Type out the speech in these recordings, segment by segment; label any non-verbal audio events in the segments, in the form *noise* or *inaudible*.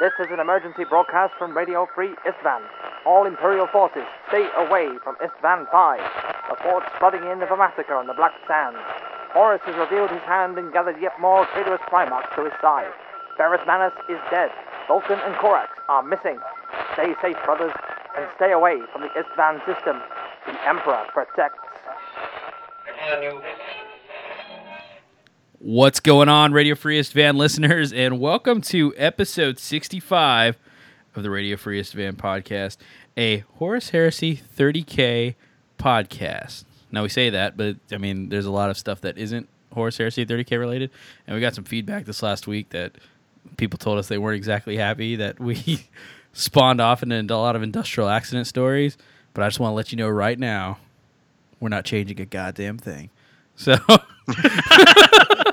This is an emergency broadcast from Radio Free Istvan. All Imperial forces, stay away from Istvan 5. Reports flooding in of a massacre on the Black Sands. Horus has revealed his hand and gathered yet more traitorous Primarchs to his side. Ferrus Manus is dead. Vulcan and Corax are missing. Stay safe, brothers, and stay away from the Istvan system. The Emperor protects. What's going on, Radio Free Istvan listeners, and welcome to episode 65 of the Radio Free Istvan podcast, a Horus Heresy 30K podcast. Now, we say that, but I mean, there's a lot of stuff that isn't Horus Heresy 30K related, and we got some feedback this last week that people told us they weren't exactly happy that we *laughs* spawned off into a lot of industrial accident stories. But I just want to let you know right now, we're not changing a goddamn thing. So, *laughs*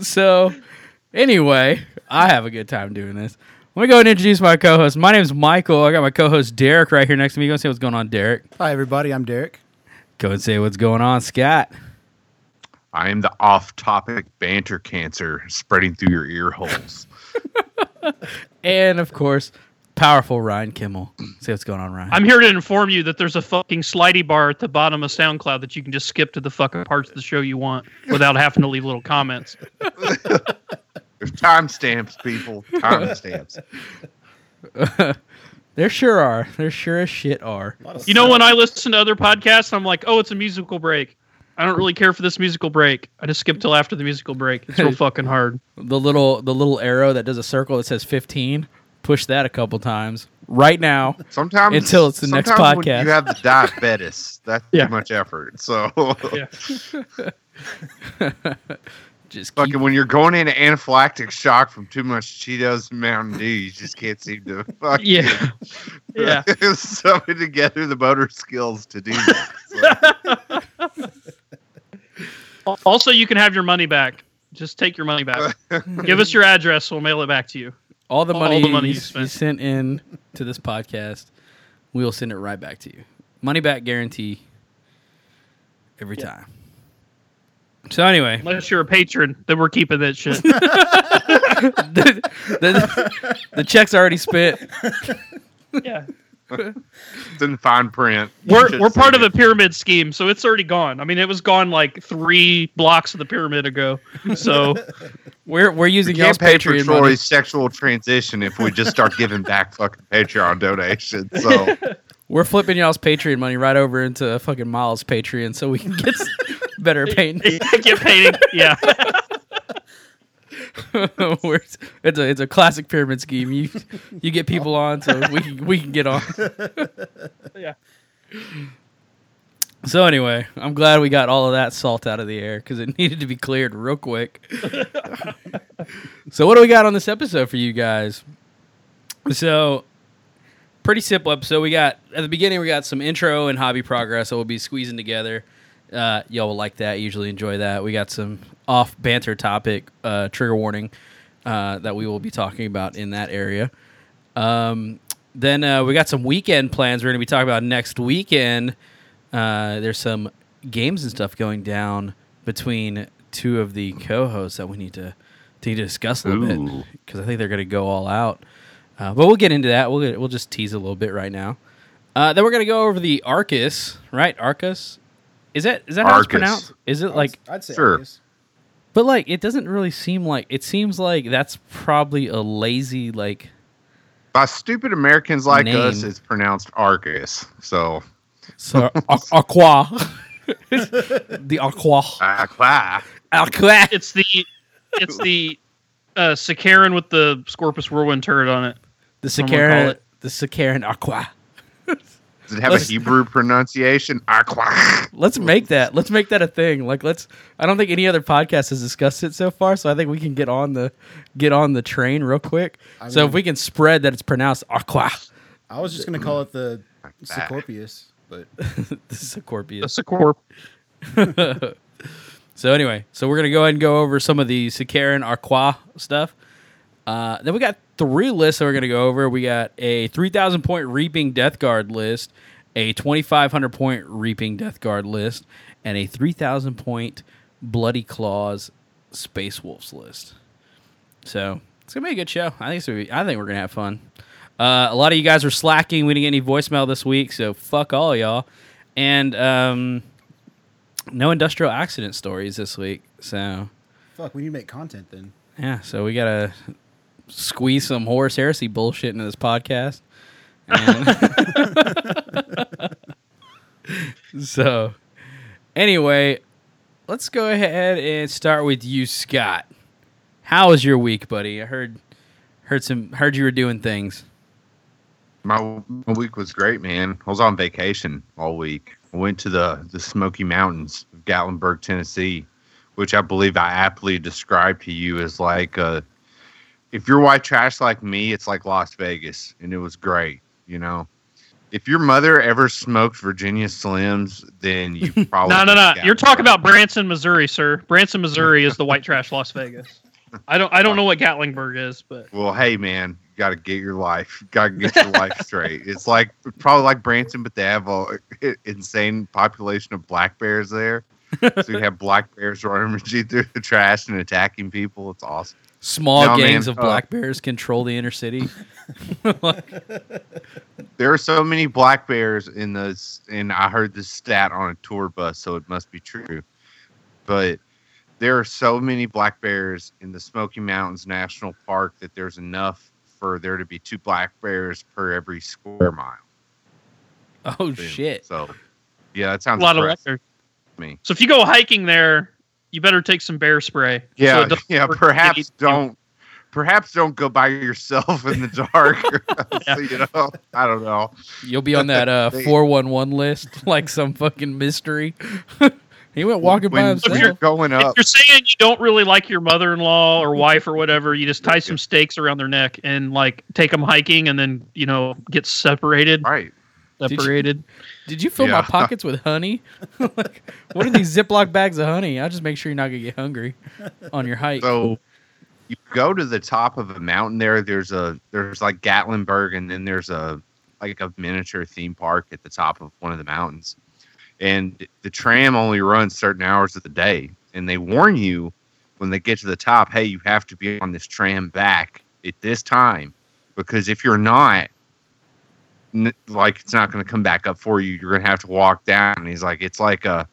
so anyway, I have a good time doing this. Let me go and introduce my co-host. My name is Michael. I got my co-host Derek right here next to me. Go and say what's going on, Derek. Hi, everybody. I'm Derek. Go and say what's going on, Scott. I am the off-topic banter cancer spreading through your ear holes. *laughs* And of course, powerful Ryan Kimmel. See what's going on, Ryan. I'm here to inform you that there's a fucking slidey bar at the bottom of SoundCloud that you can just skip to the fucking parts of the show you want without having to leave little comments. There's timestamps, people. Timestamps. *laughs* there sure are. There sure as shit are. You know, when I listen to other podcasts, I'm like, oh, it's a musical break. I don't really care for this musical break. I just skip till after the musical break. It's real *laughs* fucking hard. The little the little arrow that does a circle that says 15. Push that a couple times right now. Sometimes Until it's the next podcast. you have the diabetes. That's Yeah. too much effort. So Yeah. *laughs* Just keep, fucking when you're going into anaphylactic shock from too much Cheetos and Mountain Dew, you just can't seem to fucking Yeah. *laughs* Yeah. *laughs* summon together the motor skills to do that. So, Also, you can have your money back. Just take your money back. Give us your address. We'll mail it back to you. All the all money, the money you, you you sent in to this podcast, we will send it right back to you. Money back guarantee every Yeah. time. So anyway, Unless you're a patron, then we're keeping that shit. *laughs* the, the, the check's already spent. *laughs* yeah. It's in fine print. We're, we're part of saying. the pyramid scheme, so it's already gone. I mean, it was gone like three blocks of the pyramid ago. So *laughs* We're we're using We y'all's can't pay for Patreon money. Sexual transition if we just start giving back fucking Patreon donations. So *laughs* We're flipping y'all's Patreon money right over into fucking Miles' Patreon so we can get *laughs* better paint. get painting. Yeah. *laughs* It's a it's a classic pyramid scheme. You you get people on so we can, we can get on. *laughs* Yeah. So anyway, I'm glad we got all of that salt out of the air because it *laughs* needed to be cleared real quick. so what do we got on this episode for you guys? So pretty simple episode. We got at the beginning we got some intro and hobby progress that we'll be squeezing together. Uh, y'all will like that. Usually enjoy that. We got some off banter topic uh, trigger warning uh, that we will be talking about in that area. Um, then uh, we got some weekend plans. We're going to be talking about next weekend. Uh, there's some games and stuff going down between two of the co-hosts that we need to to discuss a little bit because I think they're going to go all out. Uh, but we'll get into that. We'll get, we'll just tease a little bit right now. Uh, then we're going to go over the Arcus, right? Arcus. Is that is that how it's pronounced? Is it like I'd say Sure. Argus. But like it doesn't really seem like it seems like that's probably a lazy like by stupid Americans like Name. us, it's pronounced Argus. So so a- aqua. *laughs* the aqua. aqua. Aqua. It's the it's the uh Sicaran with the Scorpius Whirlwind turret on it. The Someone Sicaran, the Sicaran Aqua. Does it have Let's- a Hebrew pronunciation? Aqua. *laughs* Let's make that. Let's make that a thing. Like let's. I don't think any other podcast has discussed it so far, so I think we can get on the get on the train real quick. I so if we can spread that it's pronounced Aqua. I was just gonna call it the Scorpius, but *laughs* this is Scorpius. The Sacorp. *laughs* So anyway, so we're gonna go ahead and go over some of the Sicaran Arqua stuff. Uh, then we got three lists that we're gonna go over. We got a three thousand point Reaping Death Guard list, a twenty five hundred point Reaping Death Guard list, and a three thousand point Bloody Claws Space Wolves list. So It's gonna be a good show. I think be, I think we're gonna have fun. Uh, a lot of you guys are slacking. We didn't get any voicemail this week, so fuck all y'all. And um, no industrial accident stories this week. So Fuck, we need to make content then. yeah, so we gotta squeeze some Horus Heresy bullshit into this podcast. *laughs* So anyway, let's go ahead and start with you, Scott. How was your week, buddy? I heard heard some heard you were doing things. My, my week was great, man. I was on vacation all week. I went to the the Smoky Mountains of Gatlinburg, Tennessee, which I believe I aptly described to you as like uh if you're white trash like me, it's like Las Vegas, and it was great. You know, if your mother ever smoked Virginia Slims, then you *laughs* probably No, no, no. You're talking about Branson, Missouri, sir. Branson, Missouri is the white trash Las Vegas. I don't I don't know what Gatlinburg is, but Well, hey man, you got to get your life, got to get your life *laughs* straight. It's like probably like Branson, but they have a insane population of black bears there. So you have black bears *laughs* running through the trash and attacking people. It's awesome. Small No, gangs man, of uh, black bears control the inner city. *laughs* There are so many black bears in this, and I heard this stat on a tour bus, so it must be true. But there are so many black bears in the Smoky Mountains National Park that there's enough for there to be two black bears per every square mile. Oh shit! So, yeah, that sounds a lot of impressive leather. to me. So if you go hiking there, you better take some bear spray. Yeah, it doesn't yeah. Perhaps don't, perhaps don't go by yourself in the dark. Yeah. *laughs* *laughs* so, you know, I don't know. You'll be on that uh *laughs* four one one list like some fucking mystery. he went walking by When himself. you're going If up, you're saying you don't really like your mother-in-law or wife or whatever, you just tie some stakes around their neck and like take them hiking, and then you know get separated. right? you- Separated. Did you fill my *laughs* pockets with honey? *laughs* like, what are these Ziploc bags of honey? I'll just make sure you're not gonna get hungry on your hike. So you go to the top of a mountain there. There's a there's like Gatlinburg, and then there's a like a miniature theme park at the top of one of the mountains. And the tram only runs certain hours of the day, and they warn you when they get to the top, hey, you have to be on this tram back at this time, because if you're not, like it's not going to come back up for you. You're going to have to walk down. And he's like, it's like a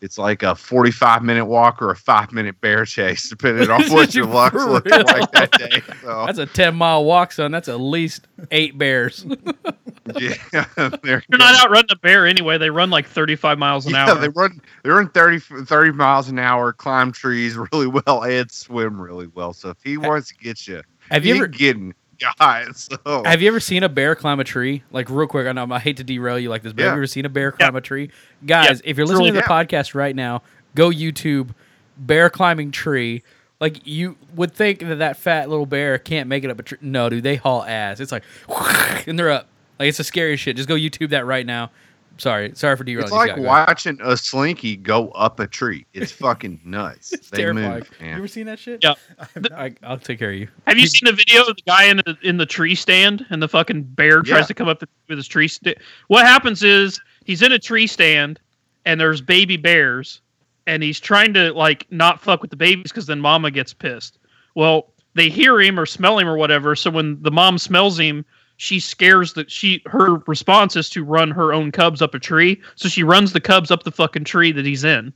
it's like a 45 minute walk or a five minute bear chase, depending on *laughs* what your luck's For looking real? like that day. So, That's a ten mile walk, son. That's at least eight bears. *laughs* yeah, *laughs* they're, You're not outrunning a bear anyway. They run like 35 miles an yeah, hour. they run they run 30, 30 miles an hour, climb trees really well, and swim really well. So if he wants to get you, Have you ever getting got. *laughs* So have you ever seen a bear climb a tree? Like real quick, I know I hate to derail you like this, but have you ever seen a bear climb a tree? Guys, if you're listening really- to the podcast right now, go YouTube bear climbing tree. Like you would think that that fat little bear can't make it up a tree. No, dude, they haul ass. It's like, *laughs* and they're up. Like it's the scariest shit. Just go YouTube that right now. Sorry, sorry for derailing. it's like Scott. Watching a slinky go up a tree. It's *laughs* fucking nuts. It's they terrifying. move, You ever seen that shit? Yeah. *laughs* I, I'll take care of you. Have you seen the video of the guy in the in the tree stand and the fucking bear Yeah. tries to come up with his tree stand? What happens is he's in a tree stand and there's baby bears and he's trying to like not fuck with the babies because then mama gets pissed. Well, they hear him or smell him or whatever. So when the mom smells him, she scares that she her response is to run her own cubs up a tree. So she runs the cubs up the fucking tree that he's in.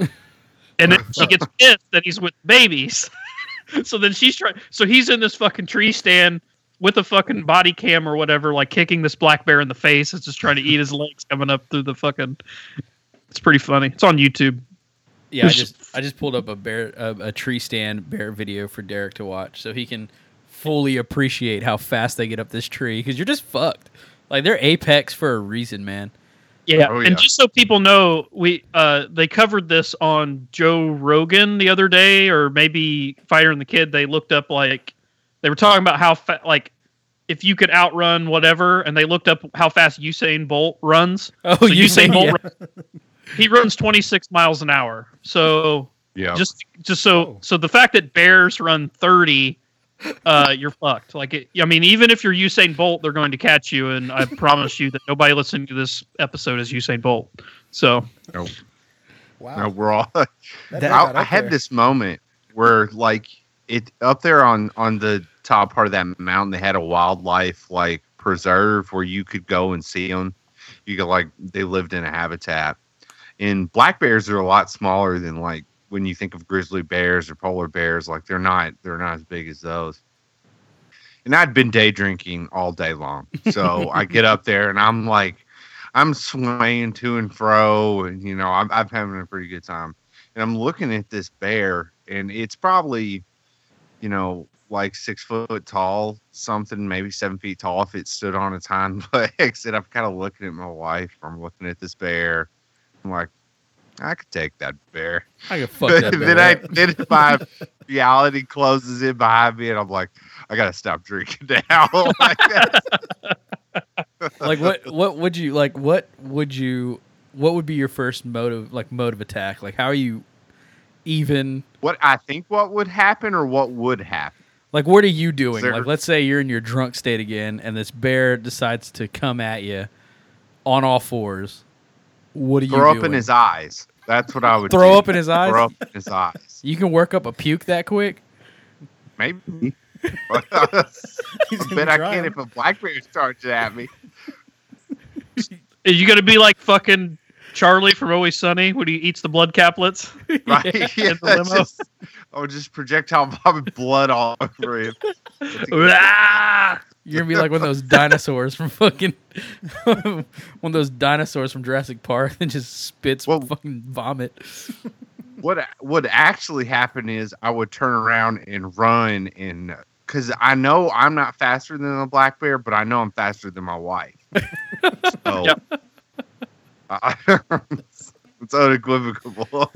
*laughs* And then she gets *laughs* pissed that he's with babies. *laughs* so then she's trying. So he's in this fucking tree stand with a fucking body cam or whatever, like kicking this black bear in the face. It's just trying to eat his legs coming up through the fucking. It's pretty funny. It's on YouTube. Yeah, I just I just pulled up a bear a, a tree stand bear video for Derek to watch so he can fully appreciate how fast they get up this tree because you're just fucked. Like they're apex for a reason, man. Yeah. Oh, yeah. And just so people know, we uh they covered this on Joe Rogan the other day, or maybe Fighter and the Kid. They looked up like they were talking about how fa- like if you could outrun whatever, and they looked up how fast Usain Bolt runs. Oh, So you say Usain Bolt yeah. run- he runs 26 miles an hour. So Yeah. just just so Oh. so the fact that bears run 30 uh you're fucked like it, i mean even if you're usain bolt they're going to catch you and i promise you that nobody listening to this episode is usain bolt so Wow. No, we're all. That *laughs* That- got I, I had there. this moment where, like, it up there on on the top part of that mountain. They had a wildlife like preserve where you could go and see them. You could like they lived in a habitat. And black bears are a lot smaller than like when you think of grizzly bears or polar bears. Like they're not they're not as big as those. And I'd been day drinking all day long, so I get up *laughs* there and I'm like, I'm swaying to and fro, and you know I'm, I'm having a pretty good time. And I'm looking at this bear, and it's probably, you know, like six foot tall, something maybe seven feet tall if it stood on its hind *laughs* legs. And I'm kind of looking at my wife. I'm looking at this bear. I'm like, I could take that bear. I could *laughs* fuck that then bear I up. then my *laughs* reality closes in behind me, and I'm like, I gotta stop drinking now. *laughs* Like, like what what would you like what would you what would be your first motive like mode of attack like how are you even what I think what would happen or what would happen. like what are you doing There- like let's say you're in your drunk state again and this bear decides to come at you on all fours what are you Throw up in his eyes. That's what I would throw do. up in his eyes Throw up in his eyes. *laughs* you can work up a puke that quick Maybe. *laughs* Uh, He's *laughs* gonna bet I try can 'em. if a black bear charges at me. Are you gonna be like fucking Charlie from Always Sunny when he eats the blood caplets? Right? Yeah, in the limo. just, oh, just projectile vomit blood all over him. You're gonna be like one of those *laughs* dinosaurs from fucking *laughs* one of those dinosaurs from Jurassic Park that just spits Well- fucking vomit *laughs* what would actually happen is I would turn around and run and because I know I'm not faster than a black bear, but I know I'm faster than my wife. So Yep. I- it's unequivocal.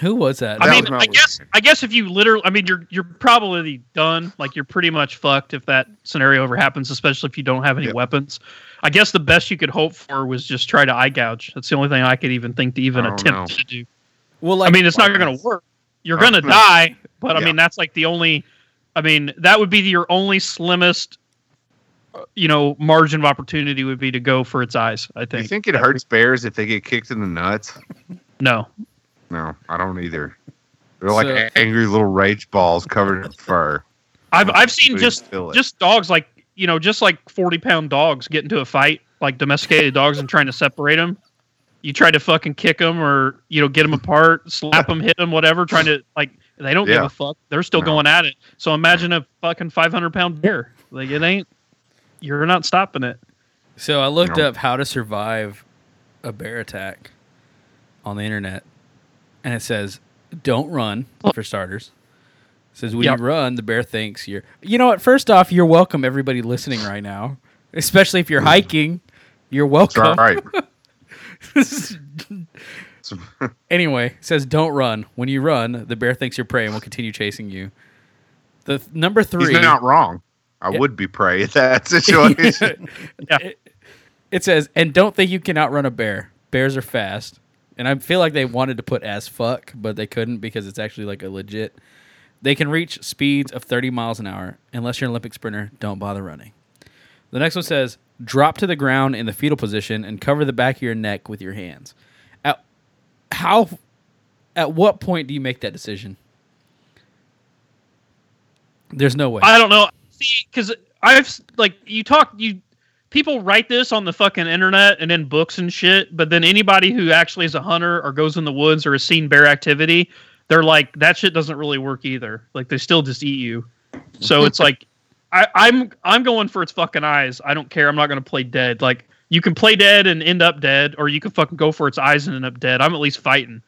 Who was that I That mean, I guess I guess if you literally, I mean, you're you're probably done. Like you're pretty much fucked if that scenario ever happens, especially if you don't have any Yeah. weapons. I guess the best you could hope for was just try to eye gouge. That's the only thing I could even think to even I attempt know. to do. well like I mean, it's not going to work. You're going to no. die, but I mean, that's like the only. I mean, that would be your only slimmest, uh, you know, margin of opportunity would be to go for its eyes. I think. you think. think it hurts bears if they get kicked in the nuts? No. No, I don't either. They're like So- angry little rage balls covered in fur. I've I've seen just feel just dogs like you know just like forty pound dogs get into a fight like domesticated dogs and trying to separate them. You try to fucking kick them or you know get them apart, slap them, hit them, whatever. Trying to like they don't give a fuck. They're still No. going at it. So imagine a fucking five hundred pound bear. Like it ain't. You're not stopping it. So I looked No. up how to survive a bear attack on the internet, and it says don't run for starters. It says when Yep. you run, the bear thinks you're. You know what? First off, you're welcome, everybody listening right now, especially if you're hiking. You're That's welcome. right. *laughs* anyway, it says don't run. When you run, the bear thinks you're prey and will continue chasing you. The th- number three. He's not wrong. I Yeah. would be prey in that *laughs* situation. Yeah. It, it says, and don't think you can outrun a bear. Bears are fast. And I feel like they wanted to put as fuck, but they couldn't because it's actually like a legit. They can reach speeds of 30 miles an hour. Unless you're an Olympic sprinter, don't bother running. The next one says, drop to the ground in the fetal position and cover the back of your neck with your hands. At how at what point do you make that decision? There's no way. I don't know. See, because I've like you talk you people write this on the fucking internet and in books and shit, but then anybody who actually is a hunter or goes in the woods or has seen bear activity, they're like that shit doesn't really work either. Like they still just eat you. So *laughs* it's like I, I'm I'm going for its fucking eyes. I don't care. I'm not gonna play dead. Like you can play dead and end up dead, or you can fucking go for its eyes and end up dead. I'm at least fighting.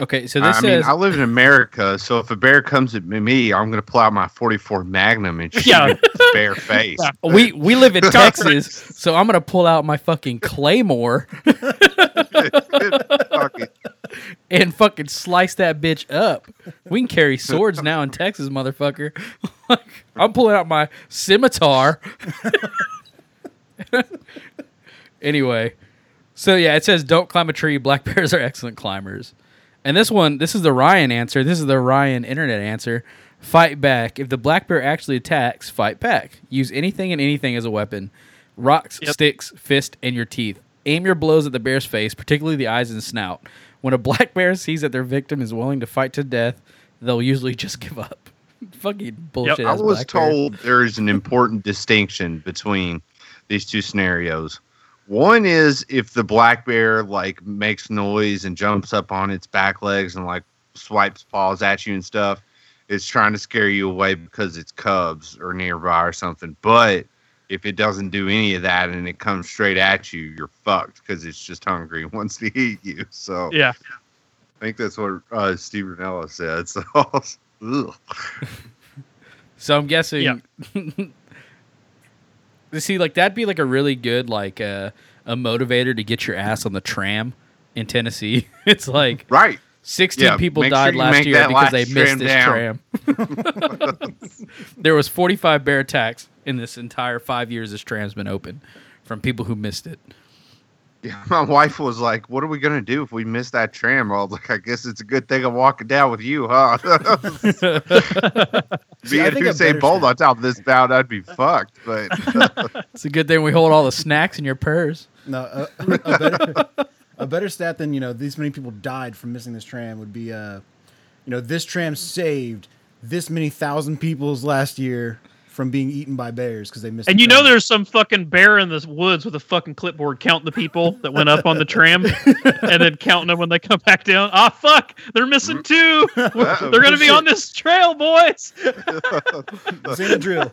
Okay, so this is I this mean, I live in America, so if a bear comes at me, I'm going to pull out my 44 Magnum and shoot Yeah. bare face. *laughs* We we live in Texas, so I'm gonna pull out my fucking claymore *laughs* and fucking slice that bitch up. We can carry swords now in Texas, motherfucker. *laughs* I'm pulling out my scimitar. anyway, so yeah, it says don't climb a tree. Black bears are excellent climbers. And this one, this is the Ryan answer. This is the Ryan internet answer. Fight back. If the black bear actually attacks, fight back. Use anything and anything as a weapon. Rocks, Yep. sticks, fist, and your teeth. Aim your blows at the bear's face, particularly the eyes and snout. When a *laughs* black bear sees that their victim is willing to fight to death, they'll usually just give up. *laughs* Fucking bullshit. I was black bear. told there is an important distinction between these two scenarios. One is if the black bear like makes noise and jumps up on its back legs and like swipes paws at you and stuff. It's trying to scare you away because its cubs or nearby or something. But if it doesn't do any of that and it comes straight at you, you're fucked because it's just hungry and *laughs* wants to eat you. So Yeah. I think that's what uh, Steve Rinella said. *laughs* So. So I'm guessing. Yeah. *laughs* See, like that'd be like a really good like uh, a motivator to get your ass on the tram in Tennessee. *laughs* it's like right. 16 Yeah, people make sure died last year because they missed this down. tram. *laughs* there was 45 bear attacks in this entire five years this tram's been open from people who missed it. Yeah, *laughs* my wife was like, "What are we gonna do if we miss that tram?" I was like, "I guess it's a good thing I'm walking down with you, huh?" *laughs* *laughs* See, I Being think a Usain Bolt on top of this bound, I'd be fucked. But It's a good thing we hold all the snacks in your purse. No, a, a better a better stat than you know these many people died from missing this tram would be uh, you know this tram saved this many thousand people's last year from being eaten by bears because they missed. And the you know there's some fucking bear in the woods with a fucking clipboard counting the people that went up on the tram *laughs* and then counting them when they come back down. Ah, fuck! They're missing two. *laughs* They're gonna be on this trail, boys. this drill.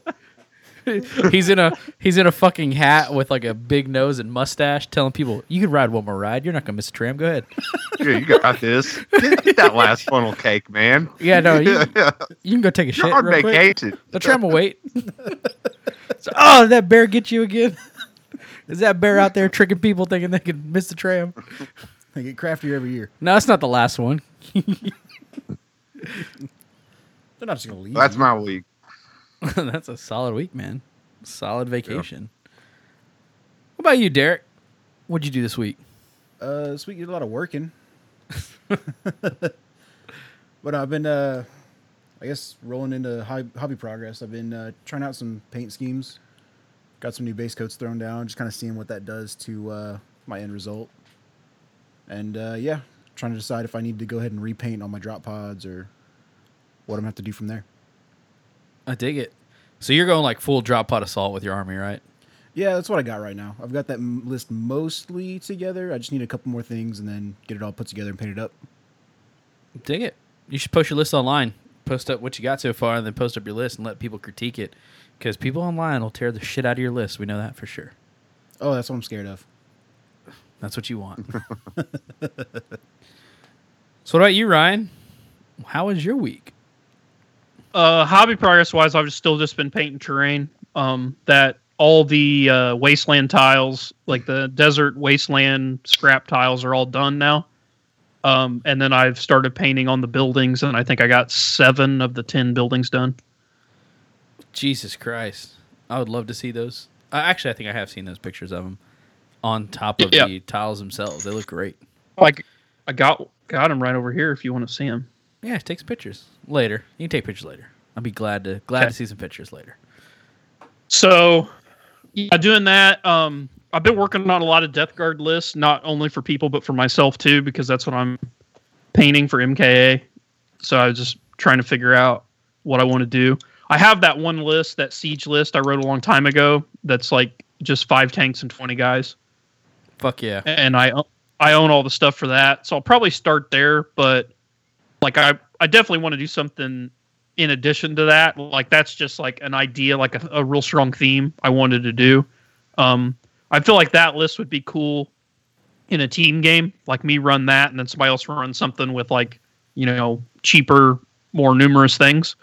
*laughs* he's in a he's in a fucking hat with like a big nose and mustache, telling people, "You can ride one more ride. You're not gonna miss a tram. Go ahead." yeah, you got this. Get, get that last funnel cake, man. Yeah, no, you, *laughs* you can go take a shit You're on real quick. The tram will wait. *laughs* So- oh, did that bear get you again? Is that bear out there tricking people thinking they can miss the tram? They get craftier every year. No, it's not the last one. They're not just gonna leave. That's you. my week. *laughs* That's a solid week, man. Solid vacation. What about you, Derek? What'd you do this week? Uh, this week you did a lot of working. *laughs* but I've been, uh, I guess, rolling into hobby, hobby progress. I've been uh, trying out some paint schemes. Got some new base coats thrown down, just kind of seeing what that does to uh, my end result. And uh, yeah, trying to decide if I need to go ahead and repaint all my drop pods or what I'm gonna have to do from there. I dig it. So you're going like full drop pod assault with your army, right? Yeah, that's what I got right now. I've got that m- list mostly together. I just need a couple more things and then get it all put together and painted up. Dig it. You should post your list online. Post up what you got so far, and then post up your list and let people critique it. Because people online will tear the shit out of your list. We know that for sure. Oh, that's what I'm scared of. That's what you want. *laughs* so, what about you, Ryan? How was your week? Uh, hobby progress wise, I've just still just been painting terrain. Um, that all the uh, wasteland tiles, like the desert wasteland scrap tiles, are all done now. Um, and then I've started painting on the buildings, and I think I got seven of the ten buildings done. Jesus Christ. I would love to see those. Uh, actually, I think I have seen those pictures of them on top of Yeah. the tiles themselves. They look great. Like I got got them right over here if you want to see them. Yeah, take some pictures later. You can take pictures later. I'll be glad to glad Okay. to see some pictures later. So, yeah, doing that. Um, I've been working on a lot of Death Guard lists, not only for people but for myself too, because that's what I'm painting for MKA. So I was just trying to figure out what I want to do. I have that one list, that siege list I wrote a long time ago. That's like just five tanks and twenty guys, Fuck yeah. and I I own all the stuff for that. So I'll probably start there, but like I I definitely want to do something in addition to that. Like that's just like an idea, like a, a real strong theme I wanted to do. Um, I feel like that list would be cool in a team game, like me run that, and then somebody else run something with like you know cheaper, more numerous things.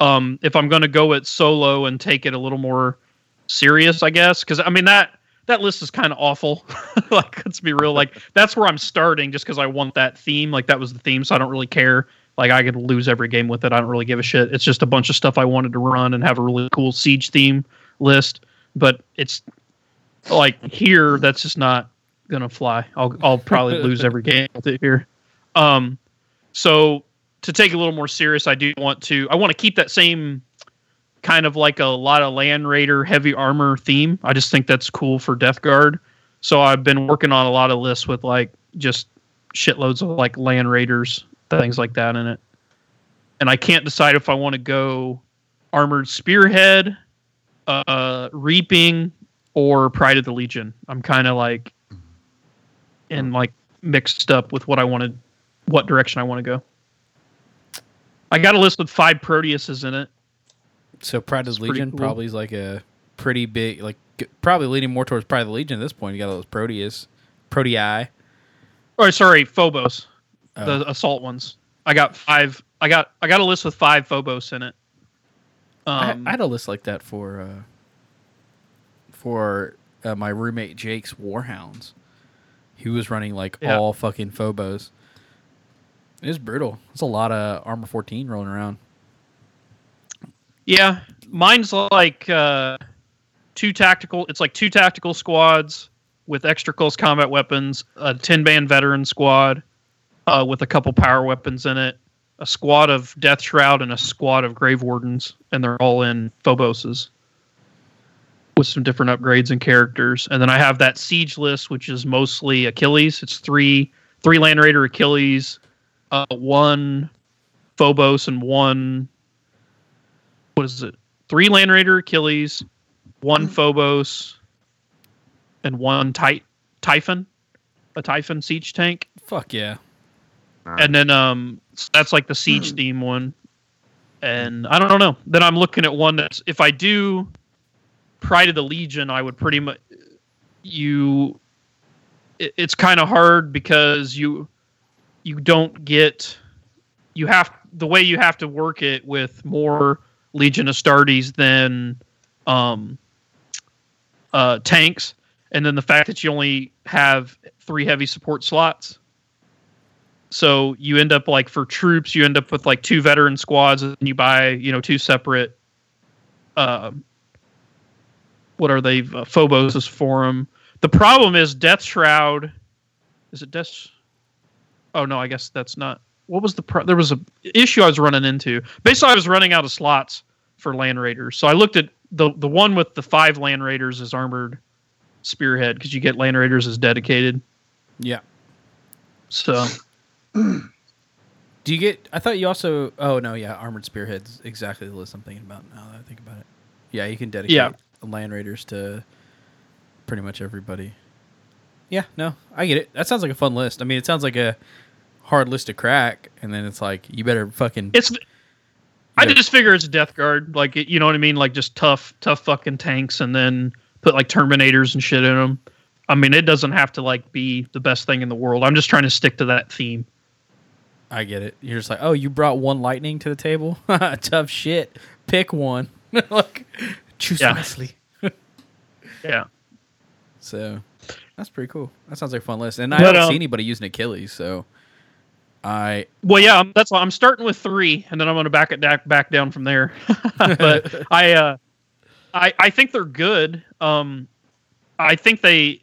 Um, if I'm going to go it solo and take it a little more serious, I guess, because I mean that that list is kind of awful. *laughs* like let's be real, like that's where I'm starting, just because I want that theme. Like that was the theme, so I don't really care. Like I could lose every game with it. I don't really give a shit. It's just a bunch of stuff I wanted to run and have a really cool siege theme list. But it's like here, that's just not gonna fly. I'll I'll probably *laughs* lose every game with it here. Um, so to take a little more serious, I do want to. I want to keep that same kind of like a lot of Land Raider heavy armor theme. I just think that's cool for Death Guard. So I've been working on a lot of lists with like just shitloads of like land raiders, things like that in it. And I can't decide if I want to go armored spearhead, uh, reaping, or pride of the legion. I'm kind of like and like mixed up with what I wanted, what direction I want to go. I got a list with five Proteuses in it. So Pride of the Legion cool. probably is like a pretty big, like probably leaning more towards Pride of the Legion at this point. You got all those Proteus, Protei. Or sorry, Phobos, Oh. the assault ones. I got five. I got I got a list with five Phobos in it. I, Um, I had a list like that for uh, for uh, my roommate Jake's Warhounds. He was running like Yeah. all fucking Phobos. It was brutal. It's a lot of armor 14 rolling around. Yeah, mine's like uh, two tactical. It's like two tactical squads with extra close combat weapons, a ten band veteran squad uh, with a couple power weapons in it, a squad of Death Shroud, and a squad of Grave Wardens, and they're all in Phoboses with some different upgrades and characters. And then I have that siege list, which is mostly Achilles. It's three three Land Raider Achilles, uh, one Phobos, and one what is it? Three Land Raider Achilles, one Phobos, and one Ty- Typhon, a Typhon siege tank, Fuck yeah. and then um, so that's like the siege theme one. And I don't know. Then I'm looking at one that's if I do Pride of the Legion, I would pretty much you. It, it's kind of hard because you you don't get you have the way you have to work it with more Legion Astartes than um, uh, tanks, and then the fact that you only have three heavy support slots. So you end up like for troops, you end up with like two veteran squads, and you buy you know two separate. Uh, what are they? Uh, Phobos is for them. The problem is Death Shroud. Is it Death? Oh no, I guess that's not. What was the? Pro- there was a issue I was running into. Basically, I was running out of slots for Land Raiders, so I looked at the the one with the five Land Raiders as armored spearhead because you get Land Raiders as dedicated. Yeah. So Do you get? I thought you also. Oh no, yeah, armored spearheads. Exactly the list I'm thinking about now that I think about it. Yeah, you can dedicate Yeah. land raiders to pretty much everybody. Yeah, no, I get it. That sounds like a fun list. I mean, it sounds like a hard list to crack, and then it's like you better fucking. it's. I just figure it's a Death Guard, like you know what I mean, like just tough, tough fucking tanks, and then put like Terminators and shit in them. I mean, it doesn't have to like be the best thing in the world. I'm just trying to stick to that theme. I get it. You're just like, oh, you brought one lightning to the table. *laughs* Tough shit. Pick one. *laughs* like, choose Yeah. wisely. *laughs* Yeah. So that's pretty cool. That sounds like a fun list. And I But, don't um, see anybody using Achilles, so I Well, yeah, I'm- that's why I'm starting with three, and then I'm going to back it back back down from there. *laughs* but *laughs* I, uh, I, I think they're good. Um, I think they,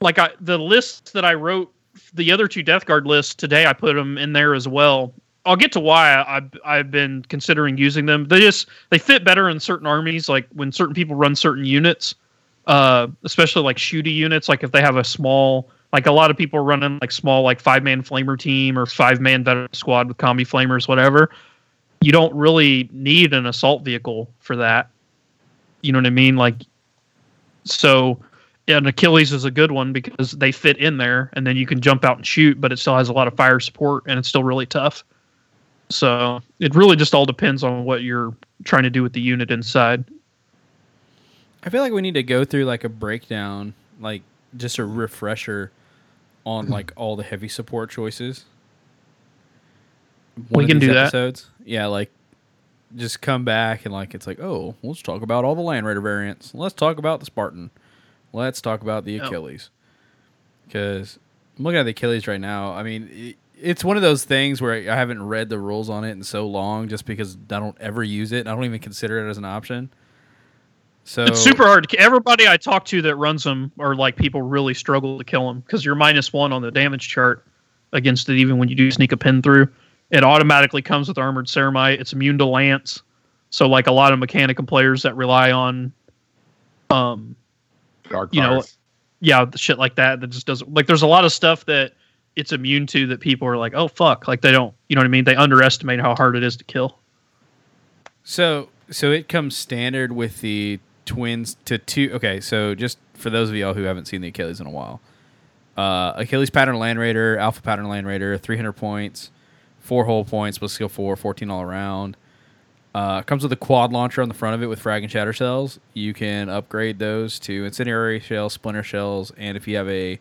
like, I the lists that I wrote, the other two Death Guard lists today, I put them in there as well. I'll get to why I, I've I've been considering using them. They just they fit better in certain armies, like when certain people run certain units, uh, especially like shooty units. Like if they have a small like a lot of people running like small like five man flamer team or five man veteran squad with combi flamers whatever. You don't really need an assault vehicle for that. You know what i mean? Like so an achilles is a good one because they fit in there and then you can jump out and shoot but it still has a lot of fire support and it's still really tough. So it really just all depends on what you're trying to do with the unit inside. I feel like we need to go through like a breakdown, like just a refresher on like all the heavy support choices. One We can do that. episodes. Yeah, like just come back and like it's like, oh, let's talk about all the Land Raider variants. Let's talk about the Spartan. Let's talk about the Oh. Achilles. Because I'm looking at the Achilles right now. I mean, it, it's one of those things where I haven't read the rules on it in so long, just because I don't ever use it. I don't even consider it as an option. So It's super hard. to- Everybody I talk to that runs them are like people really struggle to kill them because you're minus one on the damage chart against it. Even when you do sneak a pin through, it automatically comes with armored ceramite. It's immune to lance. So like a lot of Mechanicum players that rely on, um, Dark you know, yeah, the shit like that that just doesn't like. There's a lot of stuff that it's immune to that people are like, oh fuck, like they don't, you know what I mean? They underestimate how hard it is to kill. So so it comes standard with the twins to two. Okay, so just for those of y'all who haven't seen the Achilles in a while, uh, Achilles pattern land raider, alpha pattern land raider, 300 points, four hull points, plus skill four, 14 all around. Uh, comes with a quad launcher on the front of it with frag and shatter cells. You can upgrade those to incendiary shells, splinter shells, and if you have a,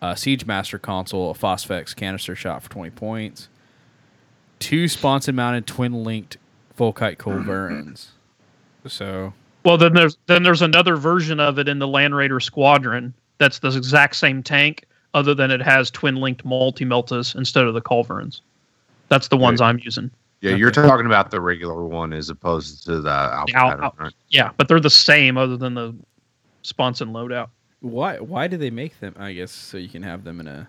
a siege master console, a phosphex canister shot for 20 points. Two sponson mounted twin linked Volkite culverins. *clears throat* So Well, then there's then there's another version of it in the Land Raider Squadron that's the exact same tank, other than it has twin linked multi meltas instead of the culverins. That's the ones I'm using. Yeah, you're talking about the regular one as opposed to the alpha Al- pattern, right? Yeah, but they're the same other than the sponson loadout. why why do they make them? I guess so you can have them in a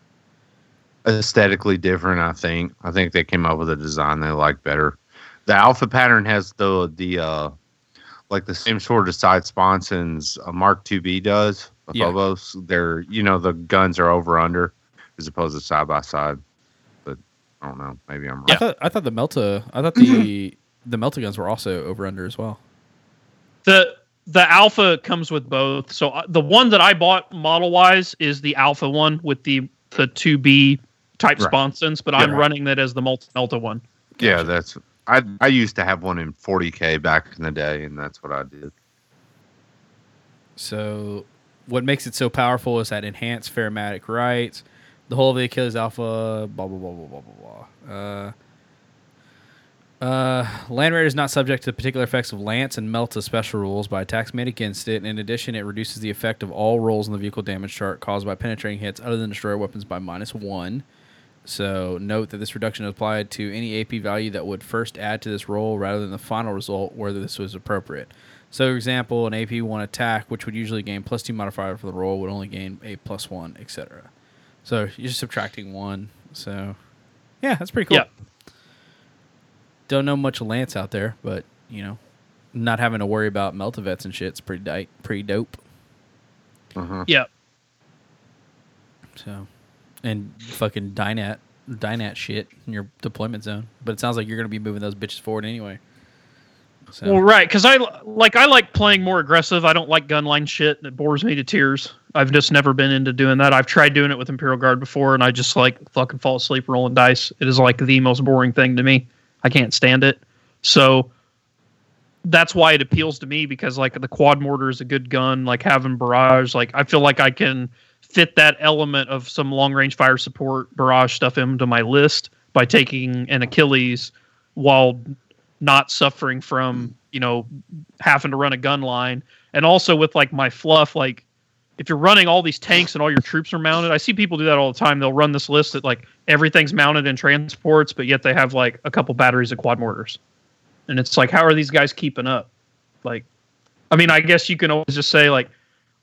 aesthetically different. I think. I think they came up with a design they like better. The alpha pattern has the the uh, like the same sort of side sponsons a Mark IIB does. The Yeah. Phobos. They're you know the guns are over under as opposed to side by side. But I don't know. Maybe I'm I thought I thought the Melta I thought the the Melta guns were also over under as well. the the alpha comes with both. So uh, the one that I bought model wise is the alpha one with the the two B type Right. sponsons, but I'm Yeah. running that as the multi Melta one. Yeah, that's. I I used to have one in 40k back in the day, and that's what I did. So what makes it so powerful is that enhanced pharmatic rights, the whole of the Achilles Alpha, blah blah blah blah blah blah blah. Uh, uh, Land Raider is not subject to the particular effects of Lance and Melta special rules by attacks made against it. In addition, it reduces the effect of all rolls in the vehicle damage chart caused by penetrating hits other than destroyer weapons by minus one. So note that this reduction is applied to any AP value that would first add to this roll rather than the final result whether this was appropriate. So, for example, an AP one attack, which would usually gain plus two modifier for the roll, would only gain a plus one, etc. So you're just subtracting one. So, yeah, that's pretty cool. Yeah. Don't know much Lance out there, but you know, not having to worry about Meltivets and shit's pretty di- pretty dope. Uh-huh. Yeah. So, and fucking Dynat, Dynat shit in your deployment zone. But it sounds like you're gonna be moving those bitches forward anyway. So, Well, right, because I like I like playing more aggressive. I don't like gunline shit. It bores me to tears. I've just never been into doing that. I've tried doing it with Imperial Guard before, and I just like fucking fall asleep rolling dice. It is like the most boring thing to me. I can't stand it. So that's why it appeals to me because like the quad mortar is a good gun. Like having barrage, like I feel like I can fit that element of some long range fire support barrage stuff into my list by taking an Achilles while not suffering from you know having to run a gun line. And also with like my fluff like if you're running all these tanks and all your troops are mounted i see people do that all the time. They'll run this list that like everything's mounted in transports but yet they have like a couple batteries of quad mortars. And it's like how are these guys keeping up? Like i mean i guess you can always just say like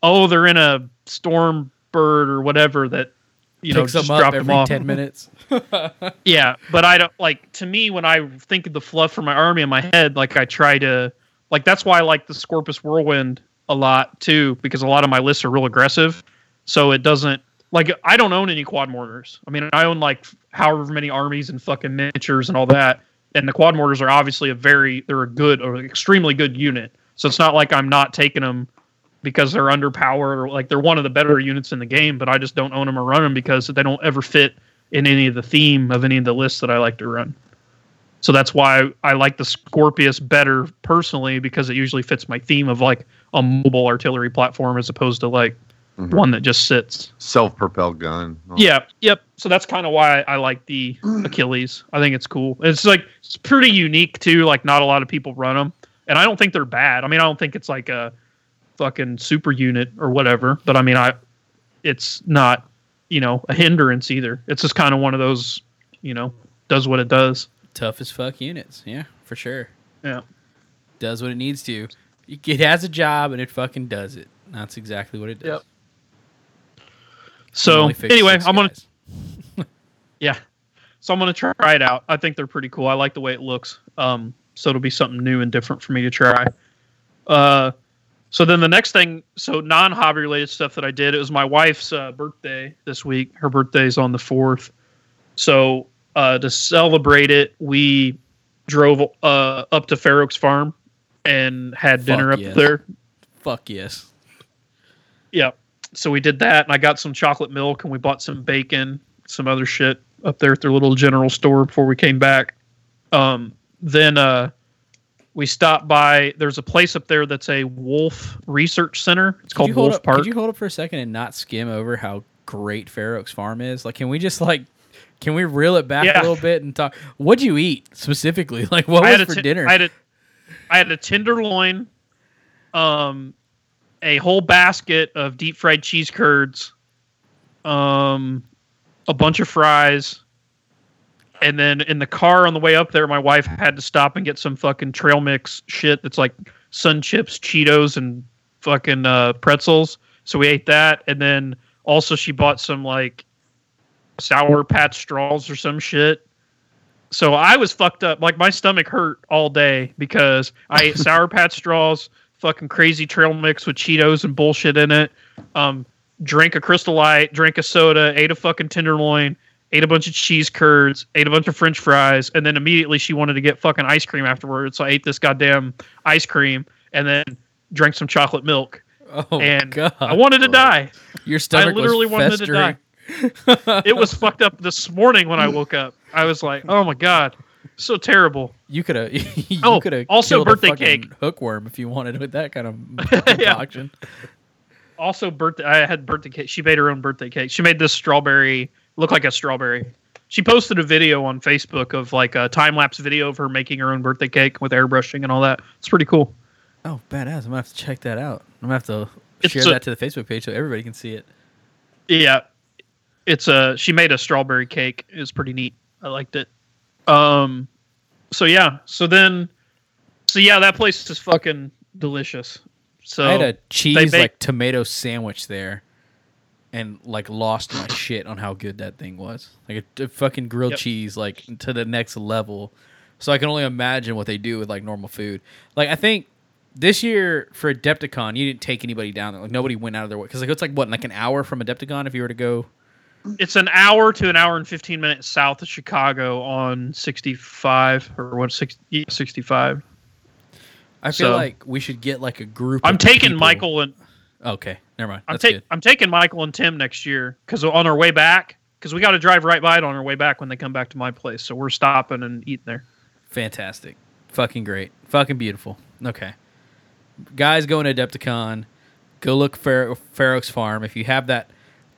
oh they're in a storm bird or whatever that you know just them dropped every them off ten minutes. *laughs* *laughs* yeah, but I don't like to me when I think of the fluff for my army in my head, like I try to like that's why I like the Scorpius Whirlwind a lot too, because a lot of my lists are real aggressive. So it doesn't like I don't own any quad mortars. I mean, I own like however many armies and fucking miniatures and all that. And the quad mortars are obviously a very they're a good or extremely good unit. So it's not like I'm not taking them because they're underpowered or like they're one of the better units in the game, but I just don't own them or run them because they don't ever fit in any of the theme of any of the lists that I like to run. So that's why I like the Scorpius better personally because it usually fits my theme of like a mobile artillery platform as opposed to like Mhm. one that just sits. Self-propelled gun. Oh, Yeah, yep. So that's kind of why I like the *clears throat* Achilles. I think it's cool. It's like it's pretty unique too. Like not a lot of people run them, and I don't think they're bad. I mean, I don't think it's like a fucking super unit or whatever. But I mean, I it's not you know a hindrance either. It's just kind of one of those you know does what it does. Tough as fuck units. Yeah, for sure. Yeah. Does what it needs to. It has a job and it fucking does it. That's exactly what it does. Yep. So anyway, I'm gonna. *laughs* Yeah. So I'm gonna try it out. I think they're pretty cool. I like the way it looks. Um, so it'll be something new and different for me to try. Uh, So then the next thing, so non hobby related stuff that I did, it was my wife's uh, birthday this week. Her birthday's on the fourth. So uh, to celebrate it, we drove uh, up to Fair Oaks Farm and had dinner Fuck up yes. there. Fuck yes. Yeah. So we did that, and I got some chocolate milk, and we bought some bacon, some other shit up there at their little general store before we came back. Um, then uh, we stopped by. There's a place up there that's a wolf research center. It's Could called you hold Wolf up, Park. Could you hold up for a second and not skim over how great Fair Oaks Farm is? Like, can we just like, can we reel it back Yeah. a little bit and talk? What'd you eat specifically? *laughs* Like, what I was for ten- dinner? I had a, I had a tenderloin, um, a whole basket of deep fried cheese curds, um, a bunch of fries, and then in the car on the way up there, my wife had to stop and get some fucking trail mix shit that's like sun chips, Cheetos, and fucking uh, pretzels. So we ate that, and then also she bought some like sour patch straws or some shit. So I was fucked up. Like my stomach hurt all day because I ate *laughs* sour patch straws, fucking crazy trail mix with Cheetos and bullshit in it. Um, drank a Crystal Light, drank a soda, ate a fucking tenderloin, ate a bunch of cheese curds, ate a bunch of French fries, and then immediately she wanted to get fucking ice cream afterwards. So I ate this goddamn ice cream and then drank some chocolate milk. oh and god, I wanted to die. your stomach literally was wanted to die. *laughs* It was fucked up this morning when I woke up. I was like, oh my god, so terrible. You could have. *laughs* you Oh, could have also birthday cake. hookworm if you wanted with that kind of *laughs* Yeah. also birthday i had birthday cake she made her own birthday cake she made this strawberry look like a strawberry. She posted a video on facebook of like a time-lapse video of her making her own birthday cake with airbrushing and all that. It's pretty cool. Oh, badass! I'm gonna have to check that out. I'm gonna have to It's share a- that to the Facebook page so everybody can see it. yeah. It's a she made a strawberry cake. It was pretty neat. I liked it. Um so yeah. So then so yeah that place is fucking delicious. So I had a cheese make- like tomato sandwich there, and like lost my shit on how good that thing was. Like a, a fucking grilled Yep. cheese, like to the next level. So I can only imagine what they do with like normal food. Like I think this year for Adepticon, you didn't take anybody down there. Like nobody went out of their way because like it's like what like an hour from Adepticon if you were to go. it's an hour to an hour and 15 minutes south of chicago on 65 or what 60, 65 I feel So- like we should get like a group. i'm taking people- michael and Okay, never mind. I'm, That's ta- good. I'm taking Michael and Tim next year because on our way back, because we got to drive right by it on our way back when they come back to my place. So we're stopping and eating there. Fantastic. Fucking great. Fucking beautiful. Okay. Guys going to Adepticon, go look Fair Oaks Farm. If you have that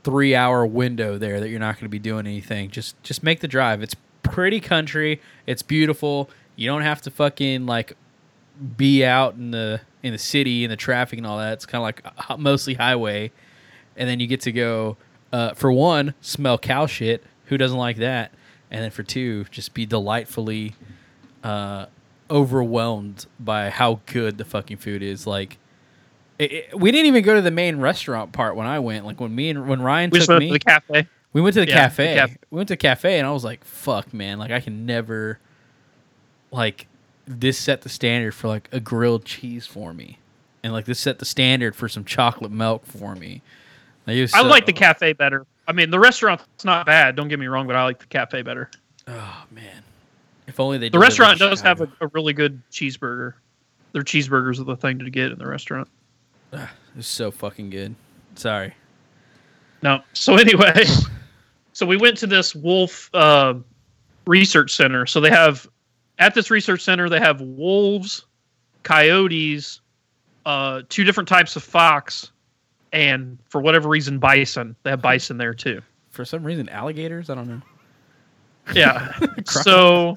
three hour window there that you're not going to be doing anything, just just make the drive. It's pretty country. It's beautiful. You don't have to fucking like be out in the in the city in the traffic and all that. It's kind of like uh, mostly highway, and then you get to go uh, for one smell cow shit. Who doesn't like that? And then for two, just be delightfully uh, overwhelmed by how good the fucking food is. Like, it, it- we didn't even go to the main restaurant part when I went. Like when me and when Ryan We took went me, to the cafe. we went to the Yeah, the cafe. caf- We went to the cafe, and I was like, "Fuck, man! Like I can never, like, this set the standard for like a grilled cheese for me, and like this set the standard for some chocolate milk for me." Like, was I like the cafe better. I mean, the restaurant's not bad. Don't get me wrong, but I like the cafe better. Oh man, if only they. The restaurant does have a, a really good cheeseburger. Their cheeseburgers are the thing to get in the restaurant. It's so fucking good. Sorry. No. So anyway, *laughs* so we went to this wolf uh, research center. So they have at this research center they have wolves, coyotes, uh, two different types of fox, and for whatever reason bison. They have bison there too. For some reason, alligators. I don't know. Yeah. *laughs* so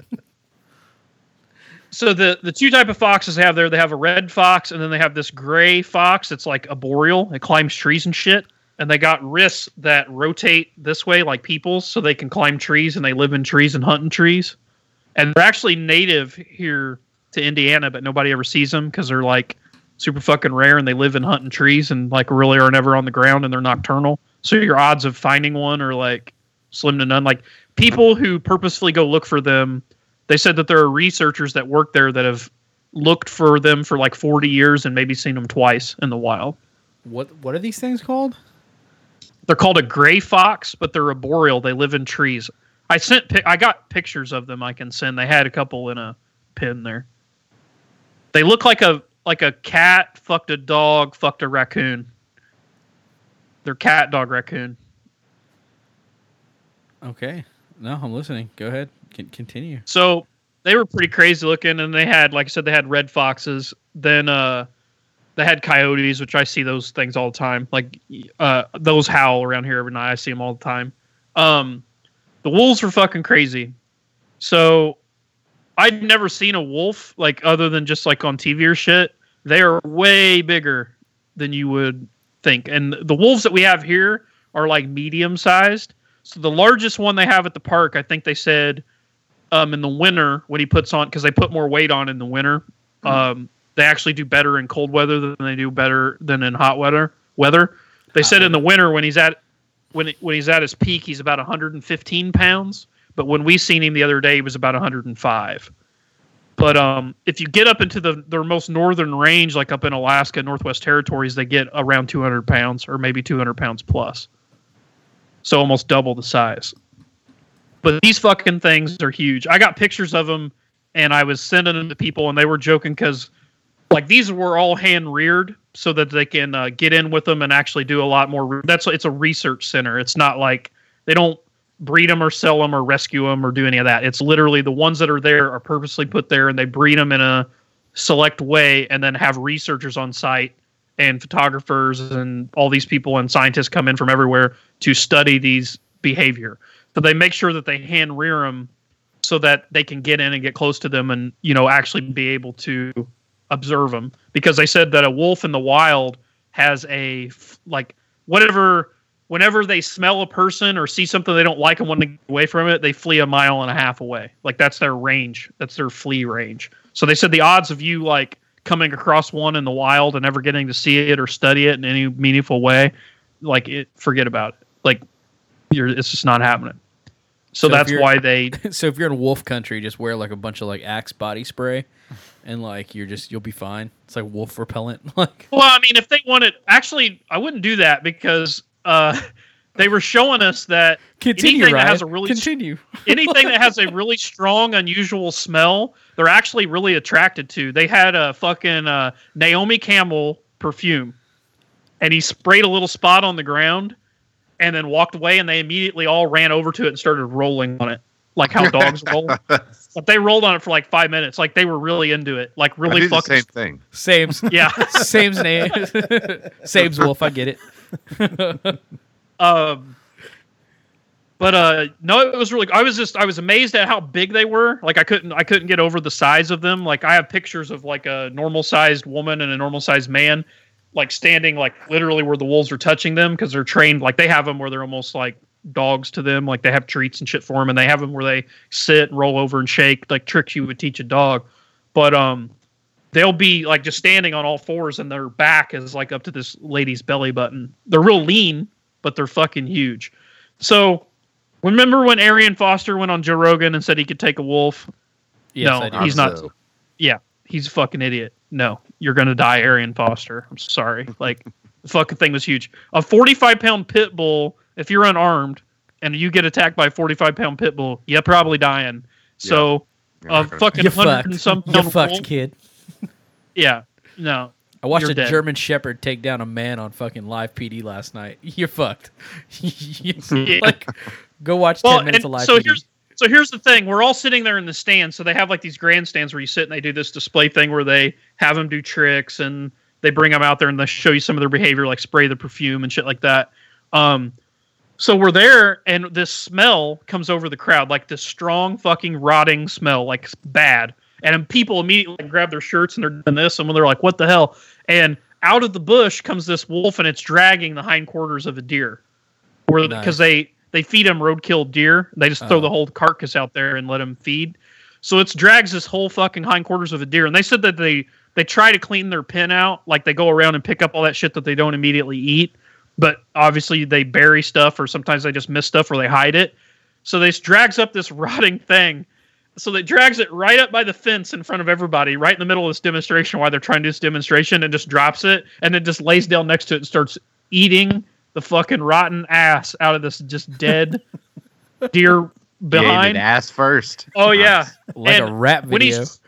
so the the two type of foxes they have there, they have a red fox and then they have this gray fox that's like arboreal. It climbs trees and shit. And they got wrists that rotate this way like people's so they can climb trees and they live in trees and hunt in trees. And they're actually native here to Indiana, but nobody ever sees them because they're like super fucking rare and they live in hunting trees and like really are never on the ground and they're nocturnal. So your odds of finding one are like slim to none. Like people who purposefully go look for them, they said that there are researchers that work there that have looked for them for like 40 years and maybe seen them twice in the wild. What what are these things called? They're called a gray fox, but they're arboreal. They live in trees. I sent I got pictures of them I can send. They had a couple in a pin there. They look like a like a cat fucked a dog fucked a raccoon. They're cat dog raccoon. Okay. No, I'm listening. Go ahead. Can continue. So they were pretty crazy looking, and they had, like I said, they had red foxes. Then uh, they had coyotes, which I see those things all the time. Like uh, those howl around here every night. I see them all the time. Um, the wolves were fucking crazy. So I'd never seen a wolf like other than just like on TV or shit. They are way bigger than you would think, and the wolves that we have here are like medium sized. So the largest one they have at the park, I think they said um, in the winter when he puts on because they put more weight on in the winter. Um, they actually do better in cold weather than they do better than in hot weather. Weather. They said in the winter when he's at when when he's at his peak, he's about 115 pounds. But when we seen him the other day, he was about 105. But um, if you get up into the their most northern range, like up in Alaska, Northwest Territories, they get around 200 pounds or maybe 200 pounds plus. So almost double the size. But these fucking things are huge. I got pictures of them, and I was sending them to people, and they were joking because, like, these were all hand reared so that they can uh, get in with them and actually do a lot more. re- That's it's a research center. It's not like they don't breed them or sell them or rescue them or do any of that. It's literally the ones that are there are purposely put there, and they breed them in a select way, and then have researchers on site and photographers and all these people and scientists come in from everywhere to study these behavior. So they make sure that they hand rear them so that they can get in and get close to them and you know actually be able to observe them because they said that a wolf in the wild has a like whatever whenever they smell a person or see something they don't like and want to get away from it they flee a mile and a half away. Like that's their range. That's their flee range. So they said the odds of you like coming across one in the wild and never getting to see it or study it in any meaningful way like it forget about it. Like you're it's just not happening so, So that's why they *laughs* so if you're in wolf country, just wear like a bunch of like Axe body spray, and like you're just you'll be fine. It's like wolf repellent. *laughs* Like Well, I mean, if they wanted, actually, I wouldn't do that because uh, they were showing us that continue, anything that has a really continue. *laughs* anything that has a really strong, unusual smell, they're actually really attracted to. They had a fucking uh, Naomi Campbell perfume, and he sprayed a little spot on the ground, and then walked away, and they immediately all ran over to it and started rolling on it, like how dogs roll. *laughs* But they rolled on it for like five minutes, like they were really into it, like really do the fucking. same thing. Sames. *laughs* Yeah. *laughs* Sames name. Sames wolf. I get it. Um, but uh, no, it was really. I was just I was amazed at how big they were. Like I couldn't I couldn't get over the size of them. Like I have pictures of like a normal sized woman and a normal sized man, like standing like literally where the wolves are touching them because they're trained. Like they have them where they're almost like dogs to them. Like they have treats and shit for them, and they have them where they sit, and roll over, and shake like tricks you would teach a dog. But um, they'll be like just standing on all fours, and their back is like up to this lady's belly button. They're real lean, but they're fucking huge. So remember when Arian Foster went on Joe Rogan and said he could take a wolf? Yes, No, I do. he's not- So, Yeah, he's a fucking idiot. No, you're gonna die, Arian Foster. I'm sorry. Like the fucking thing was huge. A 45 pound pit bull, if you're unarmed and you get attacked by a 45 pound pit bull, you're probably dying. So you're a fucking You hundred fucked. and some You pound fucked, wolf- kid. *laughs* Yeah, no. I watched You're a dead. German Shepherd take down a man on fucking live PD last night. *laughs* You're fucked. *laughs* like, go watch ten minutes of live so PD. here's so here's the thing: we're all sitting there in the stands. So they have like these grandstands where you sit and they do this display thing where they have them do tricks and they bring them out there and they show you some of their behavior, like spray the perfume and shit like that. Um, so we're there, and this smell comes over the crowd, like this strong fucking rotting smell, like bad. And people immediately grab their shirts and they're doing this, and when they're like, "What the hell?" And out of the bush comes this wolf, and it's dragging the hindquarters of a deer, where Nice. because they they feed them roadkill deer, they just throw Oh. the whole carcass out there and let them feed. So it drags this whole fucking hindquarters of a deer, and they said that they they try to clean their pen out, like they go around and pick up all that shit that they don't immediately eat, but obviously they bury stuff, or sometimes they just miss stuff or they hide it. So this drags up this *laughs* rotting thing. so they drags it right up by the fence in front of everybody, right in the middle of this demonstration while they're trying to do this demonstration, and just drops it, and then just lays down next to it and starts eating the fucking rotten ass out of this just dead *laughs* deer Gave behind. it ass first. Oh yeah, like a And rap when video. he's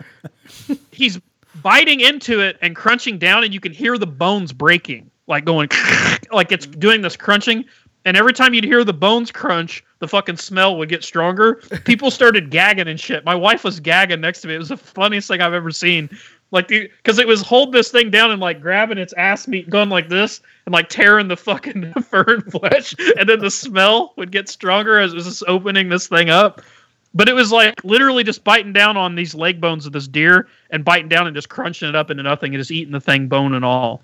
*laughs* he's biting into it and crunching down, and you can hear the bones breaking, like going, *laughs* like it's doing this crunching. And every time you'd hear the bones crunch, the fucking smell would get stronger. People started gagging and shit. My wife was gagging next to me. It was the funniest thing I've ever seen. Like, because it was holding this thing down and like grabbing its ass meat, going like this, and like tearing the fucking *laughs* fur and flesh, and then the smell would get stronger as it was just opening this thing up. But it was like literally just biting down on these leg bones of this deer and biting down and just crunching it up into nothing and just eating the thing bone and all.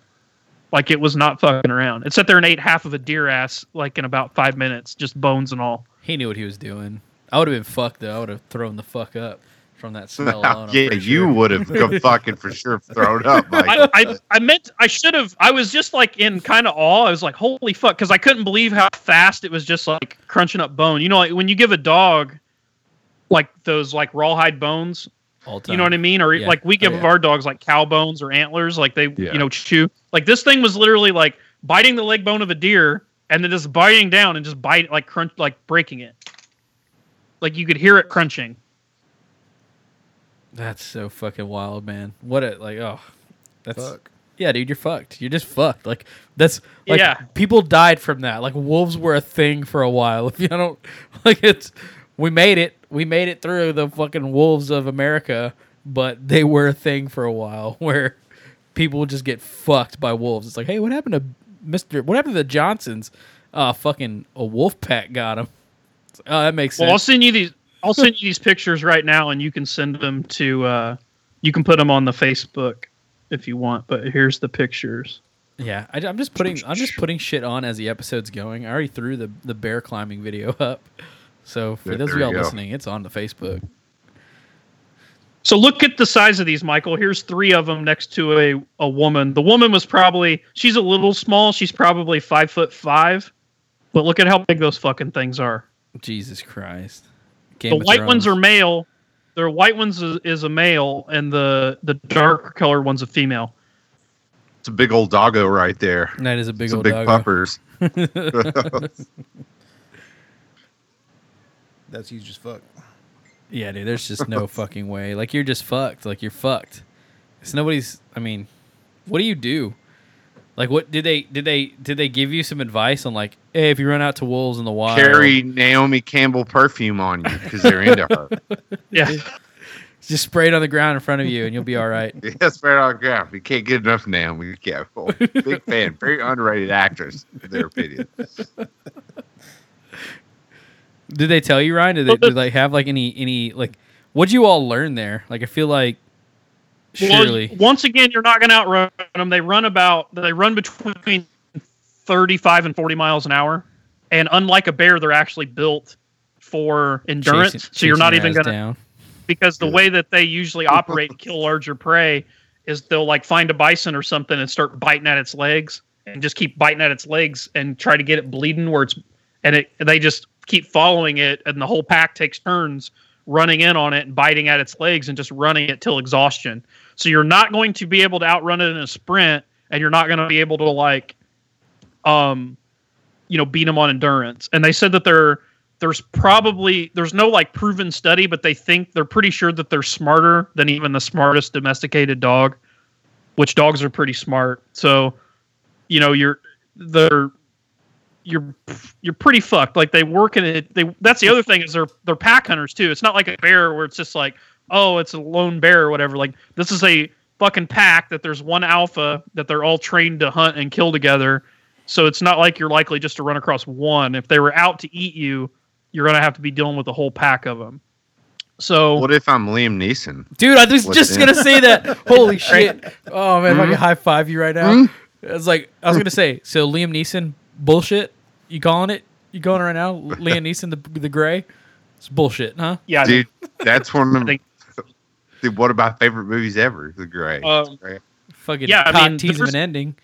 Like it was not fucking around. It sat there and ate half of a deer ass like in about five minutes, just bones and all. He knew what he was doing. I would have been fucked though. I would have thrown the fuck up from that *laughs* smell alone. Yeah, you sure. would have go *laughs* fucking for sure thrown up. *laughs* I, I, I meant I should have. I was just like in kind of awe. I was like, holy fuck, because I couldn't believe how fast it was just like crunching up bone. You know, like when you give a dog like those like rawhide bones, all time. You know what I mean? Or Yeah. like we give Oh, yeah. our dogs like cow bones or antlers, like they Yeah. you know chew. Like this thing was literally like biting the leg bone of a deer and then just biting down and just bite like crunch like breaking it. Like you could hear it crunching. That's so fucking wild, man. What a like oh that's Fuck. yeah, dude, you're fucked. You're just fucked. Like that's like Yeah. people died from that. Like wolves were a thing for a while. *laughs* If you don't like it's we made it. We made it through the fucking wolves of America, but they were a thing for a while *laughs* where people just get fucked by wolves. It's like, hey, what happened to Mister? What happened to the Johnsons? Uh, fucking a wolf pack got him. Oh, that makes sense. Well, I'll send you these I'll send you these pictures right now and you can send them to uh you can put them on the Facebook if you want, but here's the pictures. Yeah, I, am just putting I'm just putting shit on as the episode's going. I already threw the the bear climbing video *laughs* up, so for Yeah, those of you y'all listening, it's on the Facebook. So look at the size of these, Michael. Here's three of them next to a, a woman. The woman was probably she's a little small. She's probably five foot five, but look at how big those fucking things are. Jesus Christ! Game the of white ones are male. The white ones is, is a male, and the the dark color one's a female. It's a big old doggo right there. That is a big Some old big doggo. puppers. *laughs* That's huge as fuck. Yeah, dude. There's just no *laughs* fucking way. Like you're just fucked. Like you're fucked. It's nobody's. I mean, what do you do? Like what did they did they did they give you some advice on like hey if you run out to wolves in the wild Carry Naomi Campbell perfume on you because they're into her. *laughs* Yeah, *laughs* just spray it on the ground in front of you and you'll be all right. *laughs* yeah spray it on the ground. We can't get enough Naomi Campbell. Big fan. Very underrated actress, in their opinion. Did they tell you, Ryan? Did they, Well, the- did they have like any any like? What'd you all learn there? Like, I feel like Well, surely. once again, you're not going to outrun them. They run about they run between 35 and 40 miles an hour, and unlike a bear, they're actually built for endurance. chasing- so you're not even going to because the way that they usually operate and kill larger prey is they'll like find a bison or something and start biting at its legs and just keep biting at its legs and try to get it bleeding where it's and it they just keep following it and the whole pack takes turns running in on it and biting at its legs and just running it till exhaustion. So you're not going to be able to outrun it in a sprint and you're not going to be able to like um you know beat them on endurance. And they said that they're there's probably there's no like proven study, but they think they're pretty sure that they're smarter than even the smartest domesticated dog, which dogs are pretty smart. So, you know, you're they're you're you're pretty fucked. Like they work in it. They that's the other thing is they're they're pack hunters too. It's not like a bear where it's just like oh it's a lone bear or whatever. Like this is a fucking pack that there's one alpha that they're all trained to hunt and kill together. So it's not like you're likely just to run across one. If they were out to eat you, you're gonna have to be dealing with a whole pack of them. So What if I'm Liam Neeson? Dude, I was What's just in? gonna say that. *laughs* Holy shit! Oh man, if I can mm-hmm. high five you right now. Mm-hmm. It's like I was gonna say. So Liam Neeson bullshit. You calling it? You going right now? Liam Neeson the the grey. It's bullshit, huh? yeah, Dude, that's one I of think dude, one of my favorite movies ever. The Grey. Um, Right? Fucking Yeah, I cock mean, tease of there's- an ending.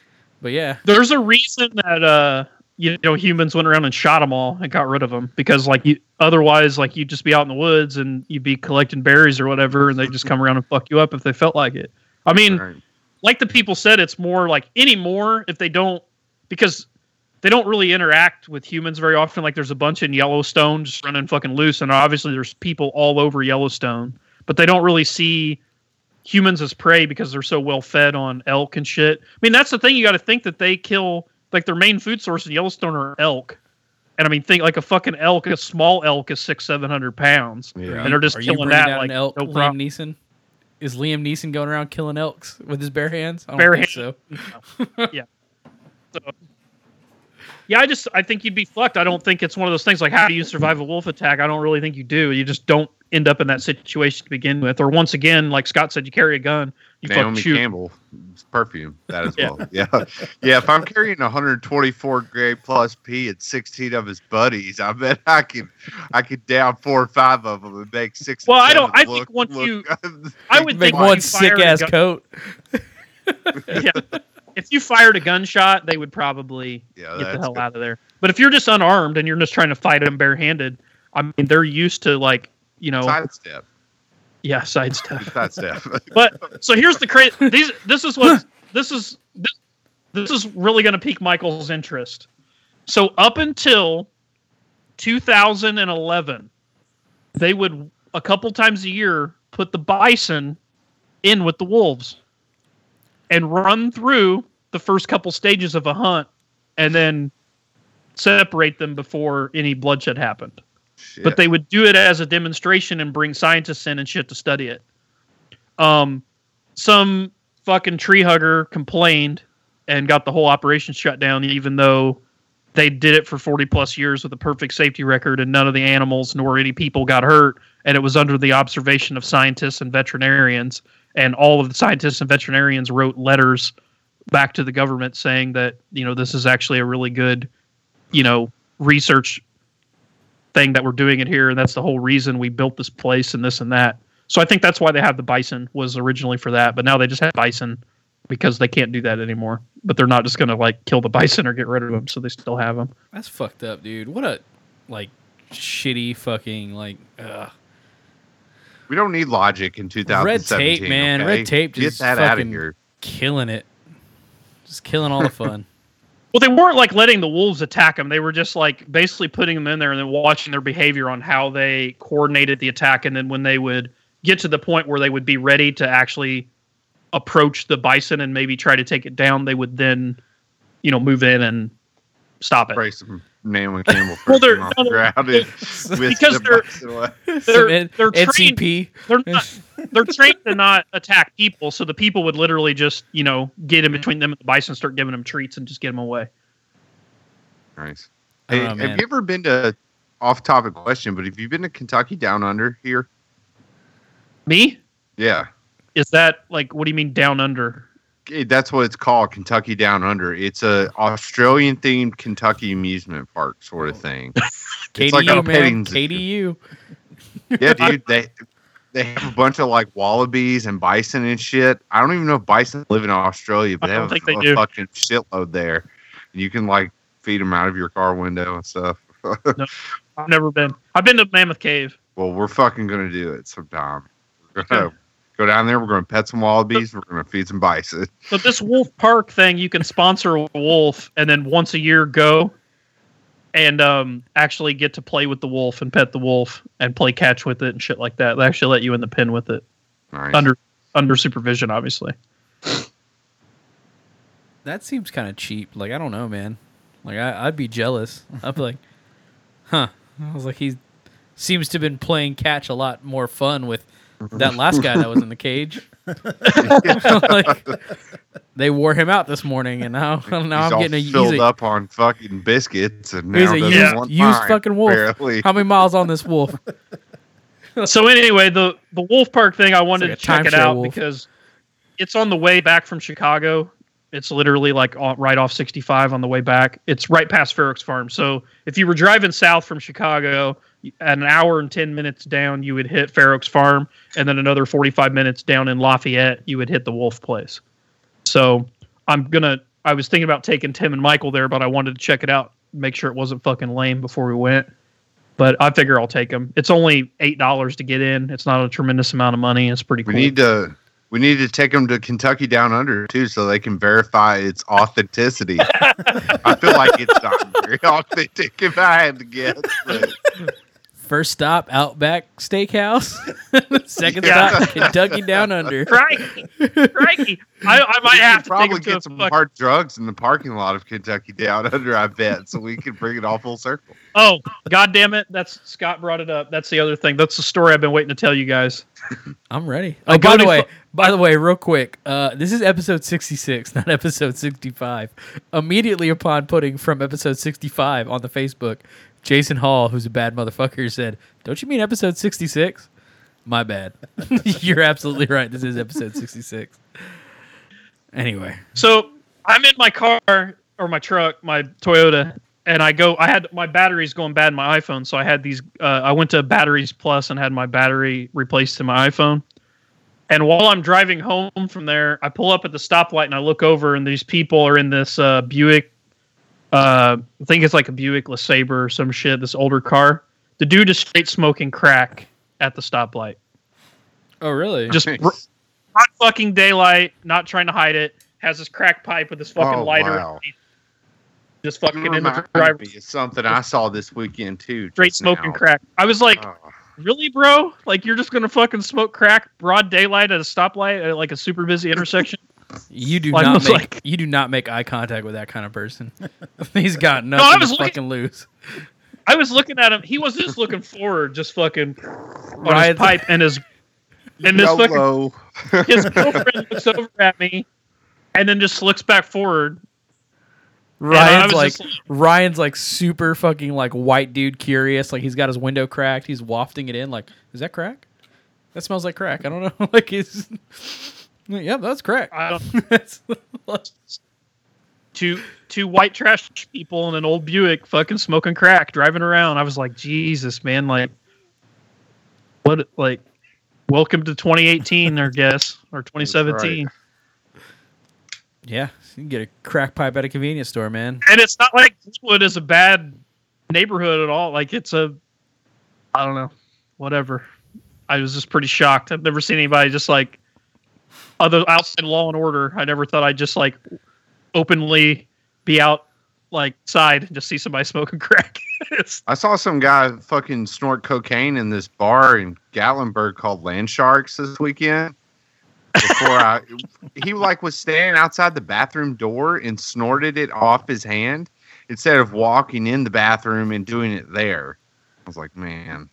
But yeah, there's a reason that uh you know humans went around and shot them all and got rid of them because like you otherwise like you'd just be out in the woods and you'd be collecting berries or whatever and they just come around and fuck you up if they felt like it. I mean, Right. like the people said, it's more like anymore if they don't because they don't really interact with humans very often. Like there's a bunch in Yellowstone just running fucking loose, and obviously there's people all over Yellowstone, but they don't really see humans as prey because they're so well fed on elk and shit. I mean, that's the thing you got to think that they kill like their main food source in Yellowstone are elk. And I mean, think like a fucking elk, a small elk is six, seven hundred pounds, Yeah. and they're just Are killing bringing that like elk, no Liam problem. Neeson? Is Liam Neeson going around killing elks with his bare hands? I don't Bare think *laughs* so. Yeah, I just I think you'd be fucked. I don't think it's one of those things like how do you survive a wolf attack? I don't really think you do. You just don't end up in that situation to begin with. Or once again, like Scott said, you carry a gun, you fucking Naomi shoot. Campbell perfume that as Yeah. well. Yeah, yeah. If I'm carrying 124 grade plus P and 16 of his buddies, I bet I can, I could down four or five of them and make six. Well, I don't- seven I think once look- you- *laughs* I would Make think one if you fired sick ass gun- coat. *laughs* yeah. If you fired a gunshot, they would probably Yeah, get the hell good. out of there. But if you're just unarmed and you're just trying to fight them barehanded, I mean, they're used to like you know, sidestep. yeah, sidestep. *laughs* Sidestep. But so here's the crazy. These this is what this is this, this is really going to pique Michael's interest. So up until 2011, they would a couple times a year put the bison in with the wolves and run through the first couple stages of a hunt and then separate them before any bloodshed happened Shit. but they would do it as a demonstration and bring scientists in and shit to study it. Um, some fucking tree hugger complained and got the whole operation shut down, even though they did it for 40 plus years with a perfect safety record and none of the animals nor any people got hurt. And it was under the observation of scientists and veterinarians. And all of the scientists and veterinarians wrote letters back to the government saying that, you know, this is actually a really good, you know, research thing that we're doing it here and that's the whole reason we built this place and this and that so i think that's why they have the bison was originally for that but now they just have bison because they can't do that anymore but they're not just going to like kill the *laughs* bison or get rid of them so they still have them That's fucked up, dude. What a like shitty fucking like ugh. we don't need logic in 2017. tape, man. okay? Red tape Get just that out of fucking- here. killing it. Just killing all the fun. *laughs* well they weren't like letting the wolves attack them they were just like basically putting them in there and then watching their behavior on how they coordinated the attack and then when they would get to the point where they would be ready to actually approach the bison and maybe try to take it down they would then you know move in and stop it. Spray some Naomi Campbell Well, they're- perfume off no, the they're- ground and *laughs* whisk because the they're- away. They're- they're trained- NCP. they're not they're trained to not attack people, so the people would literally just you know get in between them and the bison, start giving them treats, and just get them away. Nice. Hey, don't man. have you ever been to off topic question, but have you been to Kentucky Down Under here? Me? Yeah. Is that like what do you mean down under? That's what it's called, Kentucky Down Under. It's a Australian themed Kentucky amusement park sort of thing. *laughs* KDU, like a man. petting zoo. KDU. *laughs* yeah, dude. They they have a bunch of like wallabies and bison and shit. I don't even know if bison live in Australia, but I they have think they a fucking shitload there. And you can like feed them out of your car window and stuff. *laughs* I've never been. I've been to Mammoth Cave. well, we're fucking gonna do it sometime. We're gonna go down there. We're gonna pet some wallabies. We're gonna feed some bison. *laughs* But this Wolf Park thing, you can sponsor a wolf and then once a year go and um, actually get to play with the wolf and pet the wolf and play catch with it and shit like that. They actually let you in the pen with it Nice. under under supervision, obviously. That seems kind of cheap. Like I don't know, man. Like I, I'd be jealous. I'd be like, huh. I was like, he seems to have been playing catch a lot more fun with that *laughs* last guy that was in the cage. *laughs* *laughs* like, they wore him out this morning, and now now I'm getting a he's filled a, up on fucking biscuits, and he's now a doesn't used, want used mine, fucking wolf. apparently. How many miles on this wolf? so anyway, the the Wolf Park thing, I wanted like to check it out wolf. because it's on the way back from Chicago. It's literally like right off 65 on the way back. It's right past Fair Oaks Farm. So if you were driving south from Chicago, at an hour and 10 minutes down, you would hit Fair Oaks Farm, and then another 45 minutes down in Lafayette, you would hit the Wolf Place. So I'm gonna. I was thinking about taking Tim and Michael there, but I wanted to check it out make sure it wasn't fucking lame before we went. But I figure I'll take them. It's only eight dollars to get in. It's not a tremendous amount of money. It's pretty We need to we need to take them to Kentucky Down Under too, so they can verify its authenticity. *laughs* I feel like it's not very *laughs* authentic if I had to guess. But First stop, Outback Steakhouse. *laughs* Second Yeah. stop, Kentucky Down Under. Crikey, crikey! I, I might we have to probably take 'em to get some fuck- hard drugs in the parking lot of Kentucky Down *laughs* Under. I bet, so we can bring it all full circle. Oh, god damn it! That's Scott brought it up. That's the other thing. That's the story I've been waiting to tell you guys. I'm ready. I Oh, by the way, fu- by the way, real quick, uh, this is episode 66, not episode 65. Immediately upon putting from episode 65 on the Facebook, Jason Hall, who's a bad motherfucker, said, "Don't you mean episode 66?" My bad. *laughs* You're absolutely right. This is episode 66. Anyway, So I'm in my car or my truck, my Toyota, and I go. I had my batteries going bad in my iPhone, so I had these. Uh, I went to Batteries Plus and had my battery replaced in my iPhone. And while I'm driving home from there, I pull up at the stoplight and I look over, and these people are in this uh, Buick. Uh, I think it's like a Buick LeSabre or some shit. This older car. The dude is straight smoking crack at the stoplight. oh really? Just Nice. not fucking daylight, not trying to hide it. Has this crack pipe with this fucking Oh, lighter. wow. Just fucking in the driver, me of something I saw this weekend too. straight smoking now. crack. I was like, Oh, really, bro? Like you're just gonna fucking smoke crack broad daylight at a stoplight at like a super busy intersection? You do Like, not was make like- you do not make eye contact with that kind of person. *laughs* He's got I was to looking- fucking lose. I was looking at him. He was just looking forward, just fucking on Right. his pipe and his and this fucking YOLO. his girlfriend looks over at me, and then just looks back forward. I Ryan's was like just like- Ryan's like super fucking like white dude curious. Like he's got his window cracked. He's wafting it in. Like, is that crack? That smells like crack. I don't know. *laughs* like he's Yep, that's correct. I don't. That's- *laughs* two two white trash people in an old Buick fucking smoking crack driving around. I was like, Jesus, man, like what like welcome to 2018 or guess or 2017. yeah, you can get a crack pipe at a convenience store, man. And it's not like Glenwood is a bad neighborhood at all. Like it's a I don't know, whatever. I was just pretty shocked. I've never seen anybody just like other outside law and order. I never thought I'd just like openly be out like side and just see somebody smoking crack. *laughs* I saw some guy fucking snort cocaine in this bar in Gatlinburg called Land Sharks this weekend. Before I, he like was standing outside the bathroom door and snorted it off his hand instead of walking in the bathroom and doing it there. I was like, man,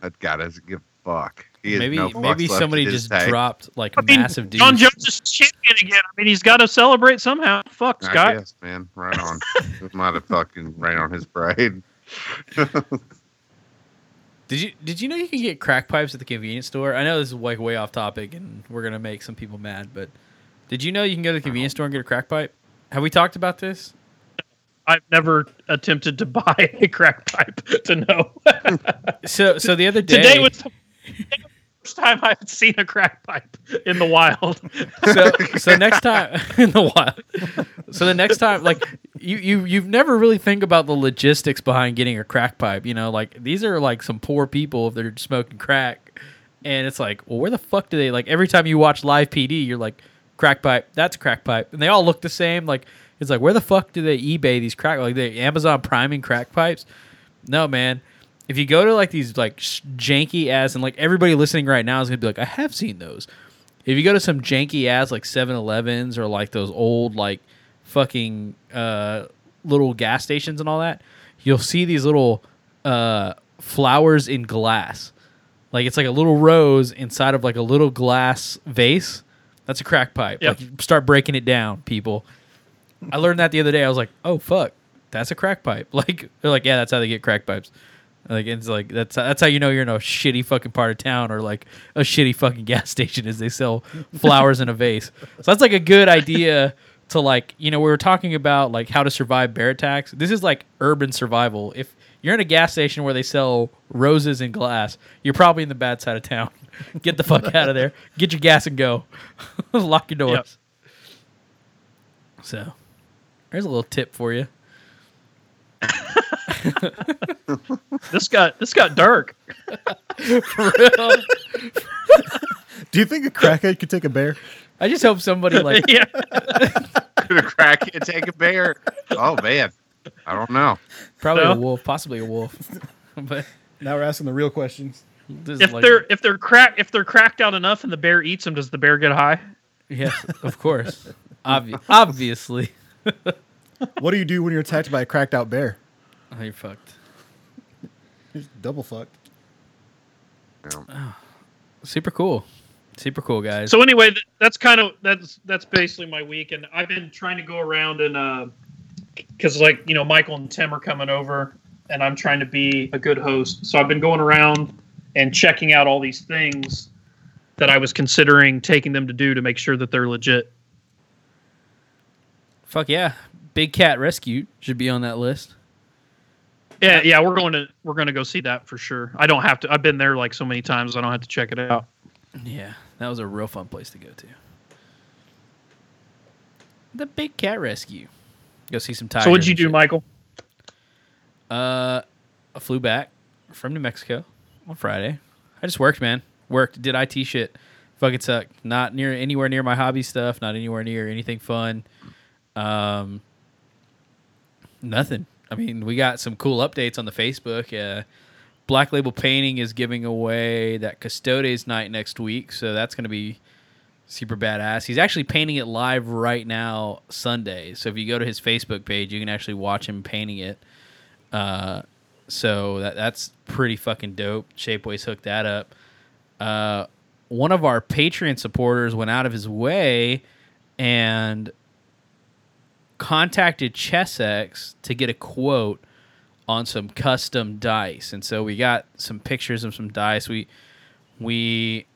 that guy doesn't give a fuck. He has Maybe no maybe somebody just tank. dropped like I mean, massive dudes. Jon Jones is champion again. I mean, he's got to celebrate somehow. Fuck, I Scott. guess, man, right on. It might have fucking rained on his parade. *laughs* Did you did you know you can get crack pipes at the convenience store? I know this is like way off topic and we're gonna make some people mad, but did you know you can go to the uh-huh. convenience store and get a crack pipe? Have we talked about this? I've never attempted to *laughs* buy a crack pipe to know. So so the other day Today was the first time I've seen a crack pipe in the wild. *laughs* so so next time *laughs* in the wild. So the next time, like you you you've never really think about the logistics behind getting a crack pipe. You know, like these are like some poor people if they're smoking crack, and it's like, well, where the fuck do they like? Every time you watch live PD, you're like, crack pipe, that's crack pipe, and they all look the same. Like it's like, where the fuck do they eBay these crack like the Amazon priming crack pipes? No, man. If you go to like these like sh- janky ass and like everybody listening right now is gonna be like, I have seen those. If you go to some janky ass like 7-Elevens or like those old like fucking uh, little gas stations and all that, you'll see these little uh, flowers in glass. Like it's like a little rose inside of like a little glass vase. That's a crack pipe. Yep. Like you start breaking it down, people. I learned that the other day. I was like, oh fuck, that's a crack pipe. *laughs* Like they're like, yeah, that's how they get crack pipes. Like it's like that's that's how you know you're in a shitty fucking part of town or like a shitty fucking *laughs* gas station is they sell flowers in a vase. So that's like a good idea to like you know we were talking about like how to survive bear attacks. This is like urban survival. If you're in a gas station where they sell roses in glass, you're probably in the bad side of town. *laughs* Get the fuck out of there. Get your gas and go. *laughs* Lock your doors. Yep. So there's a little tip for you. This got this got dark. For real. Do you think a crackhead could take a bear? I just hope somebody like *laughs* yeah. Could a crackhead take a bear? Oh man, I don't know. probably a wolf, possibly a wolf. *laughs* but Now we're asking the real questions. this If like, they're if they're crack if they're cracked out enough and the bear eats them, does the bear get high? yes, of course, Obvi- obviously. *laughs* What do you do when you're attacked by a cracked out bear? Oh, you're fucked. He's double fucked. Super cool, super cool, guys. So anyway, th- that's kind of that's that's basically my week, and I've been trying to go around and uh, because like you know Michael and Tim are coming over, and I'm trying to be a good host. So I've been going around and checking out all these things that I was considering taking them to do to make sure that they're legit. Fuck yeah, Big Cat Rescue should be on that list. Yeah, yeah, we're going to we're going to go see that for sure. I don't have to. I've been there like so many times. I don't have to check it out. Yeah, that was a real fun place to go to. The Big Cat Rescue. Go see some tigers. So what'd you do, shit. Michael? Uh, I flew back from New Mexico on Friday. I just worked, man. Worked, did IT shit. Fucking sucked. Not near anywhere near my hobby stuff. Not anywhere near anything fun. Um, nothing. I mean, we got some cool updates on the Facebook. Uh, Black Label Painting is giving away that Custodes knight next week, so that's going to be super badass. He's actually painting it live right now, Sunday. So if you go to his Facebook page, you can actually watch him painting it. Uh, so that that's pretty fucking dope. Shapeways hooked that up. Uh, one of our Patreon supporters went out of his way and contacted Chessex to get a quote on some custom dice, and so we got some pictures of some dice. We we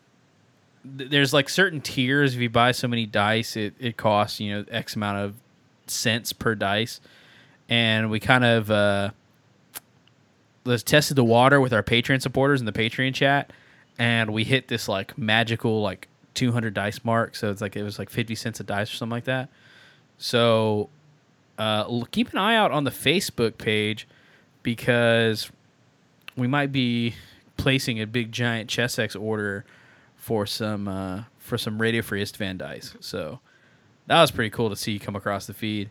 th- there's like certain tiers. If you buy so many dice, it it costs you know X amount of cents per dice, and we kind of uh, let's tested the water with our Patreon supporters in the Patreon chat, and we hit this like magical like 200 dice mark. So it's like it was like 50 cents a dice or something like that. So uh, keep an eye out on the Facebook page because we might be placing a big giant Chessex order for some uh, for some Radio Istvan dice. So that was pretty cool to see come across the feed.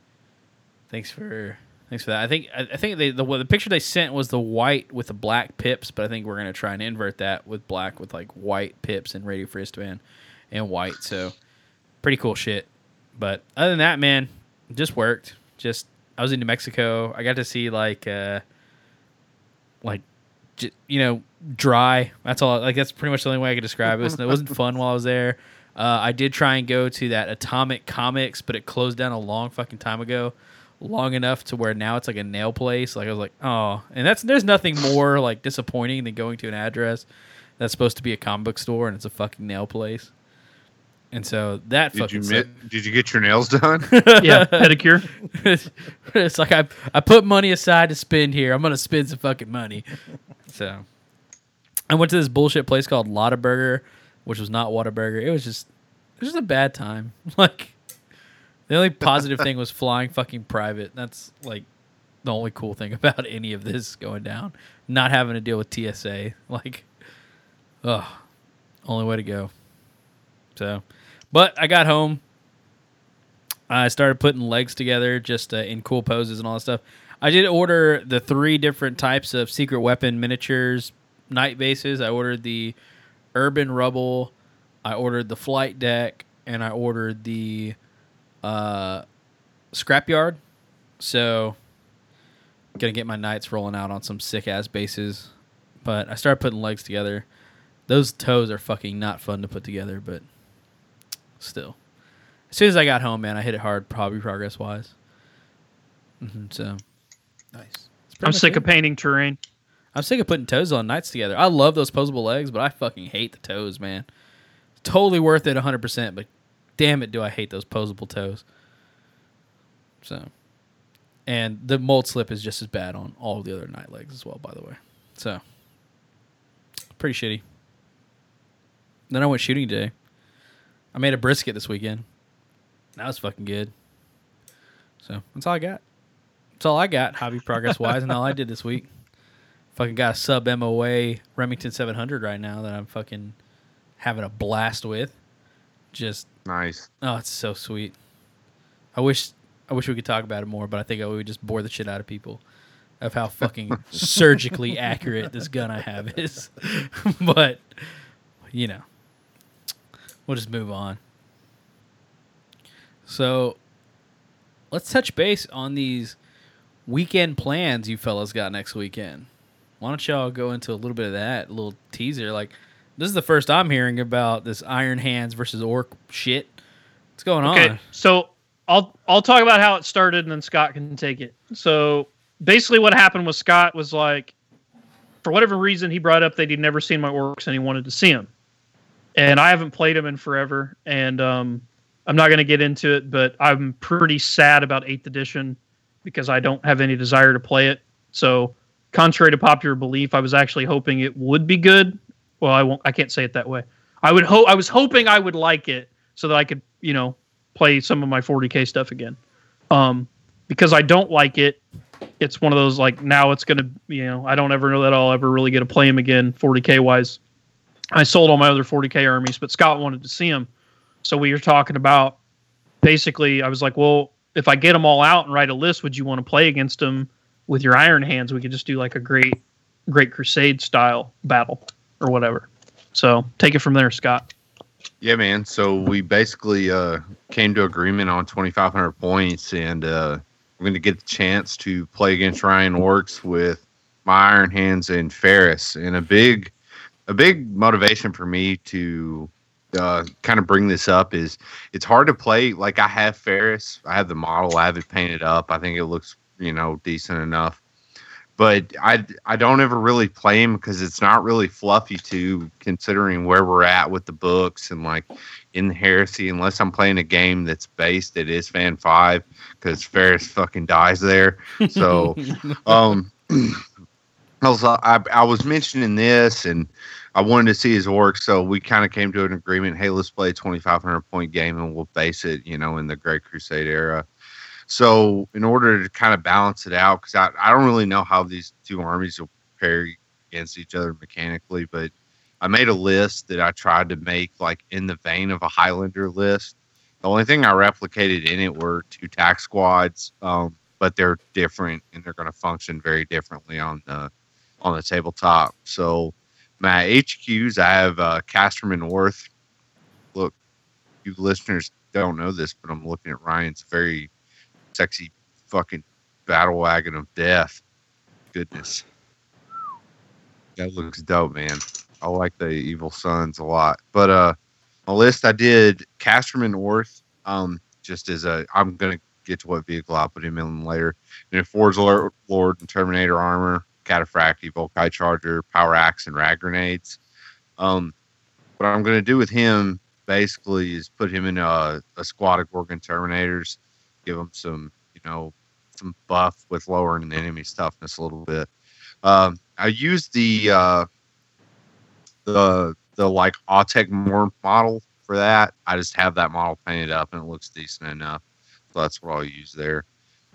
Thanks for thanks for that. I think I, I think they the the picture they sent was the white with the black pips, but I think we're gonna try and invert that with black with like white pips and Radio Free Istvan and white. So pretty cool shit. But other than that, man, just worked. Just I was in New Mexico. I got to see like uh like j- you know dry. That's all. Like that's pretty much the only way I could describe it. It wasn't fun while I was there. Uh, I did try and go to that Atomic Comics, but it closed down a long fucking time ago. Long enough to where now it's like a nail place. Like I was like, oh, and that's there's nothing more like disappointing than going to an address that's supposed to be a comic book store and it's a fucking nail place. And so that Did fucking you sucked. mit- did you get your nails done? *laughs* yeah, pedicure. it's, *laughs* it's like I I put money aside to spend here. I'm gonna spend some fucking money. So I went to this bullshit place called Lotaburger, which was not Whataburger. It was just it was just a bad time. *laughs* Like the only positive thing was flying fucking private. That's like the only cool thing about any of this going down. Not having to deal with TSA. Like ugh. Only way to go. So but I got home. I started putting legs together just uh, in cool poses and all that stuff. I did order the three different types of secret weapon miniatures knight bases. I ordered the urban rubble, I ordered the flight deck, and I ordered the uh, scrapyard. So, gonna get my knights rolling out on some sick ass bases. But I started putting legs together. Those toes are fucking not fun to put together, but still. As soon as I got home, man, I hit it hard, probably progress wise. hmm so Nice. I'm sick it. of painting terrain. I'm sick of putting toes on knights together. I love those posable legs, but I fucking hate the toes, man. Totally worth it 100%, but damn it, do I hate those posable toes. So, and the mold slip is just as bad on all the other knight legs as well, by the way. So, pretty shitty. Then I went shooting today. I made a brisket this weekend. That was fucking good. So, that's all I got. That's all I got, hobby progress wise, and all I did this week. Fucking got a sub MOA Remington 700 right now that I'm fucking having a blast with. Just Nice. oh, it's so sweet. I wish I wish we could talk about it more, but I think I would just bore the shit out of people of how fucking *laughs* surgically accurate this gun I have is. *laughs* but you know, we'll just move on. So let's touch base on these weekend plans you fellas got next weekend. Why don't y'all go into a little bit of that, a little teaser? Like, this is the first I'm hearing about this Iron Hands versus Orc shit. What's going on? Okay, on? so I'll I'll talk about how it started, and then Scott can take it. So basically, what happened was Scott was like, for whatever reason, he brought up that he'd never seen my orcs and he wanted to see them. And I haven't played them in forever, and um, I'm not going to get into it, but I'm pretty sad about Eighth Edition because I don't have any desire to play it. So, contrary to popular belief, I was actually hoping it would be good. Well, I won't. I can't say it that way. I would hope. I was hoping I would like it so that I could, you know, play some of my 40k stuff again. Um, because I don't like it, it's one of those like now it's gonna, you know, I don't ever know that I'll ever really get to play him again 40k wise. I sold all my other 40k armies, but Scott wanted to see them. so we were talking about. Basically, I was like, well, if I get them all out and write a list, would you want to play against them with your Iron Hands? We could just do like a great, great Crusade style battle or whatever. So take it from there, Scott. Yeah, man. So we basically uh, came to agreement on 2,500 points, and uh, we're going to get the chance to play against Ryan Orks with my Iron Hands and Ferrus. And a big, a big motivation for me to uh, kind of bring this up is it's hard to play. Like I have Ferrus, I have the model, I have it painted up. I think it looks, you know, decent enough. But I, I don't ever really play him because it's not really fluffy to considering where we're at with the books and like in the heresy unless I'm playing a game that's based at Istvan five because Ferrus fucking dies there. So *laughs* um *clears throat* I was I, I was mentioning this and I wanted to see his work, so we kind of came to an agreement. Hey, let's play a 2,500 point game, and we'll base it, you know, in the Great Crusade era. So, in order to kind of balance it out, because I, I don't really know how these two armies will pair against each other mechanically, but I made a list that I tried to make like in the vein of a Highlander list. The only thing I replicated in it were two tax squads, um, but they're different and they're going to function very differently on the on the tabletop. So my HQs, I have uh, Casterman North. Look, you listeners don't know this, but I'm looking at Ryan's very sexy fucking battle wagon of death. Goodness. That looks dope, man. I like the Evil Sunz a lot. But uh my list I did Casterman North, um, just as a I'm gonna get to what vehicle I'll put him in later. And Forge Lord, Lord and Terminator armor, Cataphracti, Volkite Charger, Power Axe, and Rad Grenades. Um, what I'm going to do with him basically is put him in a, a squad of Gorgon Terminators, give him some, you know, some buff with lowering the enemy's toughness a little bit. Um, I used the uh, the the like Autek Mor model for that. I just have that model painted up and it looks decent enough. So that's what I'll use there.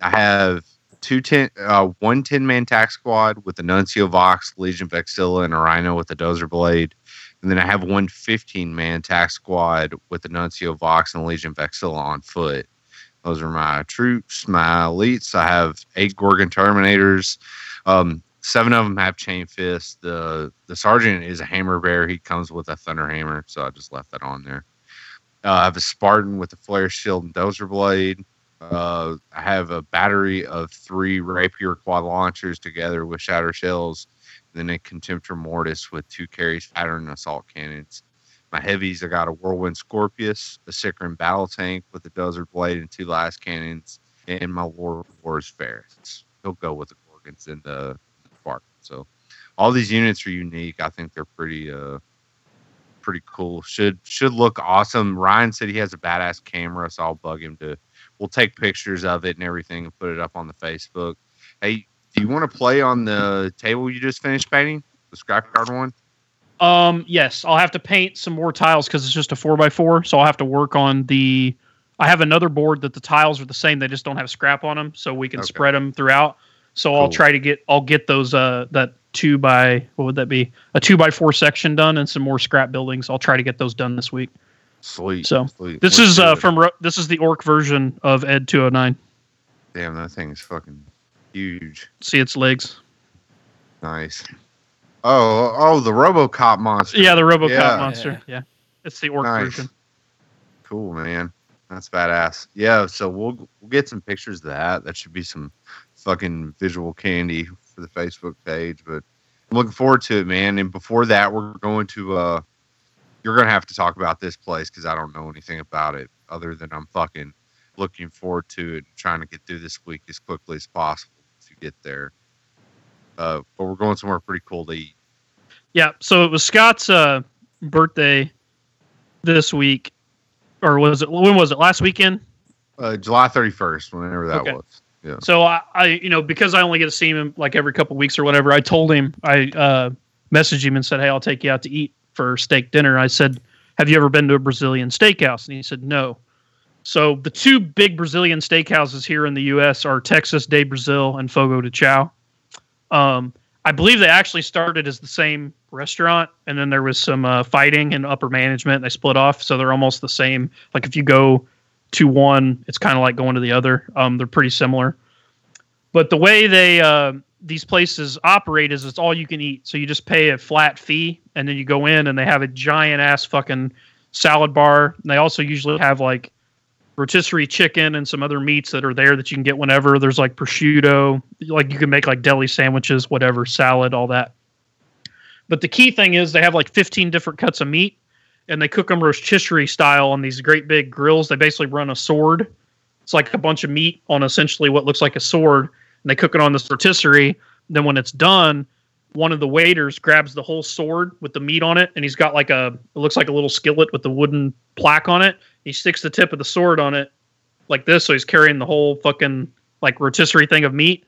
I have two ten, uh, one 10 man tax squad with the Nuncio Vox, Legion Vexilla, and a Rhino with the Dozer Blade. And then I have one 15 man tax squad with the Nuncio Vox and Legion Vexilla on foot. Those are my troops, my elites. I have eight Gorgon Terminators. Um, seven of them have chain fists. The the sergeant is a hammer bear. He comes with a thunder hammer, so I just left that on there. Uh, I have a Spartan with a flare shield and dozer blade. Uh, I have a battery of three rapier quad launchers together with shatter shells, then a contemptor mortis with two Kheres pattern assault cannons. My heavies, I got a whirlwind Scorpius, a Sicaran battle tank with a desert blade and two lascannons, and my war Wars Ferrus. He'll go with the Gorgons and the Spartan. So all these units are unique. I think they're pretty uh pretty cool. Should should look awesome. Ryan said he has a badass camera, so I'll bug him to we'll take pictures of it and everything and put it up on the Facebook. Hey, do you want to play on the table you just finished painting? The scrapyard one? Um, yes, I'll have to paint some more tiles because it's just a four by four, so I'll have to work on the I have another board that the tiles are the same. They just don't have scrap on them, so we can Okay. spread them throughout. So I'll try to get I'll get those uh that two by what would that be a two by four section done and some more scrap buildings. I'll try to get those done this week. Sweet. So, sweet. This Let's is uh from Ro- this is the orc version of Ed two hundred nine. Damn, that thing is fucking huge. See its legs. Nice. Oh, oh, the RoboCop monster. Yeah, the RoboCop Yeah. monster. Yeah. it's the orc Nice. version. Cool, man. That's badass. Yeah, so we'll we'll get some pictures of that. That should be some fucking visual candy for the Facebook page. But I'm looking forward to it, man. And before that, we're going to uh you're gonna have to talk about this place because I don't know anything about it other than I'm fucking looking forward to it, trying to get through this week as quickly as possible to get there. Uh, but we're going somewhere pretty cool to eat. Yeah, so it was Scott's uh, birthday this week, or was it? When was it? Last weekend. Uh, July 31st, whenever that Okay. was. Yeah. So I, I, you know, because I only get to see him like every couple weeks or whatever, I told him I uh, messaged him and said, "Hey, I'll take you out to eat for steak dinner." I said, "Have you ever been to a Brazilian steakhouse?" And he said, "No." So the two big Brazilian steakhouses here in the U.S. are Texas de Brazil and Fogo de Chao. Um, I believe they actually started as the same restaurant, and then there was some uh, fighting and upper management. They split off, so they're almost the same. Like if you go to one, it's kind of like going to the other. Um, they're pretty similar, but the way they uh, these places operate is it's all you can eat. So you just pay a flat fee, and then you go in, and they have a giant ass fucking salad bar. And they also usually have like rotisserie chicken and some other meats that are there that you can get whenever. There's like prosciutto, like you can make like deli sandwiches, whatever, salad, all that. But the key thing is they have like 15 different cuts of meat and they cook them rotisserie style on these great big grills. They basically run a sword. It's like a bunch of meat on essentially what looks like a sword and they cook it on this rotisserie. Then when it's done, one of the waiters grabs the whole sword with the meat on it and he's got like a it looks like a little skillet with the wooden plaque on it. He sticks the tip of the sword on it like this so he's carrying the whole fucking like rotisserie thing of meat.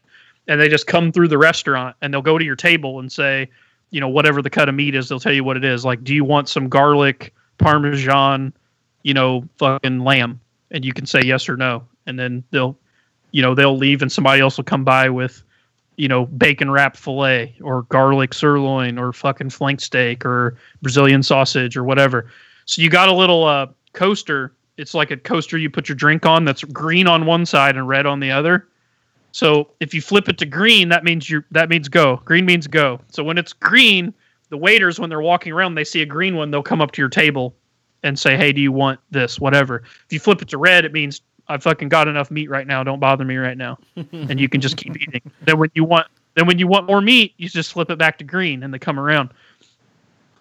And they just come through the restaurant and they'll go to your table and say you know whatever the cut of meat is they'll tell you what it is. Like do you want some garlic parmesan you know fucking lamb? And you can say yes or no. And then they'll you know they'll leave and somebody else will come by with you know bacon wrapped fillet or garlic sirloin or fucking flank steak or brazilian sausage or whatever so you got a little uh coaster. It's like a coaster you put your drink on that's green on one side and red on the other. So if you flip it to green, that means you that means go. Green means go. So when it's green, the waiters when they're walking around, they see a green one, they'll come up to your table and say, "Hey, do you want this? Whatever." If you flip it to red, it means I fucking got enough meat right now. Don't bother me right now, *laughs* and you can just keep eating. Then when you want then when you want more meat, you just flip it back to green, and they come around.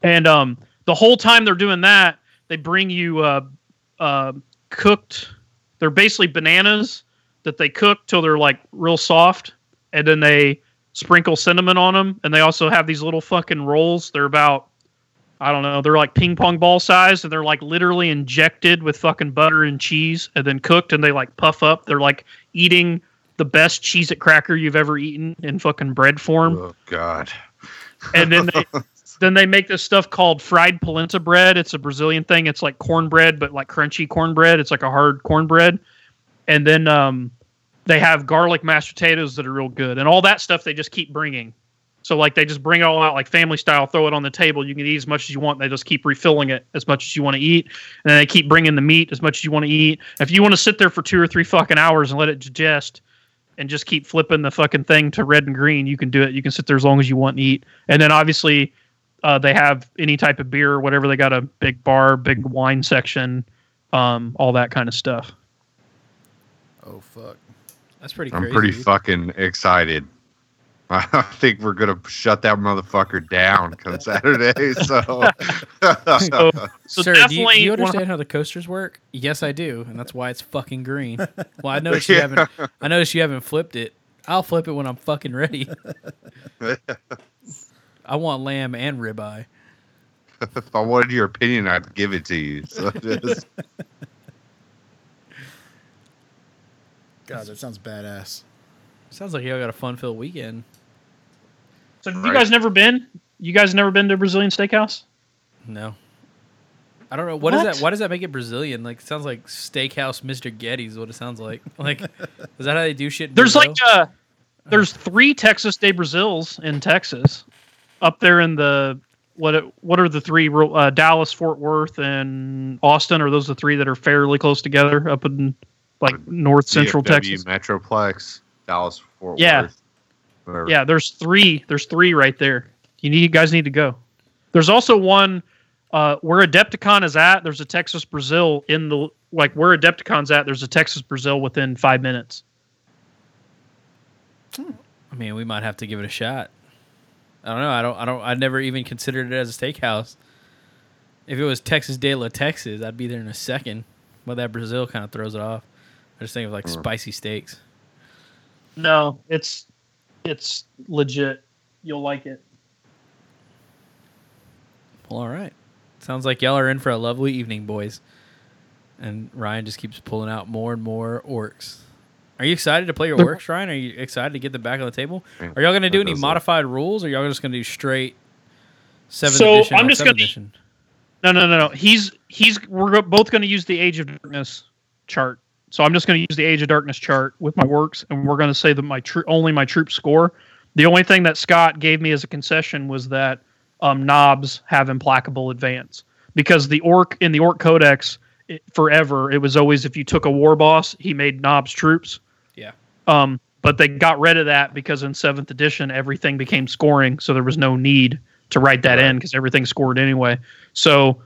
And um, the whole time they're doing that, they bring you uh, uh, cooked. They're basically bananas that they cook till they're like real soft, and then they sprinkle cinnamon on them. And they also have these little fucking rolls. They're about I don't know. They're like ping pong ball size, and they're like literally injected with fucking butter and cheese, and then cooked, and they like puff up. They're like eating the best cheese at cracker you've ever eaten in fucking bread form Oh God. and then they *laughs* then they make this stuff called fried polenta bread. It's a Brazilian thing. It's like cornbread, but like crunchy cornbread. It's like a hard cornbread. And then um, they have garlic mashed potatoes that are real good, and all that stuff they just keep bringing. So like they just bring it all out like family style, throw it on the table. You can eat as much as you want. They just keep refilling it as much as you want to eat, and then they keep bringing the meat as much as you want to eat. If you want to sit there for two or three fucking hours and let it digest, and just keep flipping the fucking thing to red and green, you can do it. You can sit there as long as you want and eat. And then obviously, uh, they have any type of beer or whatever. They got a big bar, big wine section, um, all that kind of stuff. Oh fuck. That's pretty I'm crazy. pretty fucking excited. I think we're gonna shut that motherfucker down come *laughs* Saturday. So, So, so *laughs* Sir, do you, definitely, do you one- understand how the coasters work? Yes, I do, and that's why it's fucking green. *laughs* Well, I noticed you haven't. I noticed you haven't flipped it. I'll flip it when I'm fucking ready. I want lamb and ribeye. if I wanted your opinion, I'd give it to you. So just God, that sounds badass. Sounds like y'all got a fun-filled weekend. so have you guys never been? You guys never been to a Brazilian steakhouse? No, I don't know what is that. Why does that make it Brazilian? Like it sounds like Steakhouse Mr. Getty is what it sounds like. *laughs* Like is that how they do shit? in There's like Brazil? uh there's three Texas de Brazils in Texas, up there in the what what are the three uh, Dallas, Fort Worth, and Austin? Are those the three that are fairly close together up in like North Central DFW, Texas? Metroplex, Dallas, Fort Yeah. Worth. whatever. Yeah, there's three. There's three right there. You need you guys need to go. There's also one uh, where Adepticon is at. There's a Texas Brazil in the like where Adepticon's at. There's a Texas Brazil within five minutes. I mean, we might have to give it a shot. I don't know. I don't. I don't. I never even considered it as a steakhouse. If it was Texas de la Texas, I'd be there in a second. But that Brazil kind of throws it off. I just think of like spicy steaks. No, it's it's legit. You'll like it. Well, all right. Sounds like y'all are in for a lovely evening, boys. And Ryan just keeps pulling out more and more orcs. Are you excited to play your *laughs* orcs, Ryan? Are you excited to get them back on the table? Are y'all going to do any does look- modified rules, or y'all just going to do straight seventh So, edition? I'm just gonna- No, no, no, no. He's he's we're both going to use the Age of Darkness chart. So I'm just going to use the Age of Darkness chart with my works, and we're going to say that my tro- only my troops score. The only thing that Scott gave me as a concession was that um, Nobz have implacable advance because the orc in the orc codex it, forever it was always if you took a war boss he made Nobz troops. Yeah. Um, but they got rid of that because in seventh edition everything became scoring, so there was no need to write that in because everything scored anyway. So,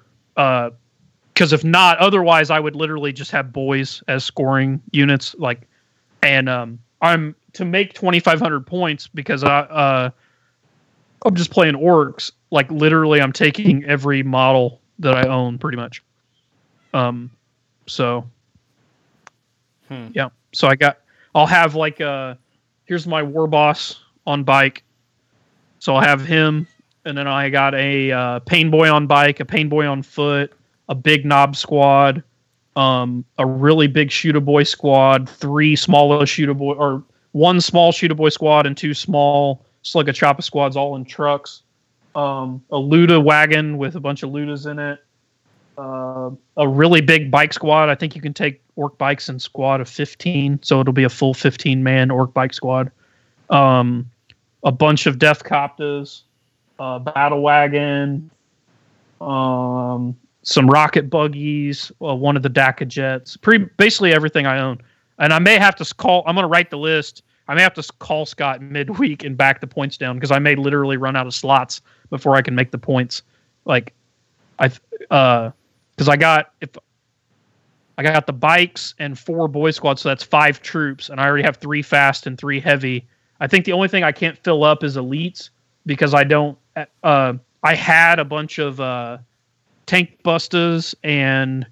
because if not, otherwise I would literally just have boys as scoring units. Like, and um, I'm to make 2,500 points because I uh, I'm just playing orcs. Like literally, I'm taking every model that I own pretty much. Um, so Hmm. yeah. So I got. I'll have like uh here's my war boss on bike. So I'll have him, and then I got a uh, pain boy on bike, a pain boy on foot, a big Nob squad, um, a really big shooter boy squad, three smaller shooter boy or one small shooter boy squad and two small slugga choppa squads, all in trucks. Um, a Luda wagon with a bunch of Lootas in it. Uh, a really big bike squad. I think you can take orc bikes in squad of 15, so it'll be a full 15 man orc bike squad. Um, a bunch of Deffkoptas, a battle wagon, um, some rocket buggies, uh, one of the Dakkajets, pretty basically everything I own. And I may have to call. I'm going to write the list. I may have to call Scott midweek and back the points down because I may literally run out of slots before I can make the points. Like, I, uh, because I got if I got the bikes and four boy squads, so that's five troops, and I already have three fast and three heavy. I think the only thing I can't fill up is elites because I don't. Uh, I had a bunch of uh, tank busters and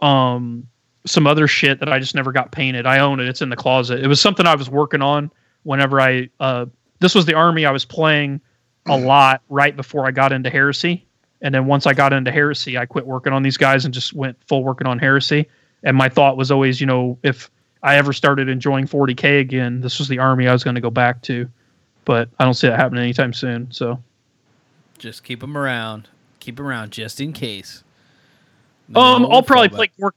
um some other shit that I just never got painted. I own it. It's in the closet. It was something I was working on whenever I. Uh, this was the army I was playing a lot right before I got into heresy. And then once I got into heresy, I quit working on these guys and just went full working on heresy. And my thought was always, you know, if I ever started enjoying 40k again, this was the army I was going to go back to. But I don't see that happening anytime soon. So, Just keep them around. Keep around just in case. No um, I'll probably play Gork.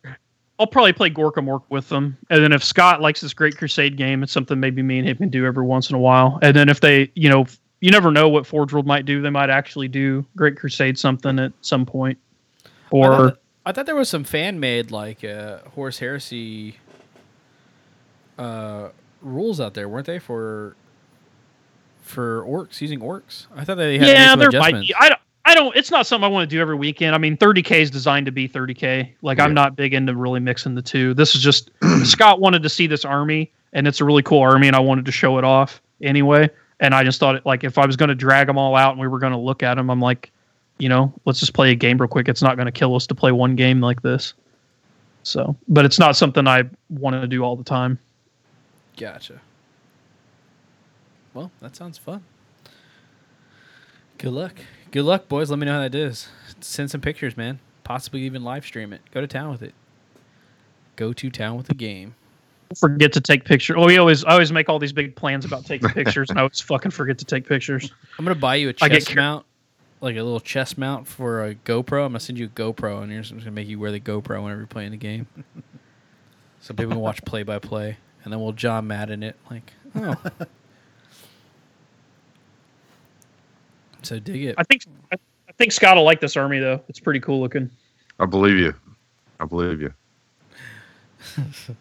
I'll probably play Gorkamorka with them. And then if Scott likes this Great Crusade game, it's something maybe me and him can do every once in a while. And then if they, you know, you never know what Forge World might do. They might actually do Great Crusade something at some point. I Or thought, I thought there was some fan made like uh, Horus Heresy uh, rules out there, weren't they for for orcs using orcs? I thought they had yeah, there might be. I don't. I don't. It's not something I want to do every weekend. I mean, 30k is designed to be 30k. Like I'm not big into really mixing the two. This is just *clears throat* Scott wanted to see this army, and it's a really cool army, and I wanted to show it off anyway. And I just thought, it, like, if I was going to drag them all out and we were going to look at them, I'm like, you know, let's just play a game real quick. It's not going to kill us to play one game like this. So, but it's not something I want to do all the time. Gotcha. Well, that sounds fun. Good luck. Good luck, boys. Let me know how that is. Send some pictures, man. Possibly even live stream it. Go to town with it. Go to town with the game. Forget to take pictures. Oh, we always, I always make all these big plans about taking *laughs* pictures, and I always fucking forget to take pictures. I'm gonna buy you a I get chest cur- mount like a little chest mount for a GoPro. I'm gonna send you a GoPro, and you're just gonna make you wear the GoPro whenever you're playing the game, *laughs* so people can watch play by play, and then we'll John Madden it. Like, oh, *laughs* so dig it. I think I, I think Scott will like this army though. It's pretty cool looking. I believe you. I believe you. *laughs*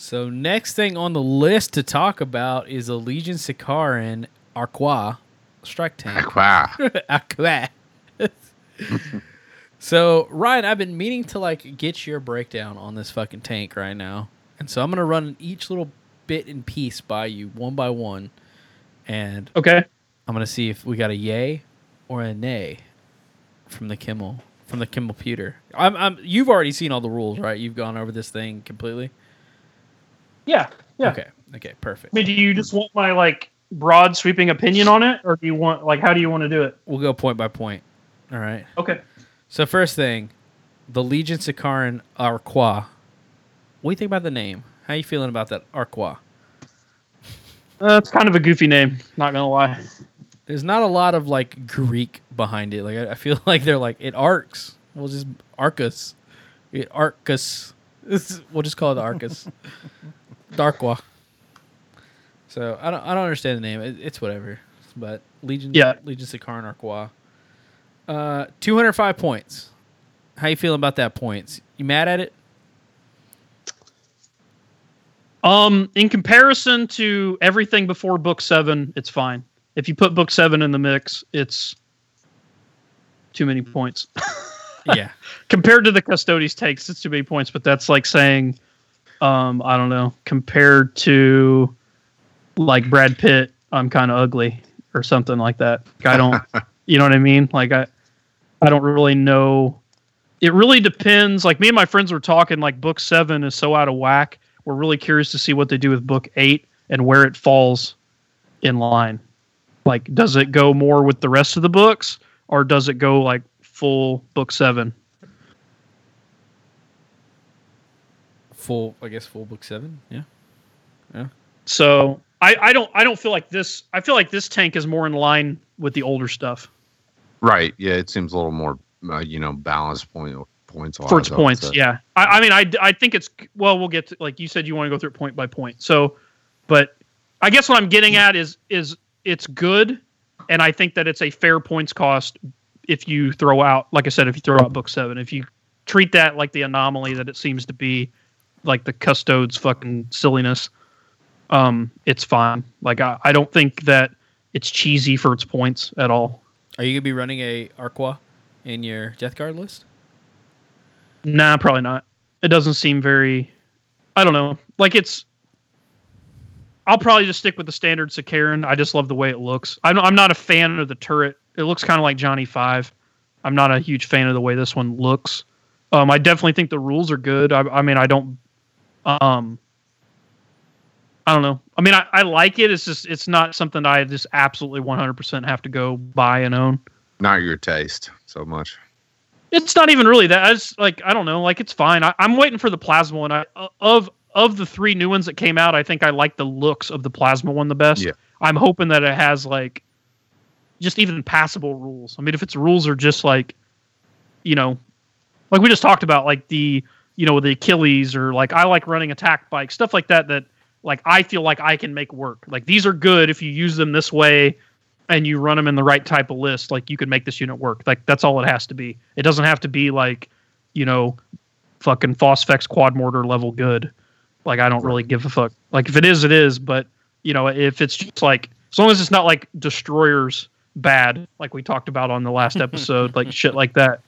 So next thing on the list to talk about is a Legion Sicaran Arqua strike tank. Wow. Aqua. *laughs* *laughs* so Ryan, I've been meaning to like get your breakdown on this fucking tank right now, and so I'm gonna run each little bit and piece by you one by one, and Okay. I'm gonna see if we got a yay or a nay from the Kimmel from the Kimmel pewter. I'm, I'm you've already seen all the rules, right? You've gone over this thing completely. Yeah. Yeah. Okay. Okay. Perfect. I mean, do you just want my like broad sweeping opinion on it, or do you want like how do you want to do it? We'll go point by point. All right. Okay. So first thing, the Legion Sicaran Arqua. What do you think about the name? How are you feeling about that Arqua? Uh, it's kind of a goofy name. Not gonna lie. There's not a lot of like Greek behind it. Like I, I feel *laughs* like they're like it arcs. We'll just Arcus. It Arcus. *laughs* We'll just call it the Arcus. *laughs* Darkwa. So I don't I don't understand the name. It, it's whatever. But Legion Yeah. Legion Sicaran Arqua. Uh 205 points. How you feeling about that points? You mad at it? Um, in comparison to everything before book seven, it's fine. If you put book seven in the mix, it's too many points. *laughs* yeah. compared to the Custodes takes, it's too many points. But that's like saying, um, I don't know, compared to like Brad Pitt, I'm kind of ugly or something like that. I don't, *laughs* you know what I mean? Like I, I don't really know. It really depends. Like me and my friends were talking. Like book seven is so out of whack. We're really curious to see what they do with book eight and where it falls in line. Like, does it go more with the rest of the books, or does it go like full book seven? Full I guess full book 7. Yeah. Yeah. So I, I don't I don't feel like this. I feel like this tank is more in line with the older stuff Right. Yeah. It seems a little more, uh, you know, balanced point points. for its wise, I would points. say. Yeah, I, I mean I, I think it's well we'll get to like you said you want to go through it point by point. So, but I guess what I'm getting at is is it's good, and I think that it's a fair points cost if you throw out like I said if you throw out book seven if you treat that like the anomaly that it seems to be, like the custodes fucking silliness. Um, it's fine. Like I, I don't think that it's cheesy for its points at all. Are you going to be running a Arqua in your Death Guard list? Nah, probably not. It doesn't seem very. I don't know. Like it's. I'll probably just stick with the standard Sicaran. I just love the way it looks. I'm, I'm not a fan of the turret. It looks kind of like Johnny Five. I'm not a huge fan of the way this one looks. Um, I definitely think the rules are good. I, I mean, I don't. Um. I don't know. I mean, I, I like it. It's just it's not something I just absolutely 100% have to go buy and own. Not your taste so much. It's not even really that. I just like I don't know. Like it's fine. I, I'm waiting for the plasma one. I of of the three new ones that came out, I think I like the looks of the plasma one the best. Yeah. I'm hoping that it has like just even passable rules. I mean, if its rules are just like, you know, like we just talked about, like the you know the Achilles or like I like running attack bike stuff like that. That like I feel like I can make work. Like these are good if you use them this way and you run them in the right type of list, like you can make this unit work. Like that's all it has to be. It doesn't have to be like, you know, fucking Phosphex quad mortar level good. Like I don't really give a fuck. Like if it is, it is. But you know, if it's just like as long as it's not like destroyers bad, like we talked about on the last *laughs* episode, like shit like that.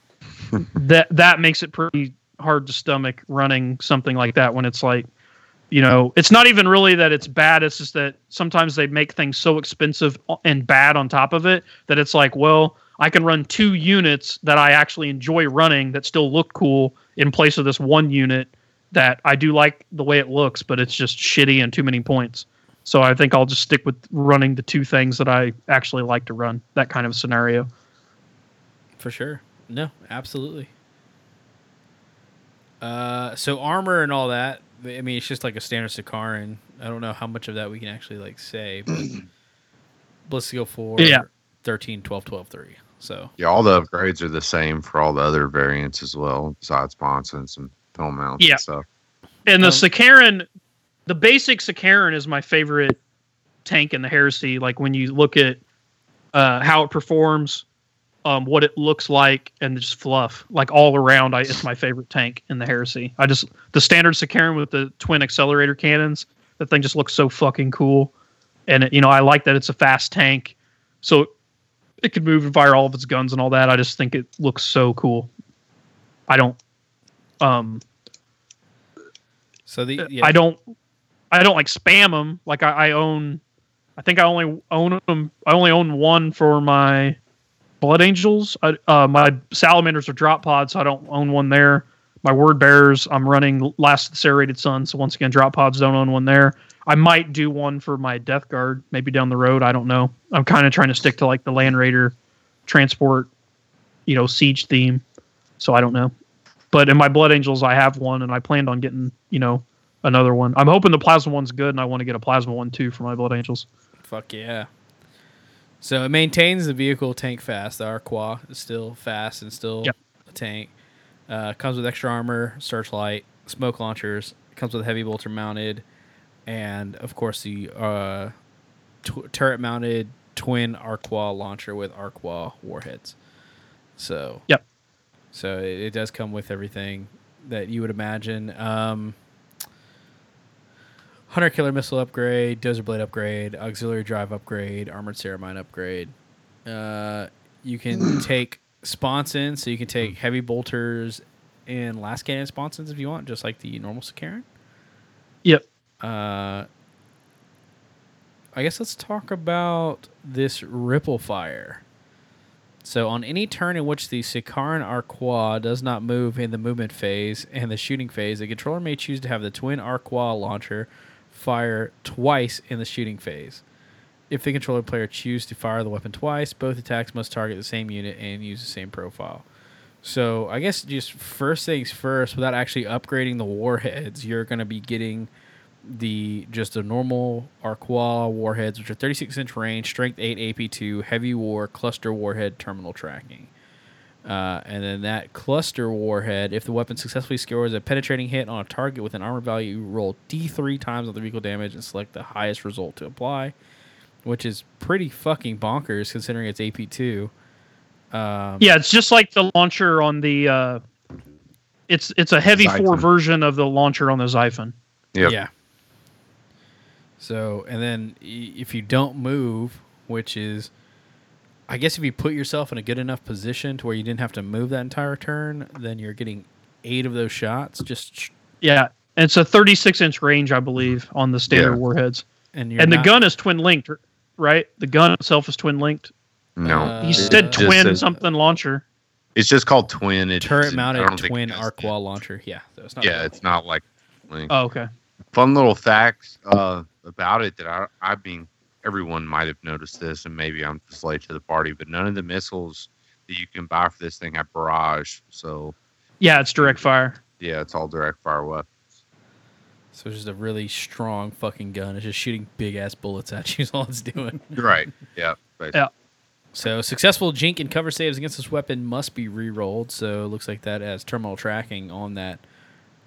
that that makes it pretty hard to stomach running something like that when it's like you know, it's not even really that it's bad. It's just that sometimes they make things so expensive and bad on top of it that it's like, well, I can run two units that I actually enjoy running that still look cool in place of this one unit that I do like the way it looks, but it's just shitty and too many points. So I think I'll just stick with running the two things that I actually like to run. That kind of scenario. For sure. No, absolutely. Uh, so armor and all that. I mean, it's just like a standard Sicaran. I don't know how much of that we can actually like say, but *clears throat* let's go for Yeah. 13, 12, 12, 3. So Yeah, all the upgrades are the same for all the other variants as well, besides sponsons and some film mounts Yeah. and stuff. And the Um, Sicaran, the basic Sicaran is my favorite tank in the Heresy. Like when you look at uh, how it performs, um, what it looks like, and just fluff, like all around, I, it's my favorite tank in the Heresy. I just the standard Sicaran with the twin accelerator cannons. That thing just looks so fucking cool, and it, you know I like that it's a fast tank, so it could move and fire all of its guns and all that. I just think it looks so cool. I don't. Um, so the yeah, I don't I don't like spam them. Like I, I own I think I only own them. I only own one for my Blood Angels. I, uh, my Salamanders are drop pods, so I don't own one there. My Word Bearers, I'm running Last of the Serrated Sun, so once again, drop pods don't own one there. I might do one for my Death Guard, maybe down the road. I don't know. I'm kind of trying to stick to like the Land Raider transport, you know, siege theme. So I don't know. But in my Blood Angels, I have one, and I planned on getting, you know, another one. I'm hoping the plasma one's good, and I want to get a plasma one too for my Blood Angels. Fuck yeah. So it maintains the vehicle tank fast. The Arqua is still fast and still Yep. a tank. Uh, comes with extra armor, searchlight, smoke launchers. Comes with a heavy bolter mounted, and of course the uh, tw- turret mounted twin Arqua launcher with Arqua warheads. So Yep. So it, it does come with everything that you would imagine. Um, Hunter Killer Missile upgrade, Dozer Blade upgrade, Auxiliary Drive upgrade, Armored Ceramite upgrade. Uh, you can *coughs* take sponsons, so you can take heavy bolters and lascannon sponsons if you want, just like the normal Sicaran. Yep. Uh, I guess let's talk about this Ripple Fire. So, on any turn in which the Sicaran Arqua does not move in the movement phase and the shooting phase, the controller may choose to have the twin Arqua launcher fire twice in the shooting phase. If the controller player chooses to fire the weapon twice, both attacks must target the same unit and use the same profile. So, I guess just first things first, without actually upgrading the warheads, you're going to be getting the just the normal Arqua warheads, which are 36 inch range, strength 8 AP2, heavy war, cluster warhead, terminal tracking. Uh, and then that cluster warhead, if the weapon successfully scores a penetrating hit on a target with an armor value, you roll D3 times on the vehicle damage and select the highest result to apply, which is pretty fucking bonkers considering it's AP2. Um, Yeah, it's just like the launcher on the. Uh, it's it's a heavy four version of the launcher on the Xiphon. Yep. Yeah. So, and then if you don't move, which is, I guess if you put yourself in a good enough position to where you didn't have to move that entire turn, then you're getting eight of those shots. Just Yeah, and it's a 36 inch range, I believe, on the standard Yeah. warheads. and you're and the not- gun is twin linked, right? The gun itself is twin linked. No, Uh, He said twin says- something launcher. it's just called twin. It turret mounted twin it does- Arqua launcher. Yeah, so it's not. Yeah, it's not like. like- Oh, okay. fun little facts. uh, about it that I, I mean, everyone might have noticed this, and maybe I'm just late to the party, but none of the missiles that you can buy for this thing have barrage. So Yeah, it's direct fire. yeah, it's all direct fire weapon. So it's just a really strong fucking gun. It's just shooting big ass bullets at you. Is all it's doing. *laughs* Right. Yeah. basically. Yeah. So successful jink and cover saves against this weapon must be re-rolled. So it looks like that has terminal tracking on that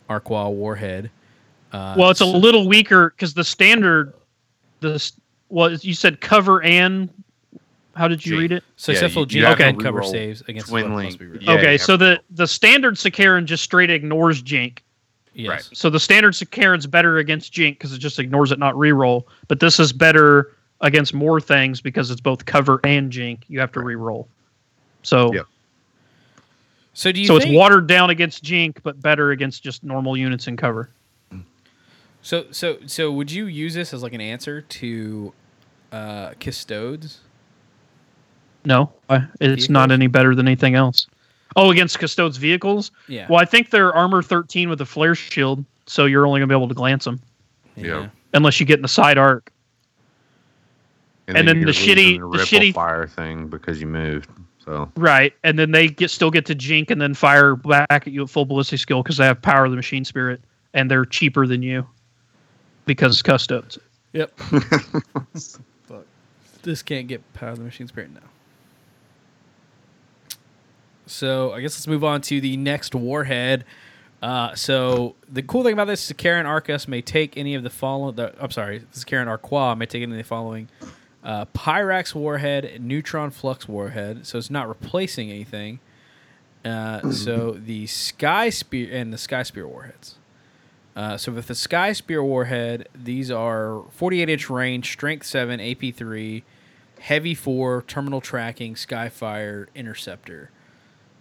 Arqua warhead. Uh, Well, it's a little weaker because the standard, the s- was you said cover and how did you Jink. read it? successful you- jink you have to cover saves against twin link. must be re-rolled. Yeah, okay, so the the standard Sicaran just straight ignores Jink. Yes. Right. So the standard Sicaran's better against Jink because it just ignores it, not reroll. But this is better against more things because it's both cover and Jink. You have to reroll. So Yep. So do you so think, it's watered down against Jink, but better against just normal units in cover. So so so would you use this as like an answer to uh custodes? No, I- it's not any better than anything else. Oh, against Custodes vehicles? Yeah. Well, I think they're armor 13 with a flare shield, so you're only going to be able to glance them Yeah. unless you get in the side arc. and then you're the shitty- losing the shitty- fire thing because you moved. So Right, and then they get still get to jink and then fire back at you at full ballistic skill because they have power of the machine spirit and they're cheaper than you because custodes. Yep. *laughs* Fuck. This can't get power of the machine spirit now. So I guess let's move on to the next warhead. Uh, so the cool thing about this Sicaran Arcus may take any of the following. The, I'm sorry, this Sicaran Arqua may take any of the following: uh, Pyrax warhead, Neutron Flux warhead. So it's not replacing anything. Uh, so the Sky Spear and the Sky Spear warheads. Uh, so with the Sky Spear warhead, these are 48 inch range, strength 7, AP 3, heavy 4, terminal tracking, Skyfire, interceptor.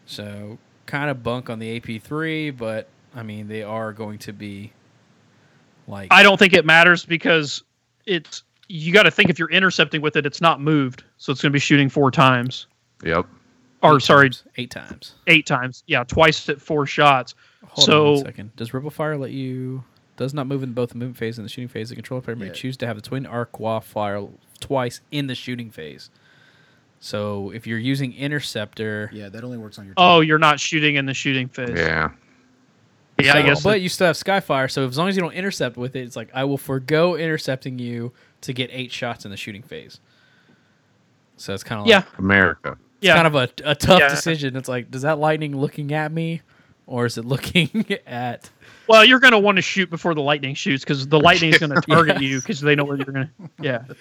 So kind of bunk on the AP 3, but I mean, they are going to be like. I don't think it matters because it's you got to think if you're intercepting with it, it's not moved, so it's going to be shooting four times. Yep. Or eight sorry, times, eight times. eight times. Yeah, twice at four shots. Hold so on one second. Does Ripple Fire let you? Does not move in both the movement phase and the shooting phase. The controller player may Yeah. choose to have the twin arc wall fire twice in the shooting phase. So if you're using interceptor, Yeah, that only works on your. oh, team. you're not shooting in the shooting phase. Yeah. Yeah, I guess. But you still have Skyfire, so as long as you don't intercept with it, it's like I will forego intercepting you to get eight shots in the shooting phase. So it's kind of like, yeah, America. it's yeah. kind of a, a tough Yeah. decision. It's like, does that lightning looking at me, or is it looking *laughs* at? well, you're going to want to shoot before the lightning shoots because the lightning's going *laughs* to target you because they know where you're going to. Yeah. *laughs*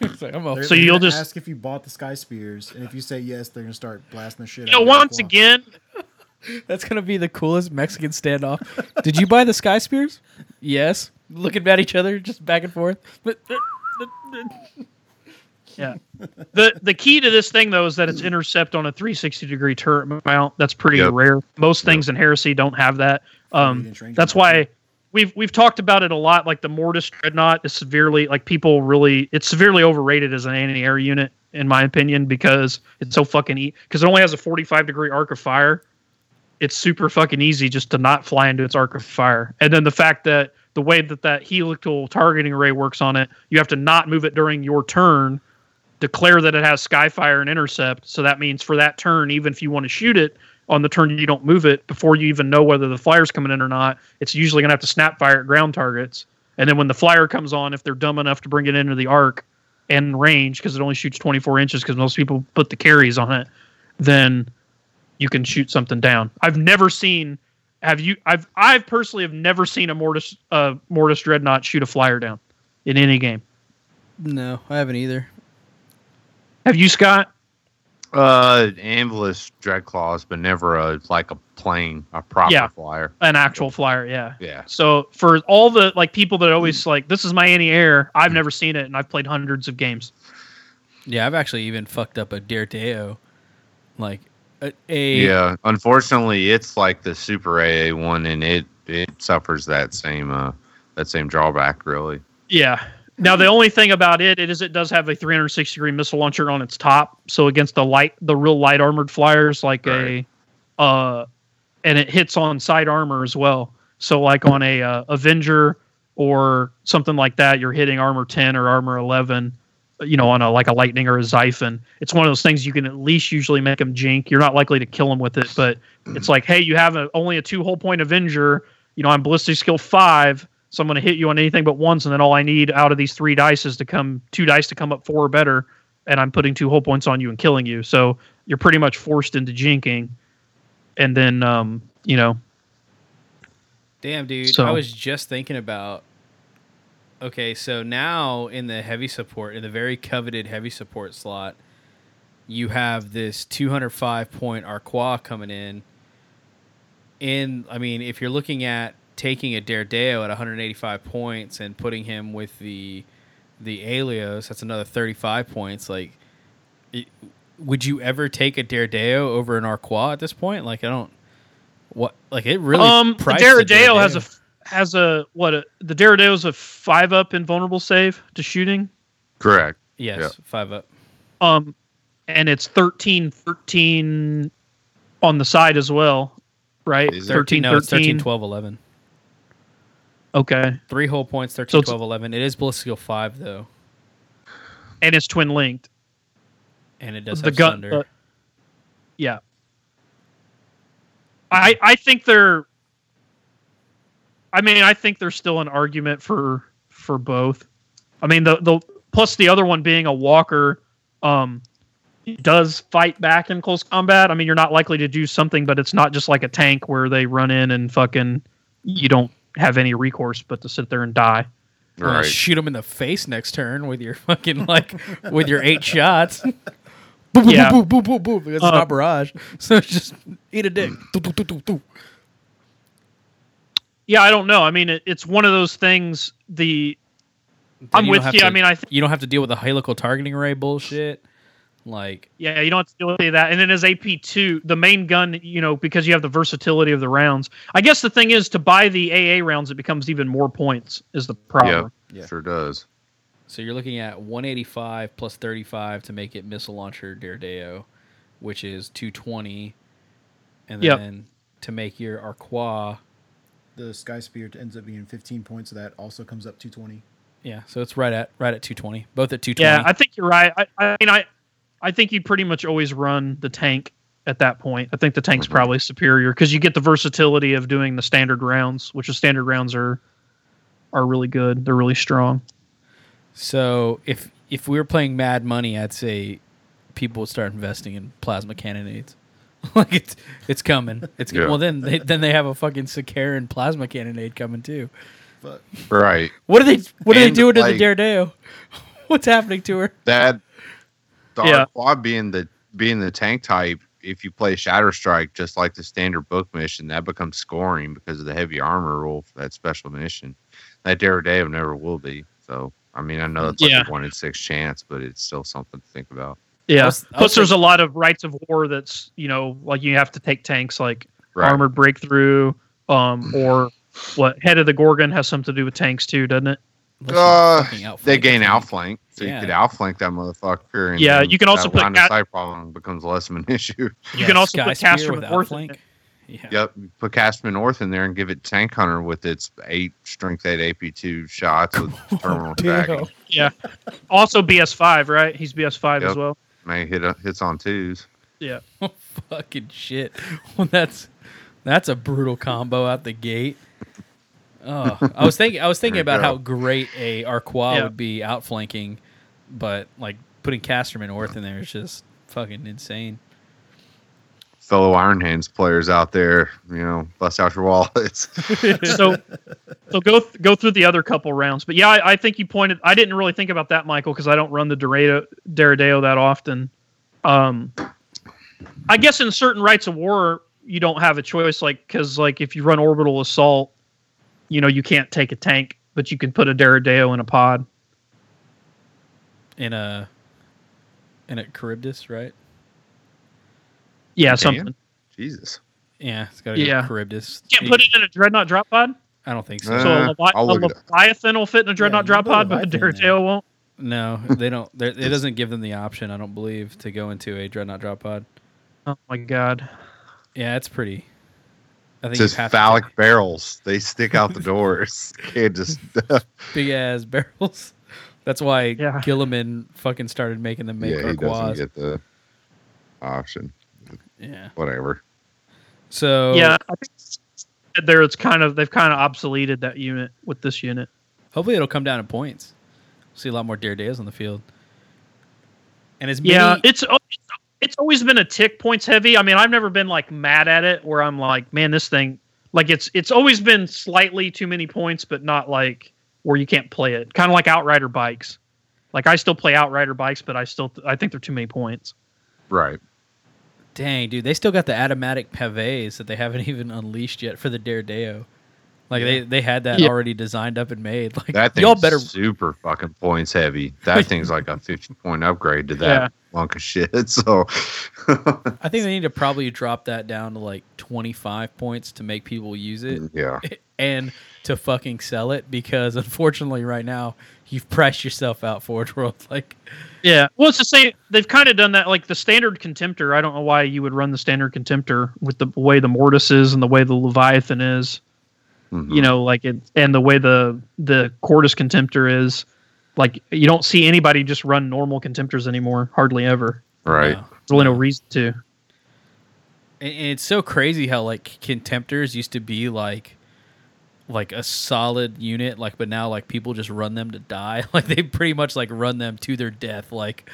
It's like, I'm So you'll just- ask if you bought the Sky Spears, and if you say yes, they're gonna start blasting the shit. You know, of once again, That's gonna be the coolest Mexican standoff. Did you buy the Sky Spears? Yes. Looking at each other, just back and forth. Yeah. the The key to this thing though is that it's intercept on a 360 degree turret mount. That's pretty Yep. rare. Most things in Heresy don't have that. Um, that's why we've we've talked about it a lot. Like the Mortis Dreadnought is severely like people really it's severely overrated as an anti-air unit in my opinion because it's so fucking e because it only has a 45 degree arc of fire. It's super fucking easy just to not fly into its arc of fire. And then the fact that the way that that helical targeting array works on it, you have to not move it during your turn. Declare that it has skyfire and intercept. So that means for that turn, even if you want to shoot it on the turn you don't move it before you even know whether the flyer's coming in or not, it's usually gonna have to snap fire at ground targets. And then when the flyer comes on, if they're dumb enough to bring it into the arc and range, because it only shoots 24 inches, because most people put the Kheres on it, then you can shoot something down. I've never seen. Have you? I've I've personally have never seen a mortis uh mortis dreadnought shoot a flyer down in any game. no, I haven't either. Have you, Scott? Uh, Anvilus Dreadclaws, but never a like a plane, a proper Yeah. flyer. An actual flyer, yeah. Yeah. So for all the like people that always like this is my anti-air, I've never seen it, and I've played hundreds of games. Yeah, I've actually even fucked up a Daredeo, like a, a Yeah. Unfortunately, it's like the Super AA one, and it it suffers that same uh that same drawback. Really. Yeah. Now the only thing about it, it is it does have a 360 degree missile launcher on its top. So against the light, the real light armored flyers, like Right. a, uh, and it hits on side armor as well. So like on a uh, Avenger or something like that, you're hitting armor 10 or armor 11. You know, on a like a lightning or a Xiphon. It's one of those things you can at least usually make them jink. You're not likely to kill them with it, but it's like, hey, you have a, only a two whole point Avenger. You know, I'm ballistic skill five so I'm going to hit you on anything but once, and then all I need out of these three dice is to come two dice to come up four or better, and I'm putting two whole points on you and killing you. So you're pretty much forced into jinking, and then um, you know, Damn, dude. So- I was just thinking about. Okay, so now in the heavy support, in the very coveted heavy support slot, you have this 205 point Arqua coming in. In, I mean, if you're looking at taking a Daredeo at 185 points and putting him with the the Alios, that's another 35 points. Like, it, would you ever take a Daredeo over an Arqua at this point? Like, I don't. What like it really? um, the priced Daredeo has a has a what a the Daredeo is a five up invulnerable save to shooting, Correct. yes Yeah. five up. um, and it's 13 13 on the side as well, right? Is it? 13 no, it's 13, 13. 12, 11. Okay, Three whole points, 13, So it's- 12, 11. It is ballistic five though, and it's twin linked. and it does the have gun. thunder. uh, yeah, I I think they're. I mean, I think there's still an argument for for both. I mean, the the plus the other one being a walker, um, does fight back in close combat. I mean, you're not likely to do something, but it's not just like a tank where they run in and fucking you don't have any recourse but to sit there and die. I'm. Shoot him in the face next turn with your fucking like with your eight shots. *laughs* boop, boop, Yeah. boop, boop, boop, boop, boop. It's Uh, not barrage, *laughs* so it's just eat a dick. Doo. Yeah, I don't know. I mean, it, it's one of those things. The I'm Then with you. to- I mean, I think you don't have to deal with the helical targeting array bullshit. Like yeah, you don't have to deal with that. And then as AP two, the main gun, you know, because you have the versatility of the rounds. I guess the thing is to buy the AA rounds, it becomes even more points. Is the problem? Yeah. Sure does. So you're looking at 185 plus 35 to make it missile launcher Daredeo, which is 220, and Yep. then to make your Arquois, The Sky Spear ends up being 15 points, so that also comes up 220. yeah. So it's right at right at 220, both at 220. Yeah, I think you're right. I, I mean, I, I think you pretty much always run the tank at that point. I think the tank's Mhm. probably superior because you get the versatility of doing the standard rounds, which the standard rounds are, are really good. They're really strong. So if if we were playing Mad Money, I'd say people would start investing in plasma cannonades. *laughs* like it's it's coming. It's Yeah. well then they, then they have a fucking Sicaran plasma cannonade coming too. But Right. What are they what are they And, doing to the like- Deredeo? *laughs* What's happening to her? That the Yeah. Arquois being the being the tank type, if you play Shatter Strike just like the standard book mission, that becomes scoring because of the heavy armor rule for that special mission. That Deredeo never will be. So I mean, I know it's like Yeah. a one in six chance, but it's still something to think about. Yeah. was- I Plus, was there's a lot of rites of war that's you know like you have to take tanks like Right. armored breakthrough, um, or *sighs* what head of the Gorgon has something to do with tanks too, doesn't it? Unless you Uh, They gain outflank, so Yeah. you could outflank that motherfucker. And Yeah, you can also that put line cat- of sight problem becomes less of an *laughs* issue. You Yeah, can also Sky put Spear with outflank. Yeah. Yep, put Castman North in there and give it Tank Hunter with its eight strength eight AP two shots with *laughs* terminal tracking. Yeah. Also BS5, right? He's BS5 as well. May hit uh, hits on twos. Yeah. *laughs* Fucking shit. Well, that's that's a brutal combo out the gate. Oh, I was thinking I was thinking about how great a Arquois Yeah. would be outflanking, but like putting Casterman North in there is just fucking insane. Fellow Iron Hands players out there, you know, bust out your wallets. *laughs* so so go th- go through the other couple rounds. But yeah, I, I think you pointed. I didn't really think about that, Michael, because I don't run the Dorado, Deredeo that often. Um, I guess in certain rites of war, you don't have a choice, like because like if you run orbital assault, you know you can't take a tank, but you can put a Deredeo in a pod. In a in a Charybdis, right? Yeah, Damn. something. Jesus. Yeah, it's got to Yeah. be Charybdis. You can't put it in a dreadnought drop pod. I don't think so. Uh, So a, Levi- I'll a look it up. Leviathan will fit in a dreadnought you drop pod, but a Leviathan in won't. no, they don't. It doesn't give them the option. I don't believe to go into a dreadnought drop pod. Oh my god. Yeah, it's pretty. I It think you says have to phallic barrels. They stick out the *laughs* doors. *laughs* Can't just *laughs* big ass barrels. That's why Yeah. Guilliman fucking started making them make Yeah, he doesn't get the option. Yeah. Whatever. So Yeah, I think there it's kind of they've kind of obsoleted that unit with this unit. hopefully it'll come down in points. See a lot more Deredeos on the field. And as many, Yeah, it's oh, it's- it's always been a tick points heavy. I mean, I've never been like mad at it where I'm like, man, this thing like it's it's always been slightly too many points, but not like where you can't play it. Kind of like Outrider bikes. Like I still play Outrider bikes, but I still I think they're too many points. Right. dang dude, they still got the atomantic pavises that they haven't *laughs* even unleashed yet for the Deredeo. Like they, they had that Yeah. already designed up and made. *laughs* Like That thing's y'all better super fucking points heavy. That *laughs* thing's like a 50 point upgrade to that Yeah. Lunk of shit. *laughs* So I think they need to probably drop that down to like 25 points to make people use it yeah. *laughs* and to fucking sell it because unfortunately right now you've priced yourself out Forge *laughs* World. Like Yeah. Well, it's the same. They've kind of done that. Like the standard contemptor. I don't know why you would run the standard contemptor with the way the mortis is and the way the leviathan is. Mhm. You know, like it and the way the the cordis contemptor is. Like you don't see anybody just run normal contemptors anymore. Hardly ever. right. no. There's really no reason to. And and it's so crazy how like contemptors used to be like like a solid unit like but now like people just run them to die *laughs* like they pretty much like run them to their death like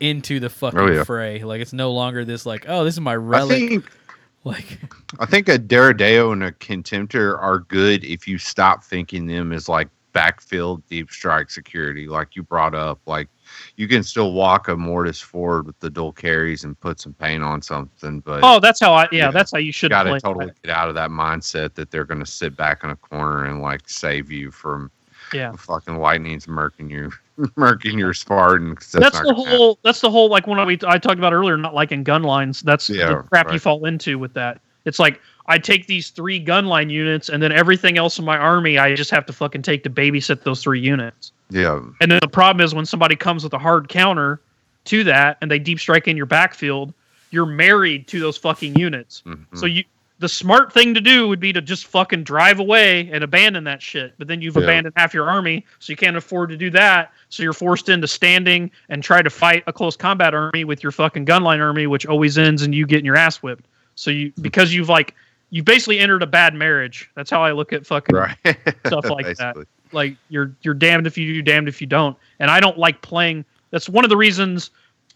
into the fucking Oh, yeah. fray. Like it's no longer this like, oh, this is my I relic. think *laughs* like I think a Deredeo and a Contemptor are good if you stop thinking them as like backfield deep strike security, like you brought up. Like you can still walk a Mortis forward with the dual Kheres and put some paint on something, but Oh, that's how I. Yeah, that's how you should got to totally get out of that mindset that they're going to sit back in a corner and like save you from Yeah. fucking lightning's murking you, *laughs* murking your Spartan. That's, That's, the gonna happen. whole. That's the whole like when we I talked about earlier, not liking gun lines. That's Yeah, the crap you fall into with that. It's like I take these three gun line units, and then everything else in my army, I just have to fucking take to babysit those three units. Yeah, And then the problem is when somebody comes with a hard counter to that, and they deep strike in your backfield, you're married to those fucking units. mhm. So you the smart thing to do would be to just fucking drive away and abandon that shit. But then you've Yeah. abandoned half your army, so you can't afford to do that. So you're forced into standing and try to fight a close combat army with your fucking gunline army, which always ends in you getting your ass whipped. So you because you've like you've basically entered a bad marriage. That's how I look at fucking right. *laughs* stuff like that. Like you're you're damned if you do, damned if you don't. And I don't like playing. That's one of the reasons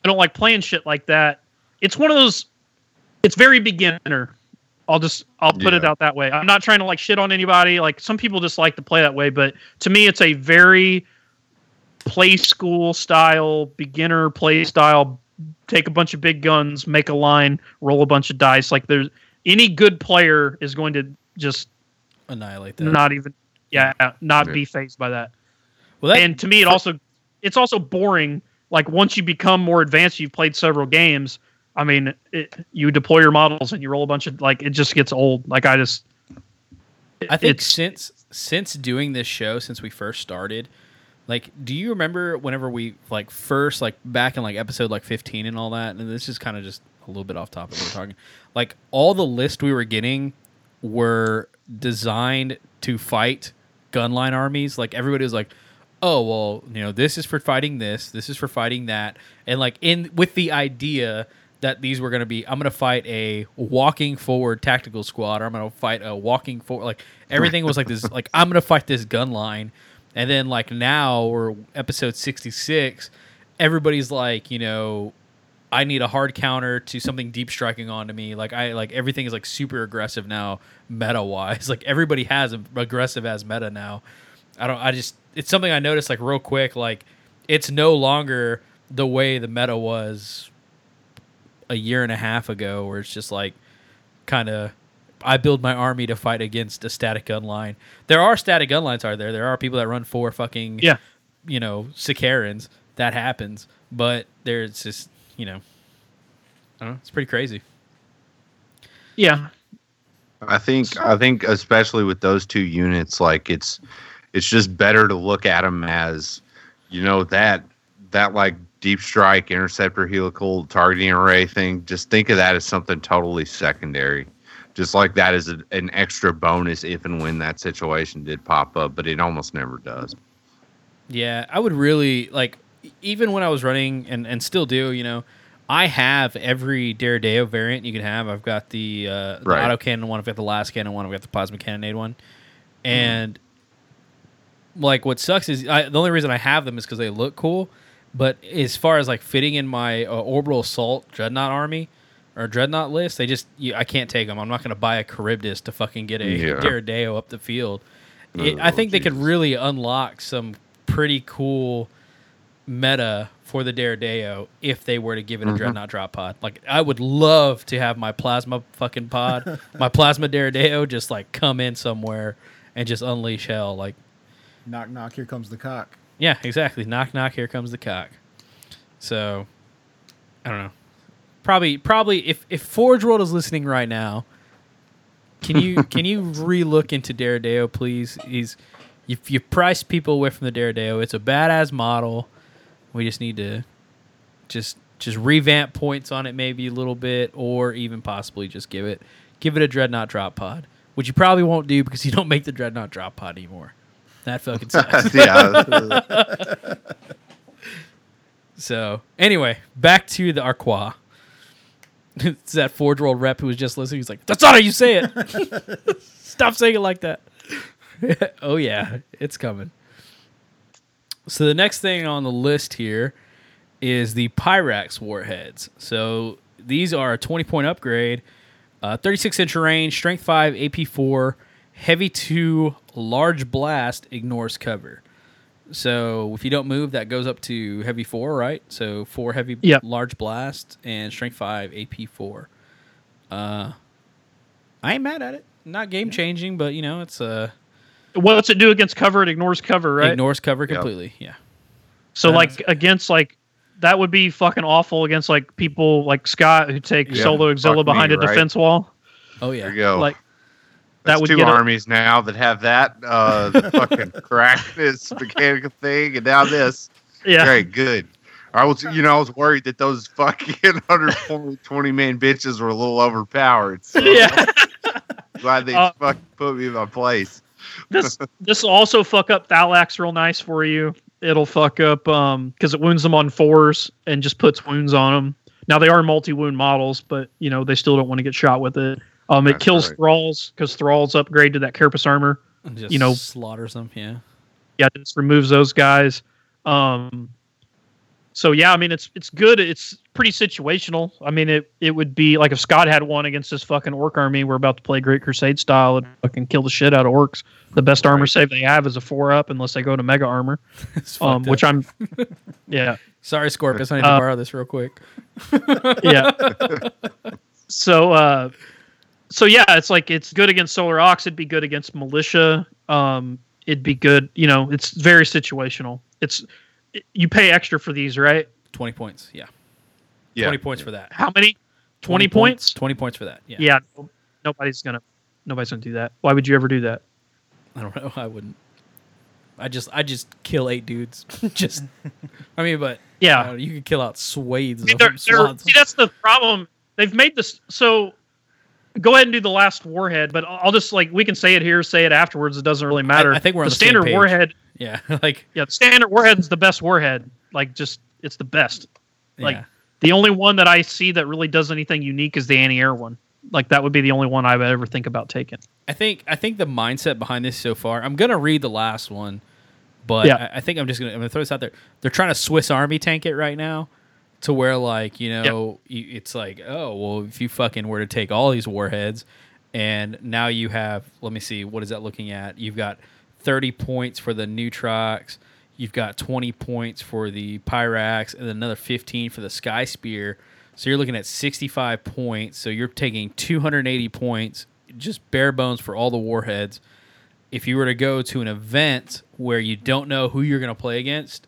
I don't like playing shit like that. It's one of those. It's very beginner. I'll just I'll put it out that way. I'm not trying to like shit on anybody. Like some people just like to play that way, but to me, it's a very play school style, beginner play style. Take a bunch of big guns, make a line, roll a bunch of dice. Like there's any good player is going to just annihilate that. not even yeah not Yeah. be phased by that well, that, and to me it also it's also boring like once you become more advanced you've played several games i mean it, you deploy your models and you roll a bunch of like it just gets old like i just I think it's since since doing this show, since we first started, like, do you remember whenever we like first like back in like episode like fifteen and all that? And this is kind of just a little bit off topic. We're talking like all the list we were getting were designed to fight gunline armies. Like everybody was like, oh well, you know, this is for fighting this, this is for fighting that, and like in with the idea that these were going to be, I'm going to fight a walking forward tactical squad, or I'm going to fight a walking forward. Like everything was like this, like I'm going to fight this gun line, and then like now or episode 66, everybody's like, you know, I need a hard counter to something deep striking onto me. Like I like everything is like super aggressive now, meta wise. *laughs* Like everybody has aggressive as meta now. I don't. I just it's something I noticed like real quick. Like it's no longer the way the meta was a year and a half ago, where it's just like kind of. I build my army to fight against a static gun line. There are static gun lines, are there? There are people that run four fucking Yeah. you know, Sicarans. That happens, but there's just you know, I don't know. It's pretty crazy. yeah I think I think especially with those two units, like it's it's just better to look at them as you know that that like deep strike interceptor helical targeting array thing. Just think of that as something totally secondary. Just like that is a, an extra bonus if and when that situation did pop up, but it almost never does. Yeah, I would really like even when I was running and, and still do, you know, I have every Deredeo variant you can have. I've got the uh the Right. auto cannon one, I've got the lascannon one, I've got the plasma cannonade one. And like what sucks is I, the only reason I have them is because they look cool. But as far as like fitting in my uh, orbital assault dreadnought army or dreadnought list, they just you, I can't take them. I'm not going to buy a Charybdis to fucking get a Yeah. Up the field. It, Oh, I think they could really unlock some pretty cool meta for the Deredeo if they were to give it a Mhm. dreadnought drop pod. Like I would love to have my plasma fucking pod, *laughs* my plasma Deredeo just like come in somewhere and just unleash hell. Like Knock knock. Here comes the cock. yeah, exactly. Knock knock. Here comes the cock. So, I don't know. Probably, probably if if Forge World is listening right now, can you *laughs* can you relook into Deredeo, please? He's if you price people away from the Deredeo, it's a badass model. We just need to just just revamp points on it maybe a little bit, or even possibly just give it give it a Dreadnought drop pod, which you probably won't do because you don't make the Dreadnought drop pod anymore. That fucking *laughs* sucks. yeah, *laughs* So anyway, back to the Arqua. *laughs* it's that Forge World rep who was just listening. He's like, "That's not how you say it. Stop saying it like that." oh yeah, it's coming. So the next thing on the list here is the Pyrax warheads. So these are a 20 point upgrade, uh, 36 inch range, strength 5, AP 4, heavy 2, large blast, ignores cover. So if you don't move, that goes up to heavy 4, right? So 4 heavy, Yep. large blast, and strength 5, AP 4. Uh, I ain't mad at it. Not game changing, but you know, it's uh, What's it do against cover? It ignores cover, right? ignores cover completely. Yeah. so Uh, like against like that would be fucking awful against like people like Scott who take Yeah, Solar Auxilia fuck me, behind a right? defense wall. Oh There yeah. you go. Like That's that would two get a- armies now that have that uh, the *laughs* fucking crack this mechanical thing, and now this. Yeah. Great, good. I was, you know, I was worried that those fucking *laughs* 120 man bitches were a little overpowered. So *laughs* Yeah. glad they Uh, fucking put me in my place. This this will also fuck up Thalax real nice for you. It'll fuck up um because it wounds them on fours and just puts wounds on them. Now they are multi wound models, but you know they still don't want to get shot with it. Um, it That's kills right. thralls because thralls upgrade to that carapace armor. Just you know- slaughters them. Yeah. Yeah, just removes those guys. Um, so yeah, I mean it's it's good. It's pretty situational. I mean it it would be like if Scott had one against this fucking orc army. We're about to play Great Crusade style and fucking kill the shit out of orcs. The best armor save they have is a four up unless they go to mega armor. *laughs* Um, which. I'm *laughs* yeah sorry, Scorpius. I need to Uh, borrow this real quick. *laughs* yeah. so uh so yeah, it's like it's good against Solar Aux, it'd be good against militia. Um it'd be good, you know, it's very situational. It's you pay extra for these, right? Twenty points. Yeah. Yeah. Twenty points for that. How many? 20 points? Twenty points for that. Yeah. Yeah, nobody's going to nobody's going to do that. Why would you ever do that? I don't know. *laughs* I wouldn't. I just I just kill eight dudes. *laughs* just. I mean, but Yeah. uh, you could kill out swathes See, of they're- they're- swans. see, that's the problem. They've made this so go ahead and do the last warhead, but I'll I'll just like we can say it here, say it afterwards. It doesn't really matter. I think we're on the the same standard page. warhead. Yeah. *laughs* Like. Yeah, the standard warhead is the best warhead. Like just it's the best. Like yeah. The only one that I see that really does anything unique is the anti-air one. Like that would be the only one I would ever think about taking. I think I think the mindset behind this so far. I'm gonna read the last one, but Yeah. I, I think I'm just gonna I'm gonna throw this out there. They're trying to Swiss Army tank it right now, to where like you know you, it's like oh well if you fucking were to take all these warheads, and now you have let me see what is that looking at? You've got 30 points for the Neutrox. You've got 20 points for the Pyrax, and then another 15 for the Sky Spear. So you're looking at 65 points. So you're taking 280 points, just bare bones for all the warheads. If you were to go to an event where you don't know who you're going to play against,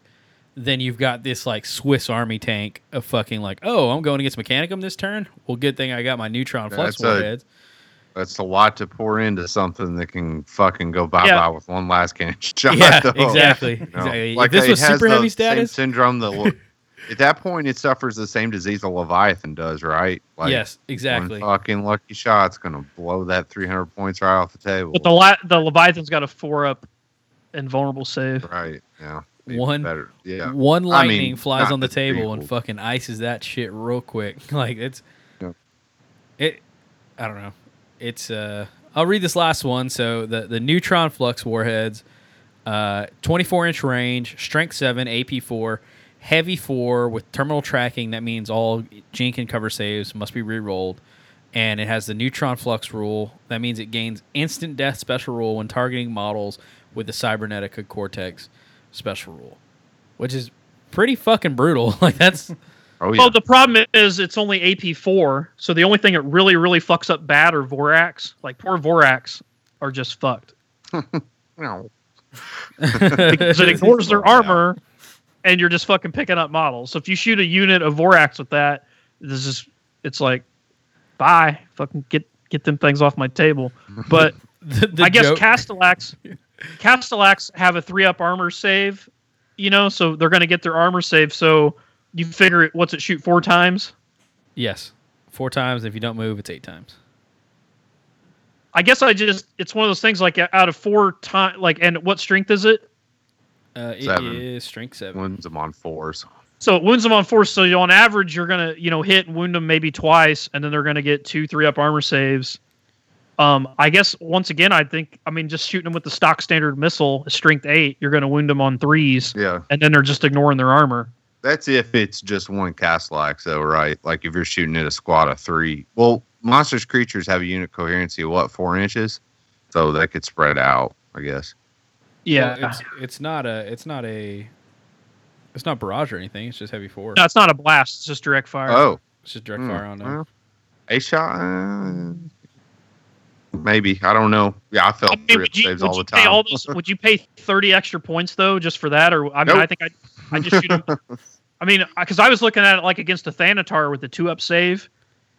then you've got this like Swiss Army tank of fucking like, oh, I'm going against Mechanicum this turn. Well, good thing I got my Neutron Flux a- warheads. That's a lot to pour into something that can fucking go bye Yeah. bye with one lascannon shot. *laughs* yeah, though. *laughs* exactly. You know, exactly. Like if this was super heavy status, syndrome that *laughs* at that point it suffers the same disease a Leviathan does, right? Like yes, exactly. One fucking lucky shot's gonna blow that 300 points right off the table. But the la- the Leviathan's got a four up invulnerable save. right, yeah. One- better, yeah. One I lightning mean, flies on the to be table and fucking ices that shit real quick. Like it's Yeah. it. I don't know. It's uh. I'll read this last one. So the the neutron flux warheads, uh, 24 inch range, strength seven, AP four, heavy four with terminal tracking. That means all jink and cover saves must be re-rolled. And it has the neutron flux rule. That means it gains instant death special rule when targeting models with the cybernetica cortex special rule, which is pretty fucking brutal. *laughs* like that's Oh yeah. Well, the problem is it's only AP four, so the only thing that really, really fucks up bad are Vorax. Like poor Vorax are just fucked *laughs* No. because it *laughs* ignores their armor, and you're just fucking picking up models. So if you shoot a unit of Vorax with that, this is it's like, bye, fucking get get them things off my table. *laughs* But the, the I guess joke- Castellax, Castellax have a three up armor save, you know, so they're going to get their armor save. So you figure it, what's it shoot four times? yes, four times. If you don't move, it's eight times. I guess I just it's one of those things like out of four time like and what strength is it? Uh, it Seven. is strength seven. Wounds them on fours. So it wounds them on four. So on average, you're gonna you know hit and wound them maybe twice, and then they're gonna get two three up armor saves. Um, I guess once again, I think I mean just shooting them with the stock standard missile, strength eight, you're gonna wound them on threes, Yeah. and then they're just ignoring their armor. That's if it's just one Castellax, though, right? Like if you're shooting at a squad of three. Well, monsters creatures have a unit coherency of what four inches, so they could spread out. I guess. Yeah. Well, it's it's not a it's not a it's not barrage or anything. It's just heavy four. no, it's not a blast. It's just direct fire. Oh, It's just direct hmm, fire on them. well, a shot. Uh, maybe I don't know. Yeah, I felt I mean, three would you, saves would all you the pay time. all those? Would you pay thirty extra points though, just for that? Or I mean, Nope. I think I, I just shoot *laughs* 'em- I mean, because I was looking at it like against a Thanatar with the two up save.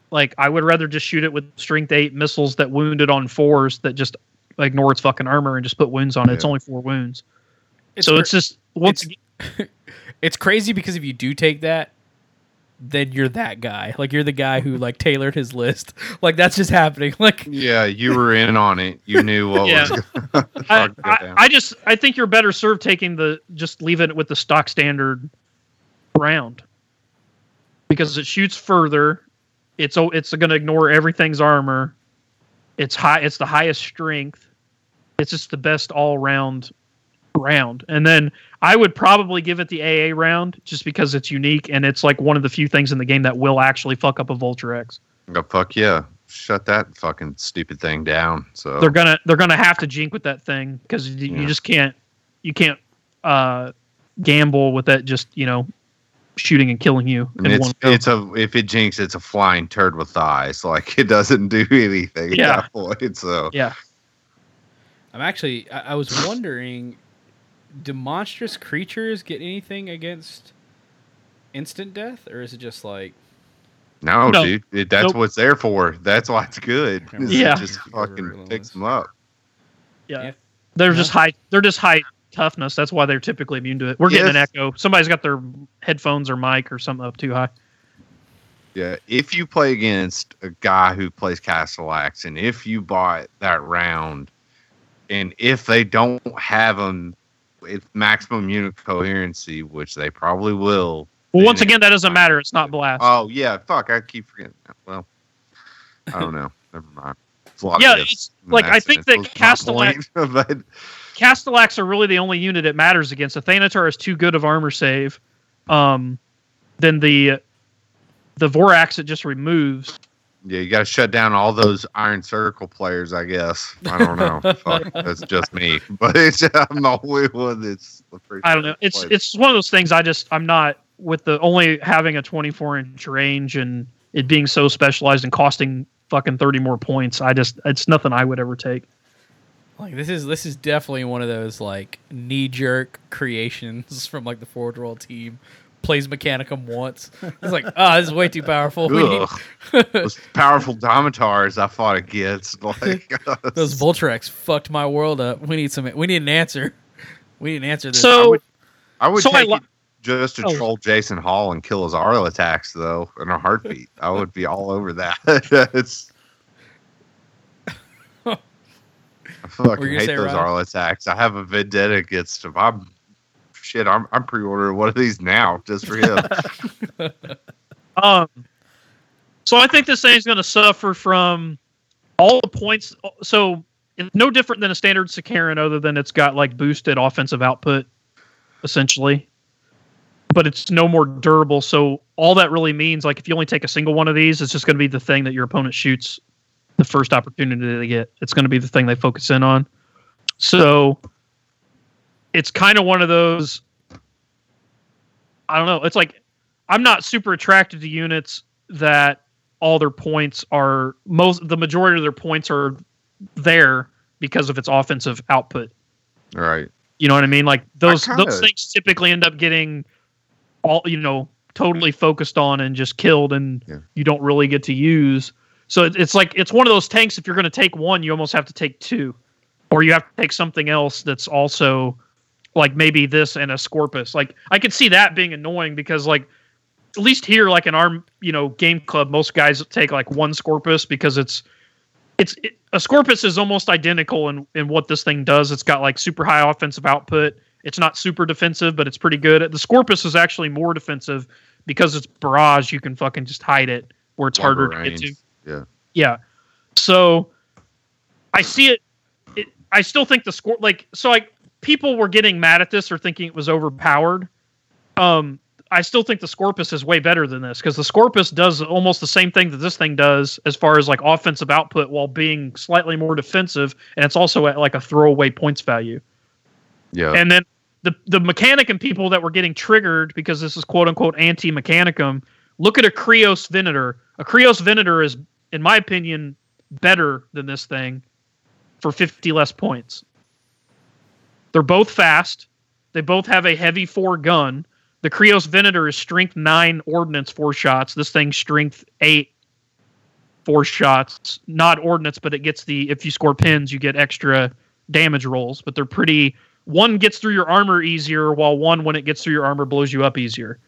Like I would rather just shoot it with strength eight missiles that wounded on fours that just ignore its fucking armor and just put wounds on it. It's only four wounds, It's so cra- it's just once. it's- again- *laughs* it's crazy because if you do take that, then you're that guy. Like you're the guy who like tailored his list. *laughs* Like that's just happening. *laughs* Like yeah, you were in on it. You knew what Yeah. was going I, I. I just I think you're better served taking the just leave it with the stock standard round because it shoots further. It's it's going to ignore everything's armor. It's high. It's the highest strength. It's just the best all round round. And then I would probably give it the AA round just because it's unique and it's like one of the few things in the game that will actually fuck up a Vultarax. Go fuck yeah. Shut that fucking stupid thing down. So they're gonna they're gonna have to jink with that thing because you, Yeah. just can't you can't uh gamble with that just you know shooting and killing you I mean, one it's go. it's a if it jinx, it's a flying turd with eyes. *laughs* Like it doesn't do anything Yeah. at that point. So yeah I'm actually I, I was wondering, do monstrous creatures get anything against instant death, or is it just like no, No. dude, it, that's Nope. what it's there for. That's why it's good. *laughs* is it Yeah. just fucking picks them up. yeah, Yeah. they're just high they're just high toughness that's why they're typically immune to it we're getting an echo somebody's got their headphones or mic or something up too high Yeah, if you play against a guy who plays Castellax, and if you bought that round, and if they don't have them with maximum unit coherency, which they probably will. well once again that doesn't matter it's not blast Oh yeah, fuck! I keep forgetting. That. Well, I don't know. Never mind. It's a lot of Yeah, it's- like, I think that Castellax- *laughs* point, Castellax are really the only unit it matters against. A Thanatar is too good of armor save. Um, then the the Vorax it just removes. yeah, you got to shut down all those Iron Circle players. I guess. I don't know. *laughs* fuck, that's just me, but it's *laughs* I'm the only one that's. the I don't know. It's player. it's one of those things. I just I'm not with the only having a 24 inch range and it being so specialized and costing fucking 30 more points. I just it's nothing I would ever take. Like this is this is definitely one of those like knee jerk creations from like the Forge World team. Plays Mechanicum once. It's like, oh, this is way too powerful. *laughs* We need- Ugh. those powerful Domitars I fought against. *laughs* Like *laughs* Those Voltrex fucked my world up. We need some. We need an answer. We need an answer. This. So would- I would So I take lo- just to Oh. troll Jason Hall and kill his Arlatax, though, in a heartbeat. I would be all over that. it's. I fucking hate those Ryan? Arl attacks. I have a vendetta against him. I'm shit. I'm I'm pre-ordering one of these now just for him. *laughs* Um, so I think this thing's going to suffer from all the points. So it's no different than a standard Sicaran, other than it's got like boosted offensive output, essentially. But it's no more durable. So all that really means, like, if you only take a single one of these, it's just going to be the thing that your opponent shoots the first opportunity they get. It's going to be the thing they focus in on. So it's kind of one of those. I don't know. It's like I'm not super attracted to units that all their points are most the majority of their points are there because of its offensive output. all right. You know what I mean? Like those kinda- those things typically end up getting all you know totally focused on and just killed, and Yeah. you don't really get to use. So it, it's like it's one of those tanks. If you're going to take one, you almost have to take two, or you have to take something else that's also like maybe this and a Scorpius. Like I could see that being annoying because like at least here, like in our you know game club, most guys take like one Scorpius because it's it's it, a Scorpius is almost identical in in what this thing does. It's got like super high offensive output. It's not super defensive, but it's pretty good. The Scorpius is actually more defensive because it's barrage. You can fucking just hide it where it's harder Longer to get to. Yeah. Yeah. So I see it, it I still think the score like so like people were getting mad at this or thinking it was overpowered. Um I still think the Scorpius is way better than this because the Scorpius does almost the same thing that this thing does as far as like offensive output while being slightly more defensive, and it's also at like a throwaway points value. Yeah. And then the the mechanic and people that were getting triggered because this is quote unquote anti mechanicum. Look at a Krios Venator. A Krios Venator is, in my opinion, better than this thing for 50 less points. They're both fast. They both have a heavy four gun. The Krios Venator is strength nine ordnance four shots. This thing strength eight four shots. Not ordnance, but it gets the if you score pins, you get extra damage rolls. But they're pretty. One gets through your armor easier, while one, when it gets through your armor, blows you up easier.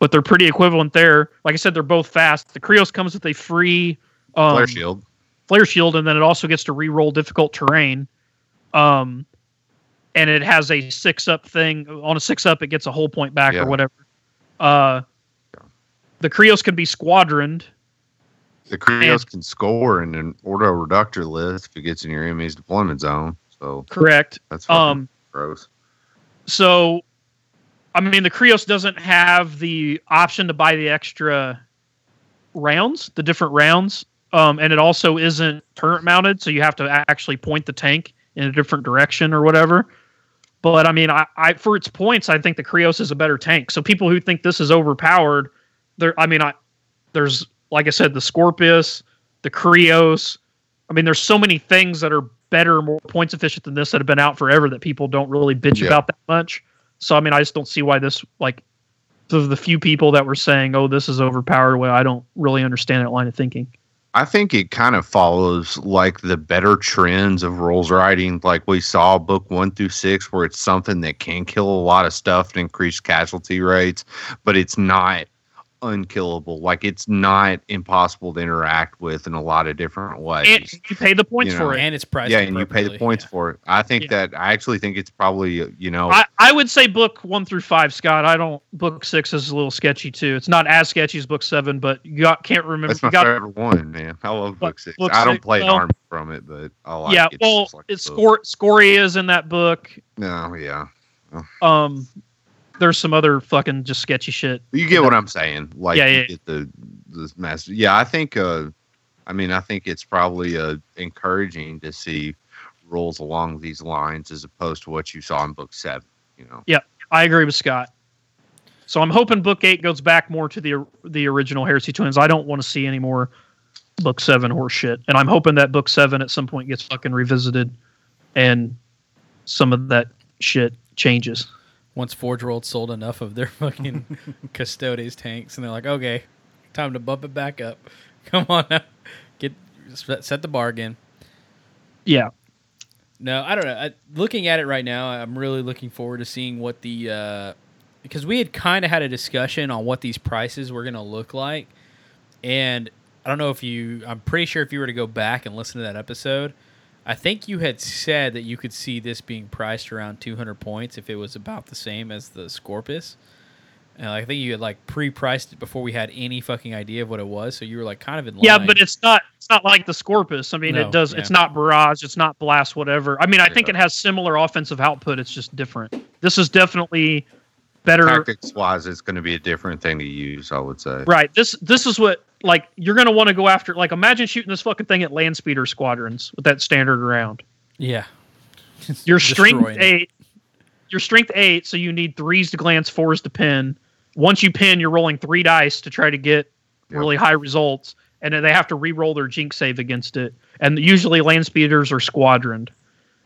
But they're pretty equivalent there. Like I said, they're both fast. The Krios comes with a free um, Flare shield. flare shield, and then it also gets to re-roll difficult terrain. Um, and it has a six up thing. On a six up, it gets a whole point back Yeah. or whatever. Uh, the Krios can be squadroned. The Krios can score in an Ordo Reductor list if it gets in your enemy's deployment zone. So Correct. that's Um, gross. so, I mean, the Krios doesn't have the option to buy the extra rounds, the different rounds, um, and it also isn't turret mounted, so you have to actually point the tank in a different direction or whatever. But I mean, I, I for its points, I think the Krios is a better tank. So people who think this is overpowered, there, I mean, I there's like I said, the Scorpius, the Krios. I mean, there's so many things that are better, more points efficient than this that have been out forever that people don't really bitch Yeah. about that much. So I mean, I just don't see why this like the few people that were saying, "Oh, this is overpowered." Well, I don't really understand that line of thinking. I think it kind of follows like the better trends of rules writing, like we saw book one through six, where it's something that can kill a lot of stuff and increase casualty rates, but it's not unkillable. Like it's not impossible to interact with in a lot of different And ways. you pay the points You know, for it. and it's priced. yeah, and you pay the points yeah. for it. I think Yeah. that I actually think it's probably uh, you know I, I would say book one through five, Scott. I don't. Book six is a little sketchy too. It's not as sketchy as book seven, but you got can't remember. that's You my got, favorite one, man. I love But book six. book I don't six, play well- arms from it, but I like yeah, it. well, just like it's book. Scor- Scoria is in that book. No, yeah. Um, there's some other fucking just sketchy shit. You get what I'm saying. Like Yeah, you yeah. get the the master. Yeah, I think uh I mean I think it's probably uh encouraging to see rules along these lines as opposed to what you saw in book seven, you know. Yeah, I agree with Scott. So I'm hoping book eight goes back more to the the original Heresy Twins. I don't want to see any more book seven horse shit, and I'm hoping that book seven at some point gets fucking revisited, and some of that shit changes. Once Forge World sold enough of their *laughs* fucking *laughs* Custodes tanks, and they're like, okay, time to bump it back up. *laughs* Come on now, get set the bar again. Yeah, No, I don't know. I, looking at it right now, I'm really looking forward to seeing what the uh, because we had kind of had a discussion on what these prices were going to look like, and I don't know if you. I'm pretty sure if you were to go back and listen to that episode, I think you had said that you could see this being priced around 200 points if it was about the same as the Scorpius. And I think you had like pre-priced it before we had any fucking idea of what it was, so you were like kind of in line. yeah, but it's not it's not like the Scorpius. I mean, No, it does. yeah. It's not barrage. It's not blast. Whatever. I mean, I think it has similar offensive output. It's just different. This is definitely better. Tactics wise it's gonna be a different thing to use, I would say. Right. This this is what like you're gonna want to go after. Like imagine shooting this fucking thing at land speeder squadrons with that standard round. yeah. *laughs* Your strength Destroying it. eight. Your strength eight, so you need threes to glance, fours to pin. Once you pin, you're rolling three dice to try to get Yep. really high results, and then they have to re-roll their jinx save against it. And usually land speeders are squadroned,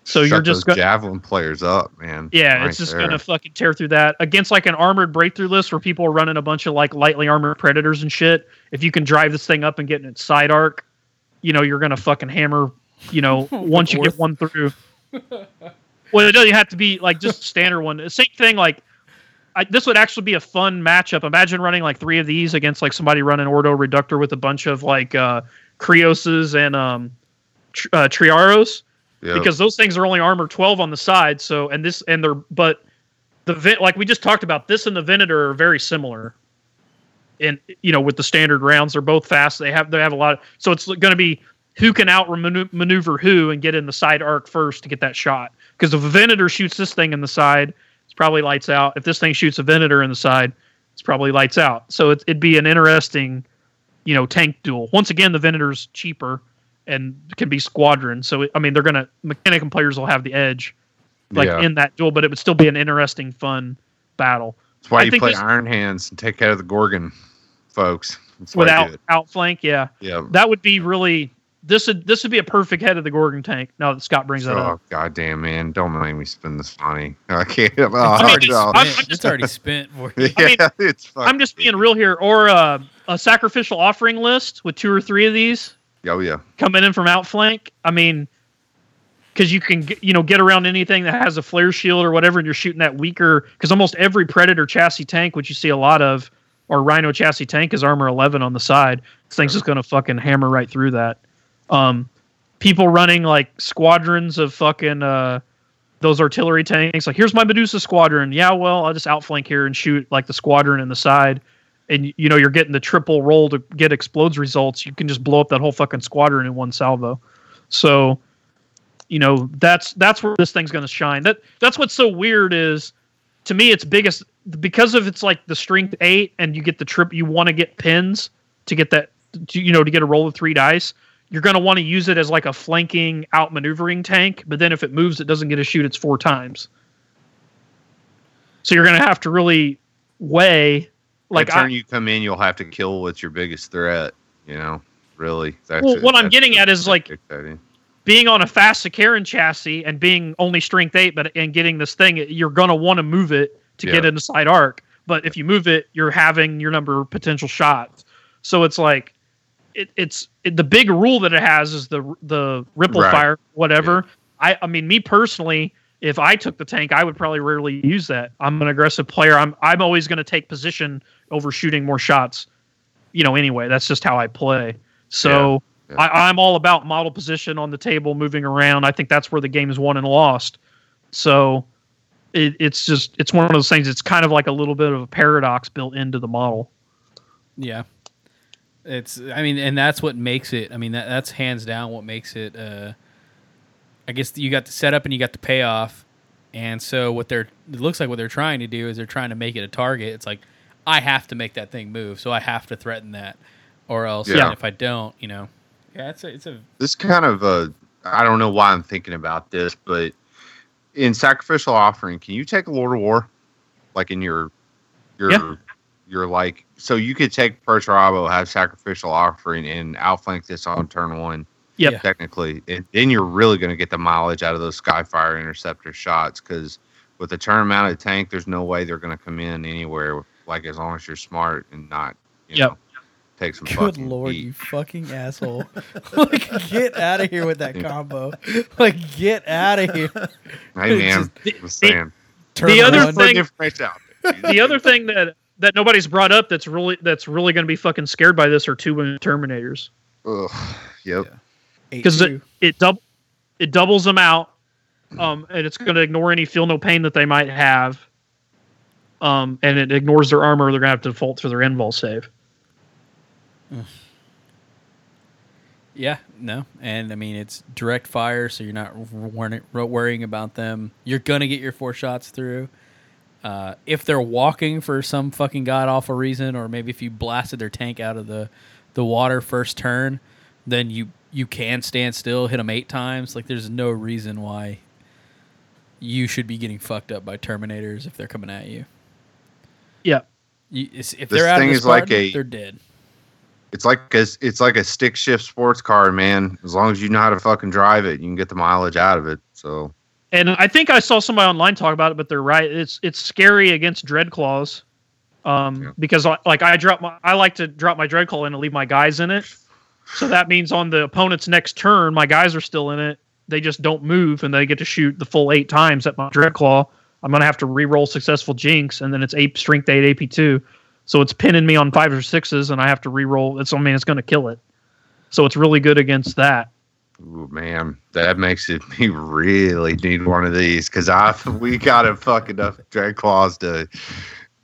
so Shut you're just those gonna javelin players up, man. yeah, Right it's just there. gonna fucking tear through that against like an armored breakthrough list where people are running a bunch of like lightly armored predators and shit. If you can drive this thing up and get in its side arc, you know you're gonna fucking hammer. You know, *laughs* once you get one through. *laughs* well, it doesn't have to be like just a standard one. Same thing. Like I, this would actually be a fun matchup. Imagine running like three of these against like somebody running Ordo Reductor with a bunch of like uh Krioses and um tr- uh, Triaros Yep. because those things are only armor 12 on the side so and this and they're but the Ven- like we just talked about this and the venator are very similar and you know with the standard rounds they're both fast they have they have a lot of, so it's going to be who can out maneuver who and get in the side arc first to get that shot because if a venator shoots this thing in the side it's probably lights out if this thing shoots a venator in the side it's probably lights out. So it, it'd be an interesting, you know, tank duel. Once again, the Venator's cheaper and can be squadron. So I mean, they're gonna mechanic and players will have the edge, like Yeah. in that duel. But it would still be an interesting, fun battle That's why I you think play this- Iron Hands and take out of the Gorgon, folks. That's without outflank. Yeah, Yeah. that would be really. This would this would be a perfect head of the Gorgon tank. Now that Scott brings that Oh up. goddamn man! Don't make me spend this money. *laughs* I can't. Oh, I mean, It's it's- I'm- I'm just- it's already spent for *laughs* you. yeah, I mean, it's. I'm just being real here, or uh, a sacrificial offering list with two or three of these. Oh yeah. coming in from outflank. I mean, because you can get, you know get around anything that has a flare shield or whatever, and you're shooting that weaker. Because almost every Predator chassis tank, which you see a lot of, or Rhino chassis tank, is armor 11 on the side. This thing's just going to fucking hammer right through that. Um, people running like squadrons of fucking uh, those artillery tanks. Like, here's my Medusa squadron. Yeah, well, I'll just outflank here and shoot like the squadron in the side. And you know you're getting the triple roll to get explodes results. You can just blow up that whole fucking squadron in one salvo. So, you know that's that's where this thing's going to shine. That that's what's so weird is, to me, its biggest because of it's like the strength eight, and you get the trip. You want to get pins to get that, you know, to get a roll of three dice. You're going to want to use it as like a flanking outmaneuvering tank, but then if it moves, it doesn't get to shoot its four times. So you're going to have to really weigh. Like I, turn you come in, you'll have to kill what's your biggest threat. You know, really. That's Well, it. what I'm That's getting at is, like, being on a fast Sicaran chassis and being only strength eight, but and getting this thing, you're gonna want to move it to get Yeah. into side arc. But if you move it, you're having your number of potential shots. So it's like, it, it's it, the big rule that it has is the the ripple Right. fire, whatever. I I mean, me personally, if I took the tank, I would probably rarely use that. I'm an aggressive player. I'm I'm always going to take position over shooting more shots. You know, anyway, that's just how I play. So Yeah. I, I'm all about model position on the table, moving around. I think that's where the game is won and lost. So it, it's just it's one of those things. It's kind of like a little bit of a paradox built into the model. Yeah. It's I mean and that's what makes it I mean that that's hands down what makes it uh I guess you got the setup and you got the payoff. And so what they're it looks like what they're trying to do is they're trying to make it a target. It's like I have to make that thing move, so I have to threaten that or else Yeah. if I don't, you know. Yeah, it's a it's a this kind of uh I don't know why I'm thinking about this, but in sacrificial offering, can you take a Lord of War, like in your your Yeah. your like so you could take Perturabo, have sacrificial offering, and outflank this on turn one. Yep. Yeah. Technically, and then you're really going to get the mileage out of those Skyfire interceptor shots because with the turn mounted tank, there's no way they're going to come in anywhere. Like as long as you're smart and not, you Yep. know, take some. Good fucking lord, heat. you fucking asshole. *laughs* like get out of here with that combo. Like get out of here. *laughs* Hey man, The- saying. Turn The other around. Thing- information out there. *laughs* the other thing that that nobody's brought up that's really that's really going to be fucking scared by this are two women terminators Ugh, yep. Because it it dub it doubles them out, um, and it's going to ignore any feel no pain that they might have, um, and it ignores their armor. They're going to have to default for their invul save. *sighs* Yeah, no, and I mean it's direct fire, so you're not worrying, worrying about them. You're gonna get your four shots through. Uh, if they're walking for some fucking god awful reason, or maybe if you blasted their tank out of the the water first turn, then you you can stand still, hit them eight times. Like there's no reason why you should be getting fucked up by terminators if they're coming at you. Yeah. You, if This they're out of thing the is like a- they're dead. It's like a, it's like a stick shift sports car, man. As long as you know how to fucking drive it, you can get the mileage out of it. So And I think I saw somebody online talk about it, but they're right. It's it's scary against Dreadclaws, um, Yeah. because like I drop my I like to drop my Dreadclaw in and leave my guys in it. So that means on the opponent's next turn, my guys are still in it. They just don't move, and they get to shoot the full eight times at my Dread Claw. I'm gonna have to re-roll successful Jinx, and then it's eight strength eight AP two. So it's pinning me on fives or sixes, and I have to re-roll. It's I mean it's gonna kill it. So it's really good against that. Ooh, man, that makes it *laughs* me really need one of these because I we got a fuck enough dread claws to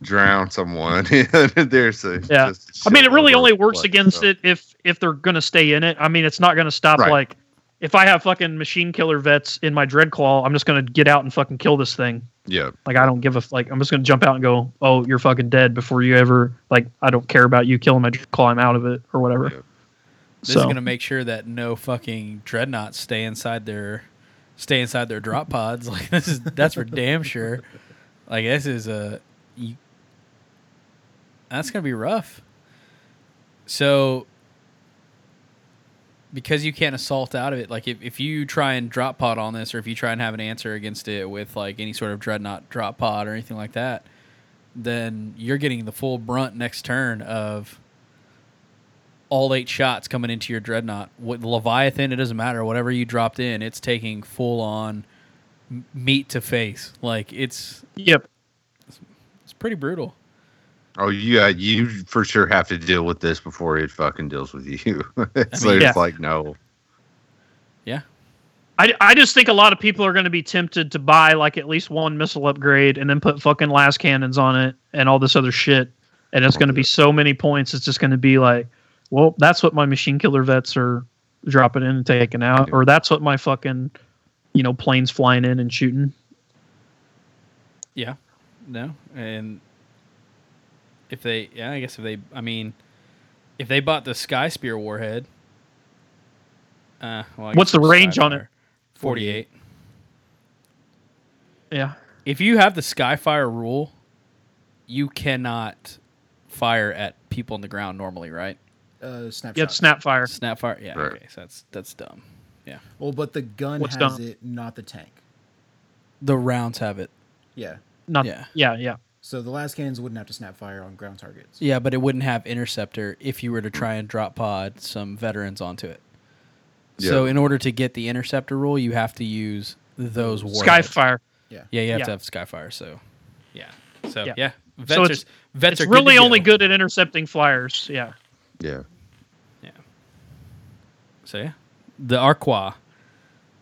drown someone. *laughs* There's a Yeah. just a I mean, it really only works blood, against so. it if if they're going to stay in it. I mean, it's not going to stop Right. like if I have fucking machine killer vets in my Dreadclaw, I'm just gonna get out and fucking kill this thing. Yeah. Like I don't give a like I'm just gonna jump out and go, oh, you're fucking dead before you ever like I don't care about you killing my Dreadclaw. I'm out of it or whatever. Yeah. This so is gonna make sure that no fucking dreadnoughts stay inside their stay inside their drop pods. *laughs* Like this is that's for damn sure. Like this is a you, that's gonna be rough. So because you can't assault out of it, like if, if you try and drop pod on this, or if you try and have an answer against it with like any sort of dreadnought drop pod or anything like that, then you're getting the full brunt next turn of all eight shots coming into your dreadnought. With Leviathan, it doesn't matter. Whatever you dropped in, it's taking full on meat to face. Like it's yep. it's pretty brutal. Oh, yeah, you for sure have to deal with this before it fucking deals with you. *laughs* it's mean, like, yeah. it's like no. Yeah. I, I just think a lot of people are going to be tempted to buy like at least one missile upgrade and then put fucking lascannons on it and all this other shit. And it's going to be so many points. It's just going to be like, well, that's what my machine killer vets are dropping in and taking out, Yeah. or that's what my fucking, you know, planes flying in and shooting. Yeah. No. And if they yeah, I guess if they I mean if they bought the Sky Spear warhead uh well, What's the it's range on it? 48. Yeah. If you have the Skyfire rule, you cannot fire at people on the ground normally, right? Uh, snapshot. Yeah, it's Snapfire. Snapfire. Yeah. Right. Okay. So that's that's dumb. Yeah. Well, but the gun What's has done? it, not the tank. The rounds have it. Yeah. Not, Yeah. yeah. Yeah, yeah. So the lascannons wouldn't have to snap fire on ground targets. Yeah, but it wouldn't have interceptor if you were to try and drop pod some veterans onto it. Yeah. So in order to get the interceptor rule, you have to use those warheads. Skyfire. Yeah, Yeah, you have Yeah. to have Skyfire. So yeah. So yeah, Yeah. vets So are, vets It's are good really only go. good at intercepting flyers. Yeah. Yeah. Yeah. So yeah, the Arqua.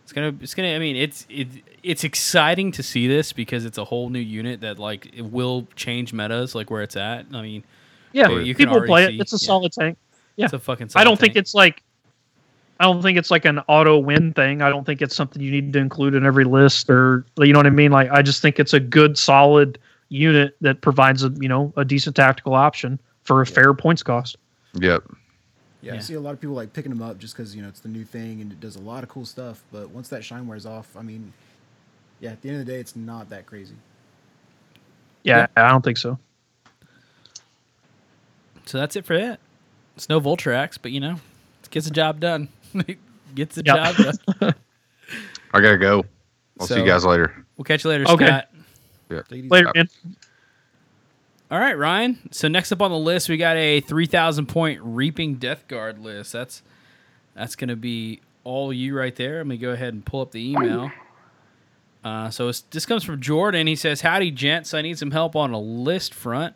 It's gonna. It's gonna. I mean, it's it, it's exciting to see this because it's a whole new unit that like it will change metas like where it's at. I mean, Yeah. you can People already play see- it. It's a yeah. solid tank. Yeah. it's a fucking. I don't solid think it's like I don't think it's like an auto win thing. I don't think it's something you need to include in every list or you know what I mean? Like I just think it's a good solid unit that provides a you know a decent tactical option for a fair points cost. Yep. Yeah, I see a lot of people like picking them up just because you know it's the new thing and it does a lot of cool stuff. But once that shine wears off, I mean, yeah, at the end of the day, it's not that crazy. Yeah, I don't think so. So that's it for that. It's no Vultarax, but you know, it gets the job done. *laughs* gets the Yeah. job done. *laughs* I gotta go. I'll see you guys later. We'll catch you later, Okay. Scott. Take it easy. Later, man. All right, Ryan. So next up on the list, we got a three thousand point reaping death guard list. That's that's gonna be all you right there. Let me go ahead and pull up the email. Uh, so this comes from Jordan. He says, "Howdy, gents. I need some help on a list front.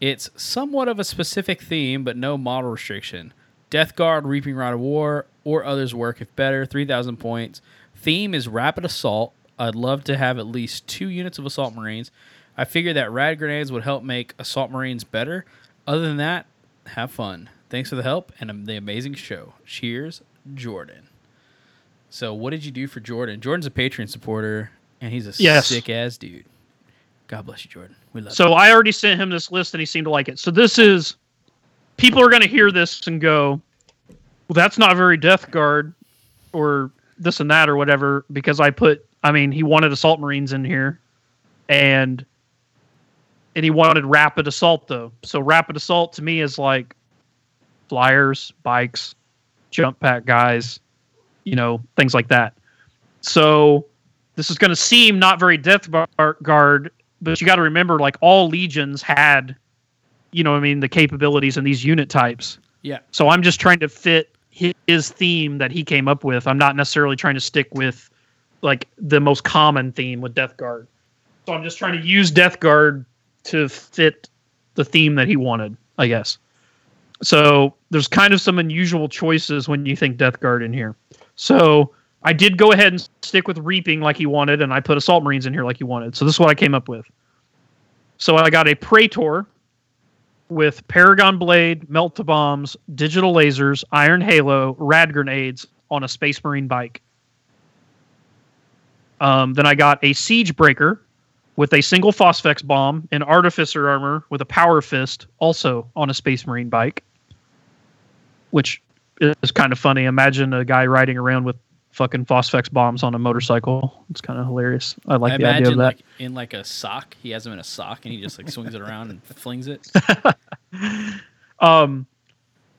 It's somewhat of a specific theme, but no model restriction. Death Guard, Reaping Rite of War, or others work if better. Three thousand points. Theme is rapid assault. I'd love to have at least two units of assault marines. I figure that rad grenades would help make assault marines better. Other than that, have fun. Thanks for the help and the amazing show. Cheers, Jordan. So, what did you do for Jordan? Jordan's a Patreon supporter, and he's a Yes. sick ass dude. God bless you, Jordan. We love you. So I already sent him this list and he seemed to like it. So this is people are going to hear this and go, "Well, that's not very Death Guard or this and that or whatever." Because I put, I mean, he wanted assault marines in here, and and he wanted rapid assault though. So rapid assault to me is like flyers, bikes, jump pack guys, you know, things like that. So this is going to seem not very Death Guard, but you got to remember, like all legions had, you know, what I mean, the capabilities and these unit types. yeah, So I'm just trying to fit his theme that he came up with. I'm not necessarily trying to stick with like the most common theme with Death Guard. So I'm just trying to use Death Guard to fit the theme that he wanted, I guess. So there's kind of some unusual choices when you think Death Guard in here. So I did go ahead and stick with Reaping like he wanted, and I put Assault Marines in here like he wanted. So this is what I came up with. So I got a Praetor with Paragon Blade, Melta Bombs, Digital Lasers, Iron Halo, Rad Grenades, on a Space Marine bike. Um, then I got a Siege Breaker with a single Phosphex bomb and Artificer armor with a Power Fist, also on a Space Marine bike, which is kind of funny. Imagine a guy riding around with fucking Phosphex bombs on a motorcycle. It's kind of hilarious. I like I the idea of that. like in like a sock. He has him in a sock and he just like swings it around and flings it. *laughs* Um,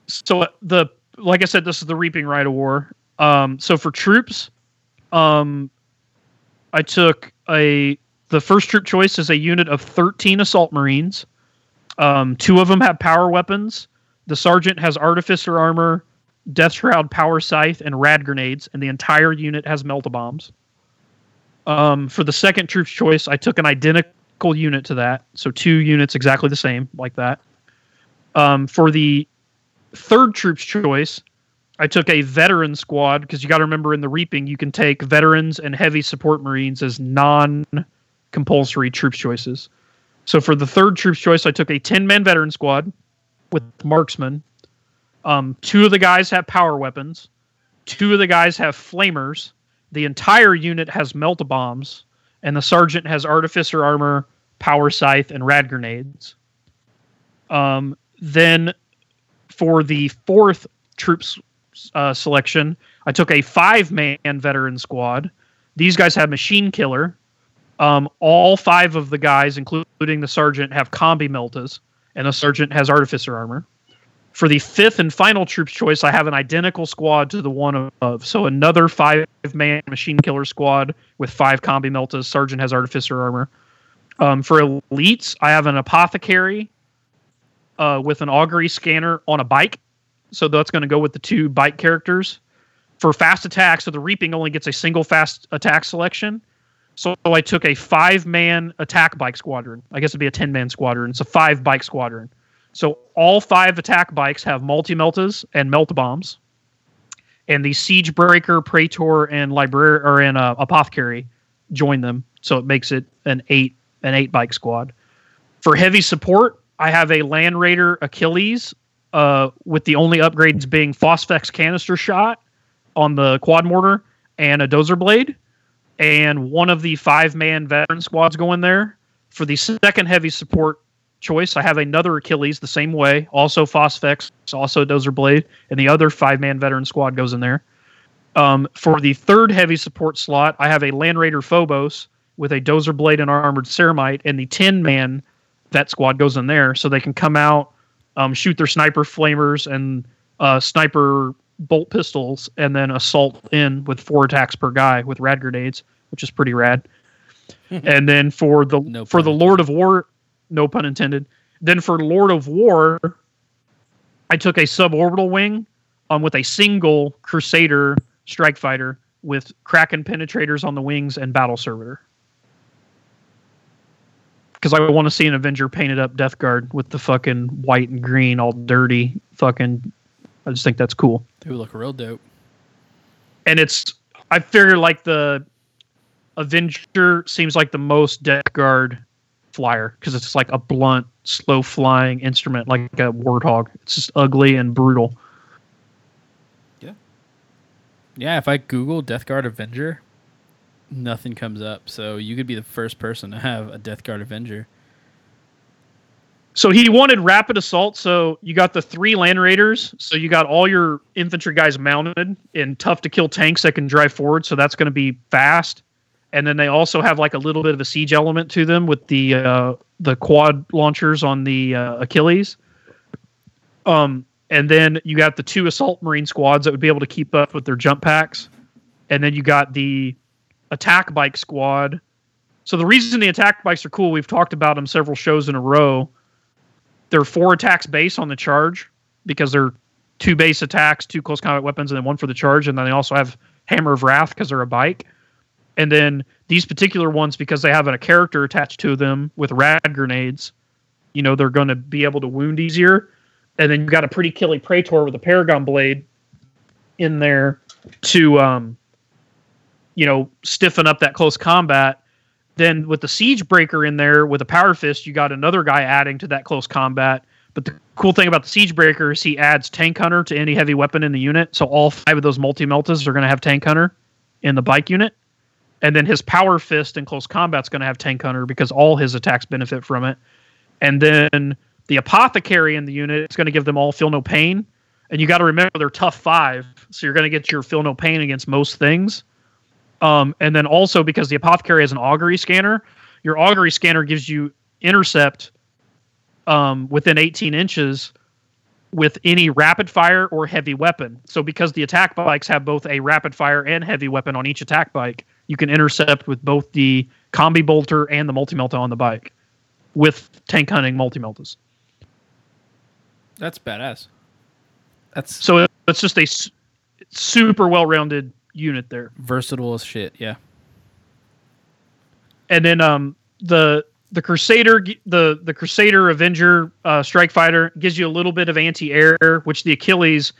so uh, the like I said, this is the Reaping Rite of War. Um, so for troops, um, I took a the first troop choice is a unit of thirteen assault marines. Um, two of them have power weapons. The sergeant has artificer armor, death shroud, power scythe, and rad grenades, and the entire unit has melta bombs. Um, for the second troops choice, I took an identical unit to that, so two units exactly the same, like that. Um, for the third troops choice, I took a veteran squad because you got to remember in the reaping you can take veterans and heavy support marines as non-compulsory troops choices. So for the third troops choice, I took a ten-man veteran squad with marksmen. Um, two of the guys have power weapons. Two of the guys have flamers. The entire unit has melta bombs, and the sergeant has artificer armor, power scythe, and rad grenades. Um, then for the fourth troops uh, selection, I took a five man veteran squad. These guys have machine killer. Um, all five of the guys, including the sergeant, have combi meltas, and the sergeant has artificer armor. For the fifth and final troops choice, I have an identical squad to the one above. So another five man machine killer squad with five combi meltas. Sergeant has artificer armor. Um, for elites, I have an apothecary uh, with an augury scanner on a bike. So that's going to go with the two bike characters. For fast attack, so the reaping only gets a single fast attack selection. So I took a five man attack bike squadron. I guess it'd be a 10 man squadron. It's a five bike squadron. So all five attack bikes have multi meltas and melt bombs. And the siege breaker, praetor, and library or an uh, apothecary join them. So it makes it an eight an eight bike squad. For heavy support, I have a Land Raider Achilles, uh, with the only upgrades being Phosphex canister shot on the quad mortar and a dozer blade. And one of the five man veteran squads go in there. For the second heavy support choice, I have another Achilles the same way, also Phosphex, also dozer blade, and the other five man veteran squad goes in there. Um, for the third heavy support slot, I have a Land Raider Phobos with a dozer blade and armored ceramite, and the 10 man vet squad goes in there so they can come out, um, shoot their sniper flamers and uh, sniper bolt pistols, and then assault in with four attacks per guy with rad grenades, which is pretty rad. *laughs* and then for the No for the Lord of War, no pun intended. Then for Lord of War, I took a suborbital wing um, with a single Crusader strike fighter with Kraken penetrators on the wings and battle servitor. Because I want to see an Avenger painted up Death Guard with the fucking white and green, all dirty. Fucking, I just think that's cool. They would look real dope. And it's, I figure like the Avenger seems like the most Death Guard flyer because it's like a blunt, slow flying instrument like a warthog. It's just ugly and brutal. Yeah, Yeah, if I Google Death Guard Avenger, nothing comes up. So you could be the first person to have a Death Guard Avenger. So he wanted rapid assault. So you got the three land raiders. So you got all your infantry guys mounted and tough to kill tanks that can drive forward. So that's going to be fast. And then they also have like a little bit of a siege element to them with the uh, the quad launchers on the uh, Achilles. Um, and then you got the two assault marine squads that would be able to keep up with their jump packs. And then you got the attack bike squad. So the reason the attack bikes are cool, we've talked about them several shows in a row. They're four attacks base on the charge because they're two base attacks, two close combat weapons, and then one for the charge. And then they also have Hammer of Wrath because they're a bike. And then these particular ones, because they have a character attached to them with rad grenades, you know, they're going to be able to wound easier. And then you've got a pretty killy Praetor with a Paragon blade in there to, um, you know, stiffen up that close combat. Then with the Siege Breaker in there with a Power Fist, you got another guy adding to that close combat. But the cool thing about the Siege Breaker is he adds Tank Hunter to any heavy weapon in the unit. So all five of those multi meltas are going to have Tank Hunter in the bike unit. And then his Power Fist in close combat is going to have Tank Hunter because all his attacks benefit from it. And then the Apothecary in the unit is going to give them all Feel No Pain. And you got to remember they're tough five. So you're going to get your Feel No Pain against most things. Um, and then also because the Apothecary has an Augury scanner, your Augury scanner gives you intercept um, within 18 inches with any rapid fire or heavy weapon. So because the attack bikes have both a rapid fire and heavy weapon on each attack bike, you can intercept with both the combi bolter and the multi melta on the bike with tank hunting multi meltas. That's badass. That's So it's just a s- super well rounded unit there. versatile as shit. Yeah. and then um the the crusader the the crusader avenger uh strike fighter gives you a little bit of anti-air which the achilles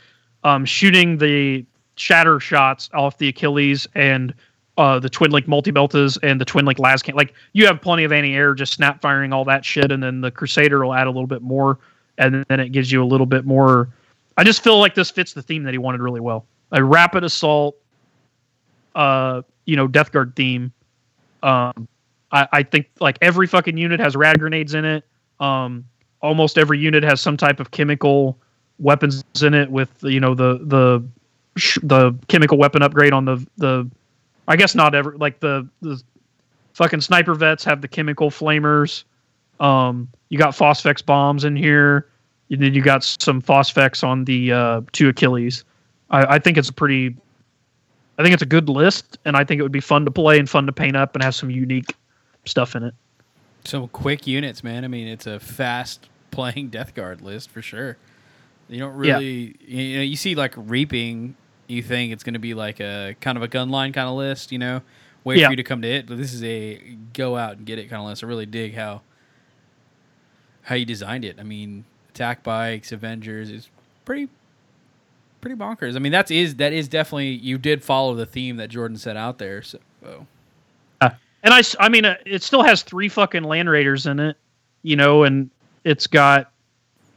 um shooting the shatter shots off the achilles and uh the twin link multi meltas and the twin link las can like you have plenty of anti-air just snap firing all that shit and then the crusader will add a little bit more and then it gives you a little bit more i just feel like this fits the theme that he wanted really well a rapid assault uh you know death guard theme um I, I think like every fucking unit has rad grenades in it. Um, almost every unit has some type of chemical weapons in it with you know the the the chemical weapon upgrade on the the. I guess not ever like the the fucking sniper vets have the chemical flamers. Um, you got phosphex bombs in here. And then you got some phosphex on the uh, two Achilles. I, I think it's a pretty. I think it's a good list, and I think it would be fun to play and fun to paint up and have some unique stuff in it. Some quick units, man. I mean, it's a fast *laughs* playing Death Guard list for sure. You don't Yeah. really, you know, you see like reaping, you think it's going to be like a kind of a gun line kind of list, you know, wait Yeah. for you to come to it. But this is a go out and get it kind of list. I really dig how how you designed it. I mean, attack bikes, Avengers, is pretty pretty bonkers. I mean, that's is that is definitely you did follow the theme that Jordan set out there. So And I I mean, uh, it still has three fucking Land Raiders in it, you know, and it's got,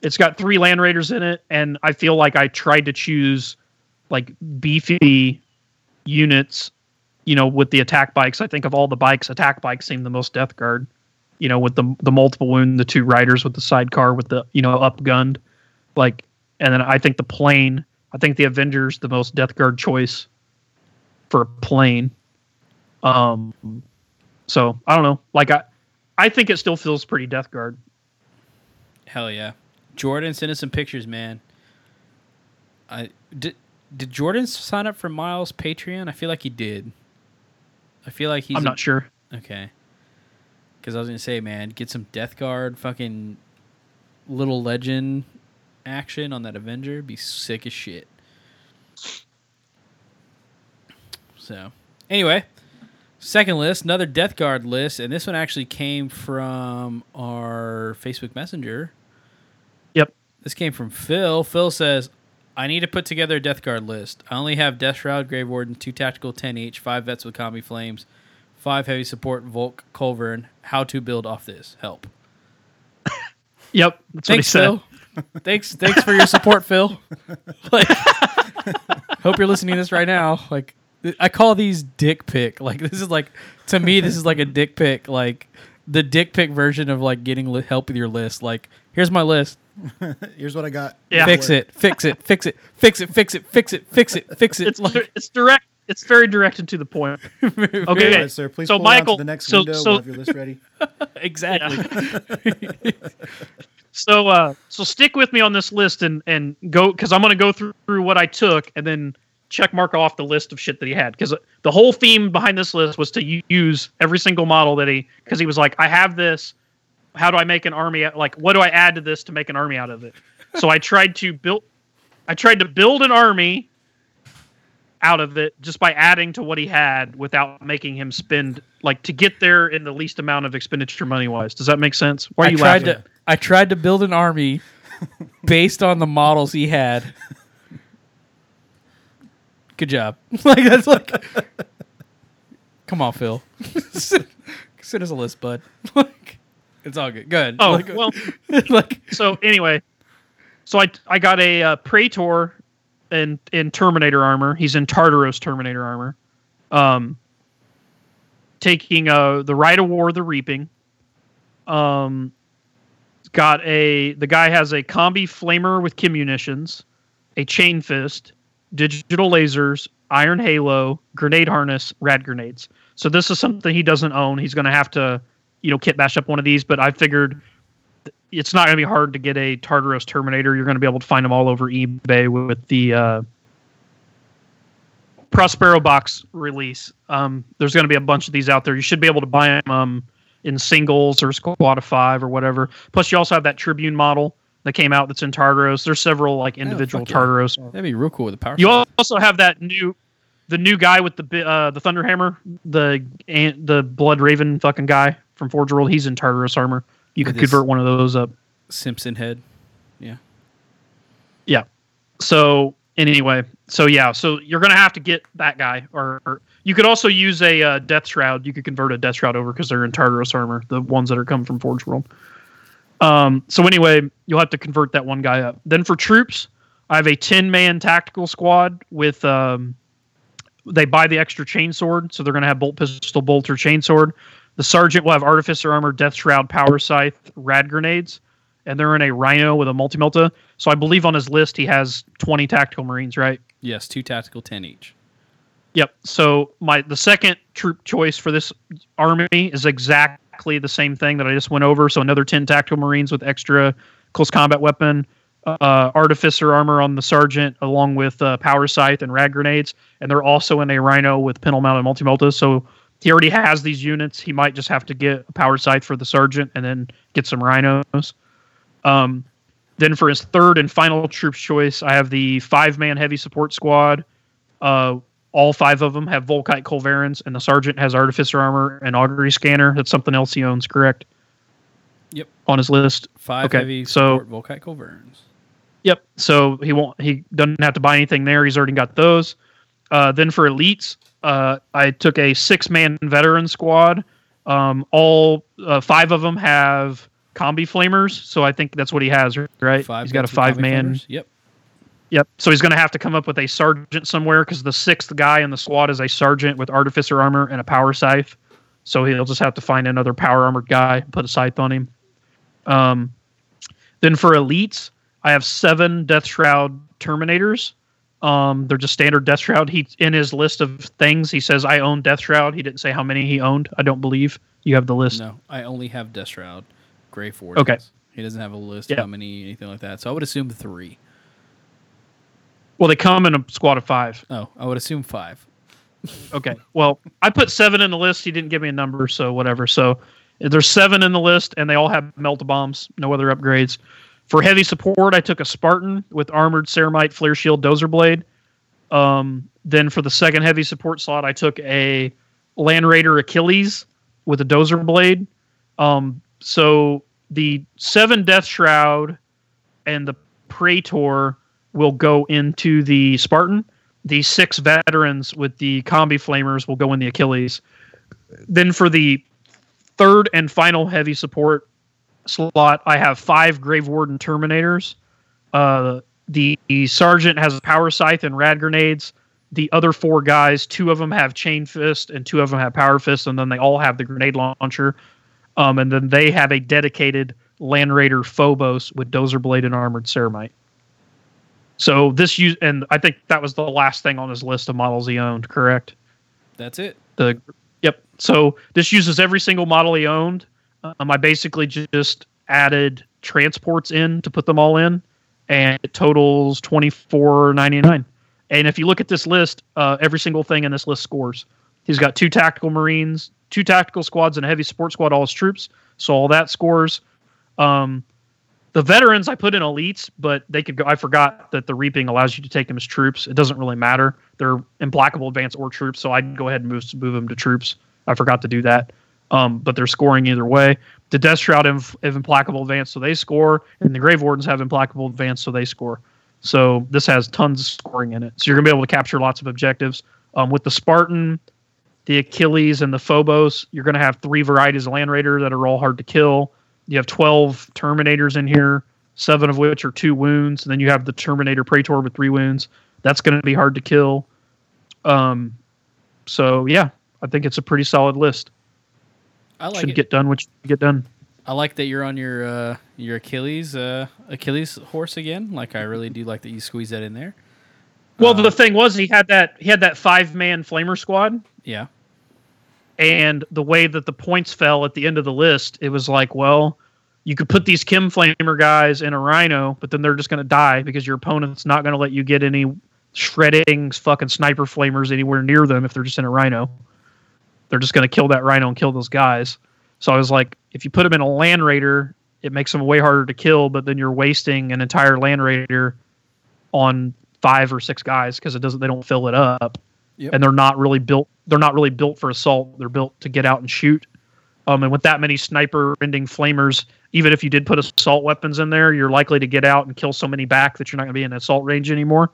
it's got three Land Raiders in it, and I feel like I tried to choose like beefy units, you know, with the attack bikes. I think of all the bikes, attack bikes seem the most Death Guard, you know, with the the multiple wound, the two riders with the sidecar with the you know upgunned, like, and then I think the plane. I think the Avengers the most Death Guard choice for a plane. Um, so I don't know. Like I, I think it still feels pretty Death Guard. Hell yeah. Jordan send us some pictures, man. I did did Jordan sign up for Miles Patreon? I feel like he did. I feel like he's I'm a- not sure. Okay. Cuz I was going to say, man, get some Death Guard fucking little legend action on that Avenger, be sick as shit. So, anyway, second list, another Death Guard list, and this one actually came from our Facebook Messenger. Yep. This came from Phil. Phil says, I need to put together a Death Guard list. I only have Death Shroud, Grave Warden, two tactical 10 each, five vets with combi flames, five heavy support, Volk, Culverin. How to build off this? Help. *laughs* Yep, that's what he Thanks, said. Phil. thanks, thanks for your support, Phil. *laughs* Like, hope you're listening to this right now. Like, I call these dick pic. Like, this is like to me, this is like a dick pic. Like the dick pic version of like getting help with your list. Like, here's my list. *laughs* Here's what I got. Yeah. Fix it. Fix it. Fix it. Fix it. Fix it. Fix it. Fix it. Fix it. It's like, it's direct. It's very direct and to the point. *laughs* All Okay, right, sir. Please so pull down Michael, to the next so- window. so- we'll have your list ready. *laughs* exactly. So uh, so stick with me on this list and and go because I'm gonna go through, through what I took and then check mark off the list of shit that he had because the whole theme behind this list was to use every single model that he because he was like I have this. How do I make an army? Like what do I add to this to make an army out of it? So I tried to build. I tried to build an army out of it just by adding to what he had without making him spend like to get there in the least amount of expenditure money wise. Does that make sense? Why are I you tried laughing? to I tried to build an army based on the models he had. Good job. *laughs* like that's like Come on, Phil. *laughs* Send us a list, bud. *laughs* Like it's all good. Good. Oh like, well. *laughs* like So anyway, So I I got a uh, Praetor in in Terminator armor. He's in Tartaros Terminator armor. Um, taking uh the Rite of War, the Reaping. Um, got a the guy has a combi flamer with Kim munitions, a chain fist, digital lasers, iron halo, grenade harness, rad grenades. So this is something he doesn't own. He's going to have to, you know, kit bash up one of these. But I figured it's not going to be hard to get a Tartaros Terminator. You're going to be able to find them all over eBay with the uh, Prospero box release. Um, there's going to be a bunch of these out there. You should be able to buy them um, in singles or squad of five or whatever. Plus, you also have that Tribune model that came out that's in Tartaros. There's several like individual fuck yeah. Tartaros That'd be real cool with the power. you also have that new, the new guy with the uh, the Thunderhammer, the the Blood Raven fucking guy from Forge World. He's in Tartaros armor. You could convert one of those up. Simpson head. Yeah. Yeah. So anyway, so yeah, so you're gonna have to get that guy, or, or you could also use a uh, Death Shroud. You could convert a Death Shroud over because they're in Tartaros armor, the ones that are coming from Forge World. Um. So anyway, you'll have to convert that one guy up. Then for troops, I have a ten man tactical squad with um. They buy the extra chainsword, so they're gonna have bolt pistol, bolt, or chainsword. The sergeant will have artificer armor, death shroud, power scythe, rad grenades, and they're in a rhino with a multi melta. So I believe on his list he has 20 tactical marines, right? Yes, two tactical, ten each. Yep. So my the second troop choice for this army is exactly the same thing that I just went over. So another 10 tactical marines with extra close combat weapon, uh, artificer armor on the sergeant, along with uh, power scythe and rad grenades, and they're also in a rhino with pintle mounted multi melta. So he already has these units. He might just have to get a power scythe for the sergeant and then get some rhinos. Um, then for his third and final troops choice, I have the five man heavy support squad. Uh, all five of them have Volkite Culverins, and the sergeant has artificer armor and augury scanner. That's something else he owns, correct? Yep. On his list. Five Okay, heavy so- support Volkite Culverins. Yep. So he won't. He doesn't have to buy anything there. He's already got those. Uh, then for elites, uh, I took a six-man veteran squad. Um, all uh, five of them have combi flamers, so I think that's what he has, right? Five he's got a guns with combi five-man. flamers. Yep. Yep. So he's going to have to come up with a sergeant somewhere because the sixth guy in the squad is a sergeant with artificer armor and a power scythe. So he'll just have to find another power armored guy, and put a scythe on him. Um, then for elites, I have seven Death Shroud Terminators. Um, they're just standard Death Shroud. He in his list of things, he says I own Death Shroud. He didn't say how many he owned. I don't believe you have the list. No, I only have Death Shroud. Gray Ford. Okay. He doesn't have a list Yeah. how many, anything like that. So I would assume three. Well, they come in a squad of five. Oh, I would assume five. *laughs* Okay. Well, I put seven in the list. He didn't give me a number, so whatever. So there's seven in the list, and they all have melt bombs. No other upgrades. For heavy support, I took a Spartan with armored ceramite, flare shield, dozer blade. Um, then for the second heavy support slot, I took a Land Raider Achilles with a dozer blade. Um, so the seven Death Shroud and the Praetor will go into the Spartan. The six veterans with the combi flamers will go in the Achilles. Then for the third and final heavy support slot, I have five Grave Warden Terminators. Uh, the, the sergeant has a power scythe and rad grenades. The other four guys, two of them have chain fist and two of them have power fist, and then they all have the grenade launcher. Um, and then they have a dedicated Land Raider Phobos with dozer blade and armored ceramite. So this use, and I think that was the last thing on his list of models he owned. Correct. That's it. The yep. So this uses every single model he owned. Um, I basically just added transports in to put them all in, and it totals twenty four ninety nine. And if you look at this list, uh, every single thing in this list scores. He's got two tactical marines, two tactical squads, and a heavy support squad. All his troops, so all that scores. Um, the veterans I put in elites, but they could go. I forgot that the reaping allows you to take them as troops. It doesn't really matter. They're implacable advance or troops, so I'd go ahead and move move them to troops. I forgot to do that. Um, but they're scoring either way. The Death Shroud have, have implacable advance, so they score, and the Grave Wardens have implacable advance, so they score. So this has tons of scoring in it. So you're gonna be able to capture lots of objectives. Um, with the Spartan, the Achilles, and the Phobos, you're gonna have three varieties of Land Raider that are all hard to kill. You have 12 Terminators in here, seven of which are two wounds. And then you have the Terminator Praetor with three wounds. That's going to be hard to kill. Um, so yeah, I think it's a pretty solid list. I like Should it. get done what you get done. I like that you're on your uh, your Achilles uh, Achilles horse again. Like I really do like that you squeeze that in there. Well, Uh, the thing was he had that he had that five man flamer squad, yeah, and the way that the points fell at the end of the list, it was like, well, you could put these Kim flamer guys in a rhino, but then they're just going to die because your opponent's not going to let you get any shredding fucking sniper flamers anywhere near them if they're just in a rhino. They're just going to kill that rhino and kill those guys. So I was like, if you put them in a land raider, it makes them way harder to kill, but then you're wasting an entire land raider on five or six guys because it doesn't they don't fill it up. Yep. And they're not really built they're not really built for assault. They're built to get out and shoot. Um, and with that many sniper ending flamers, even if you did put assault weapons in there, you're likely to get out and kill so many back that you're not going to be in assault range anymore.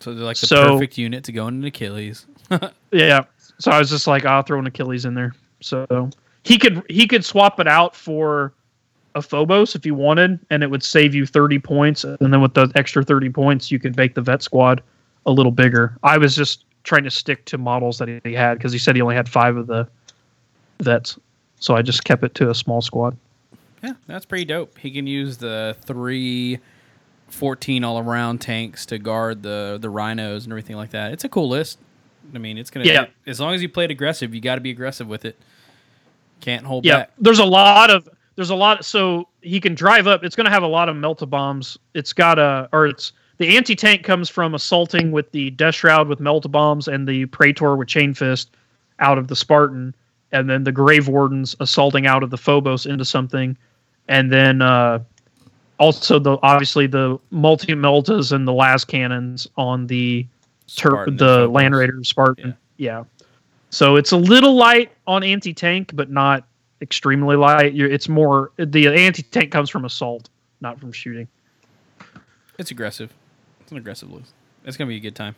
so they're like the So- perfect unit to go in an Achilles. *laughs* Yeah. So I was just like, I'll throw an Achilles in there. So he could he could swap it out for a Phobos if you wanted, and it would save you thirty points. And then with the extra thirty points, you could make the vet squad a little bigger. I was just trying to stick to models that he had because he said he only had five of the vets, so I just kept it to a small squad. Yeah, that's pretty dope. He can use the three 14 all around tanks to guard the the rhinos and everything like that. It's a cool list. I mean, it's gonna Yeah. as long as you play it aggressive, you got to be aggressive with it. Can't hold Yeah, back. there's a lot of there's a lot. So he can drive up. It's going to have a lot of melta bombs. It's got a or it's the anti tank comes from assaulting with the Death Shroud with melta bombs and the Praetor with Chain Fist out of the Spartan, and then the Grave Wardens assaulting out of the Phobos into something, and then uh, also the obviously the multi meltas and the lascannons on the Spartan the Phobos. Land Raider Spartan. yeah. So it's a little light on anti tank, but not extremely light. You're, it's more the anti tank comes from assault, not from shooting. It's aggressive. It's an aggressive list. It's gonna be a good time.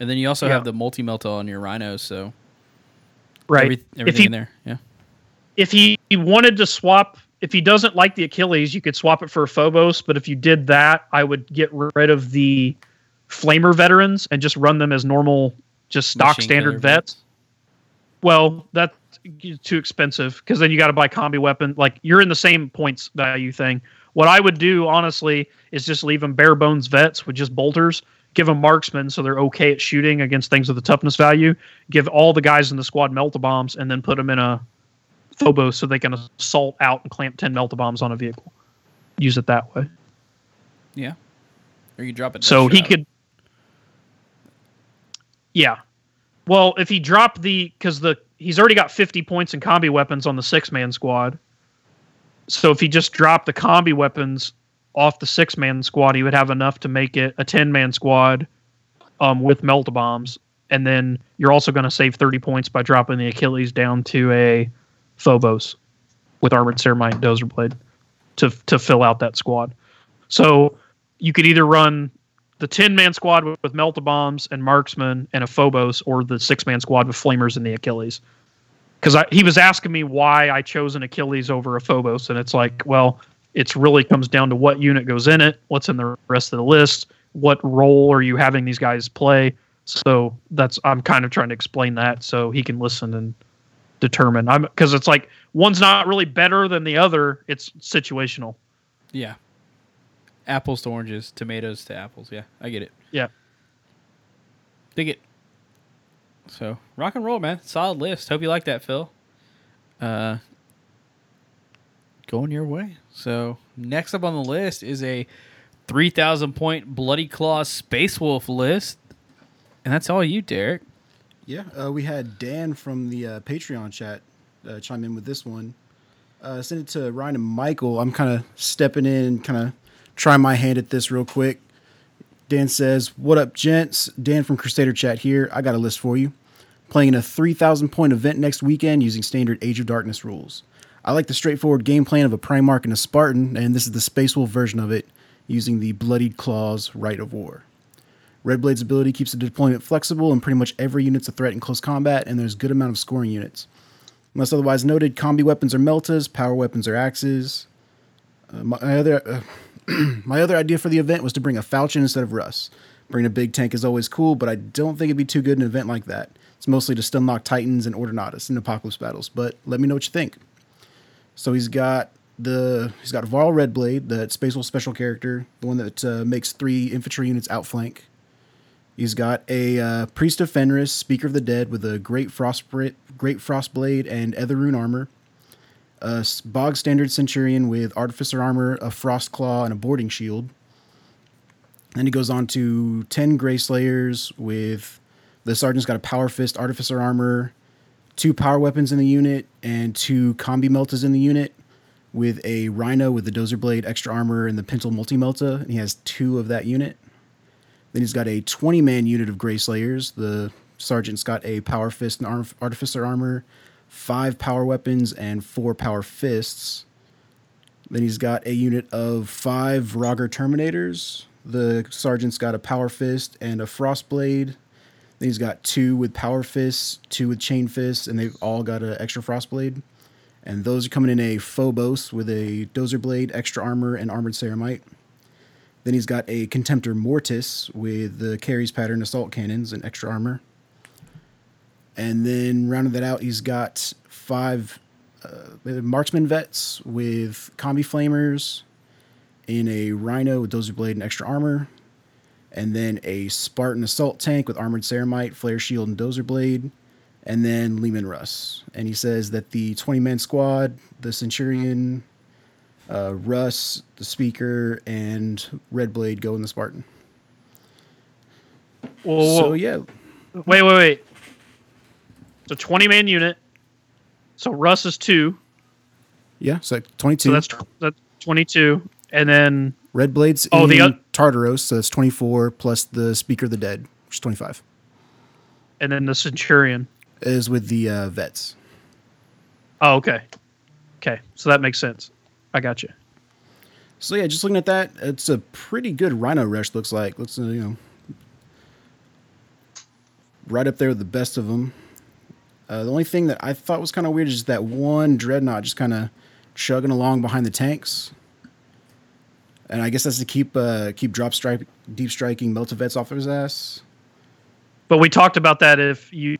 And then you also Yeah. have the multi melta on your rhinos, so Right. every- everything he in there. Yeah. if he wanted to swap, if he doesn't like the Achilles, you could swap it for a Phobos. But if you did that, I would get rid of the Flamer veterans and just run them as normal, just stock Machine standard killer vets. Well, that's too expensive because then you got to buy combi weapon. Like you're in the same points value thing. What I would do, honestly, is just leave them bare bones vets with just bolters. Give them marksmen so they're okay at shooting against things with a toughness value. Give all the guys in the squad melta bombs and then put them in a Phobos so they can assault out and clamp 10 melta bombs on a vehicle. Use it that way. Yeah. Or you drop it. So he could. Yeah. Well, if he dropped the because the he's already got 50 points in combi weapons on the six man squad. So if he just dropped the combi weapons off the six man squad, he would have enough to make it a 10 man squad um, with melta bombs. And then you're also going to save 30 points by dropping the Achilles down to a Phobos with armored ceramite dozer blade to to fill out that squad. So you could either run the 10 man squad with, with melta bombs and marksman and a phobos or the six man squad with flamers and the achilles. Because he was asking me why i chose an achilles over a phobos and it's like well it's really comes down to what unit goes in it what's in the rest of the list what role are you having these guys play? So that's i'm kind of trying to explain that so he can listen and determine. I'm because it's like one's not really better than the other it's situational. Yeah. Apples to oranges, tomatoes to apples. Yeah, I get it. Yeah. Dig it. So rock and roll, man. Solid list. Hope you like that, Phil. Uh, going your way. So next up on the list is a three thousand point Bloody Claw Space Wolf list, and that's all you, Derek. Yeah, uh, we had Dan from the uh, Patreon chat uh, chime in with this one. Uh, send it to Ryan and Michael. I'm kind of stepping in kind of trying my hand at this real quick. Dan says, What up, gents? Dan from Crusader Chat here. I got a list for you. Playing in a 3,000 point event next weekend using standard Age of Darkness rules. I like the straightforward game plan of a Primarch and a Spartan, and this is the Space Wolf version of it using the Bloodied Claws Rite of War. Red Blade's ability keeps the deployment flexible, and pretty much every unit's a threat in close combat, and there's good amount of scoring units. Unless otherwise noted, combi weapons are meltas, power weapons are axes. Uh, my other uh, *clears throat* my other idea for the event was to bring a Falchion instead of Russ. Bring a big tank is always cool, but I don't think it'd be too good an event like that. It's mostly to stunlock Titans and Ordinatus in Apocalypse battles, but let me know what you think. So he's got the he's got Varl Redblade, that Space Wolf special character, the one that uh, makes three infantry units outflank. He's got a uh, Priest of Fenris, Speaker of the Dead, with a Great Frost Great Frostblade and Etherrune armor. A bog standard Centurion with Artificer armor, a Frost Claw, and a boarding shield. Then he goes on to 10 Grey Slayers with the Sergeant's got a Power Fist Artificer armor, two power weapons in the unit, and two Combi Meltas in the unit with a Rhino with the Dozer Blade extra armor and the Pintle Multi Melta. And he has two of that unit. Then he's got a 20 man unit of Grey Slayers. The Sergeant's got a Power Fist and Artificer armor, five power weapons, and four power fists. Then he's got a unit of five Varagyr Terminators. The Sergeant's got a Power Fist and a frost blade. Then he's got two with Power Fists, two with Chain Fists, and they've all got an extra frost blade. And those are coming in a Phobos with a Dozer Blade, extra armor, and Armored Ceramite. Then he's got a Contemptor Mortis with the Kheres Pattern Assault Cannons and extra armor. And then rounding that out, he's got five uh, Marksman Vets with Combi Flamers, in a Rhino with Dozer Blade and extra armor, and then a Spartan Assault Tank with Armored Ceramite, Flare Shield, and Dozer Blade, and then Leman Russ. And he says that the 20 man squad, the Centurion, uh, Russ, the Speaker, and Red Blade go in the Spartan. Whoa, So yeah, Wait, wait, wait. A 20 man unit. So Russ is two. yeah. So 22. So that's that's 22. And then Red Blades Oh, the Tartaros, so that's 24 plus the Speaker of the Dead, which is 25. and then the Centurion. Is with the uh, vets. Oh, okay. Okay. So that makes sense. I got you. So yeah, just looking at that, it's a pretty good Rhino Rush. Looks like looks uh, you know right up there with the best of them. Uh, the only thing that I thought was kind of weird is that one dreadnought just kind of chugging along behind the tanks. And I guess that's to keep uh, keep drop strike deep striking Meltivets off of his ass. But we talked about that if you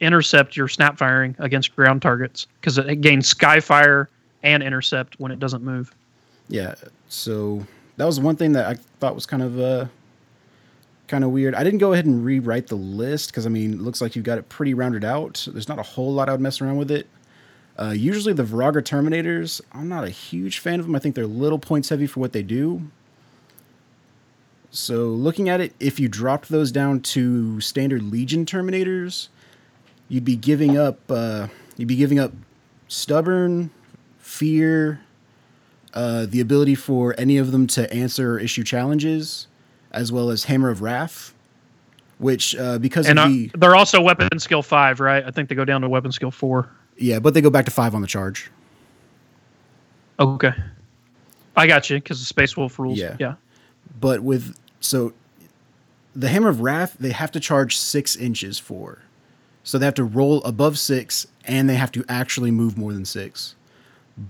intercept your snap firing against ground targets because it gains skyfire and intercept when it doesn't move. Yeah, so that was one thing that I thought was kind of uh kind of weird. I didn't go ahead and rewrite the list because I mean, it looks like you've got it pretty rounded out. There's not a whole lot I would mess around with it. Uh, usually the Varagyr Terminators, I'm not a huge fan of them. I think they're little points heavy for what they do. So looking at it, if you dropped those down to standard Legion Terminators, you'd be giving up. Uh, you'd be giving up stubborn, fear, uh, the ability for any of them to answer or issue challenges, as well as Hammer of Wrath, which uh, because And of uh, the they're also weapon skill five, right? I think they go down to weapon skill four. yeah, but they go back to five on the charge. Okay. I got you because the Space Wolf rules. Yeah. Yeah. But with so the Hammer of Wrath, they have to charge six inches for, so they have to roll above six, and they have to actually move more than six.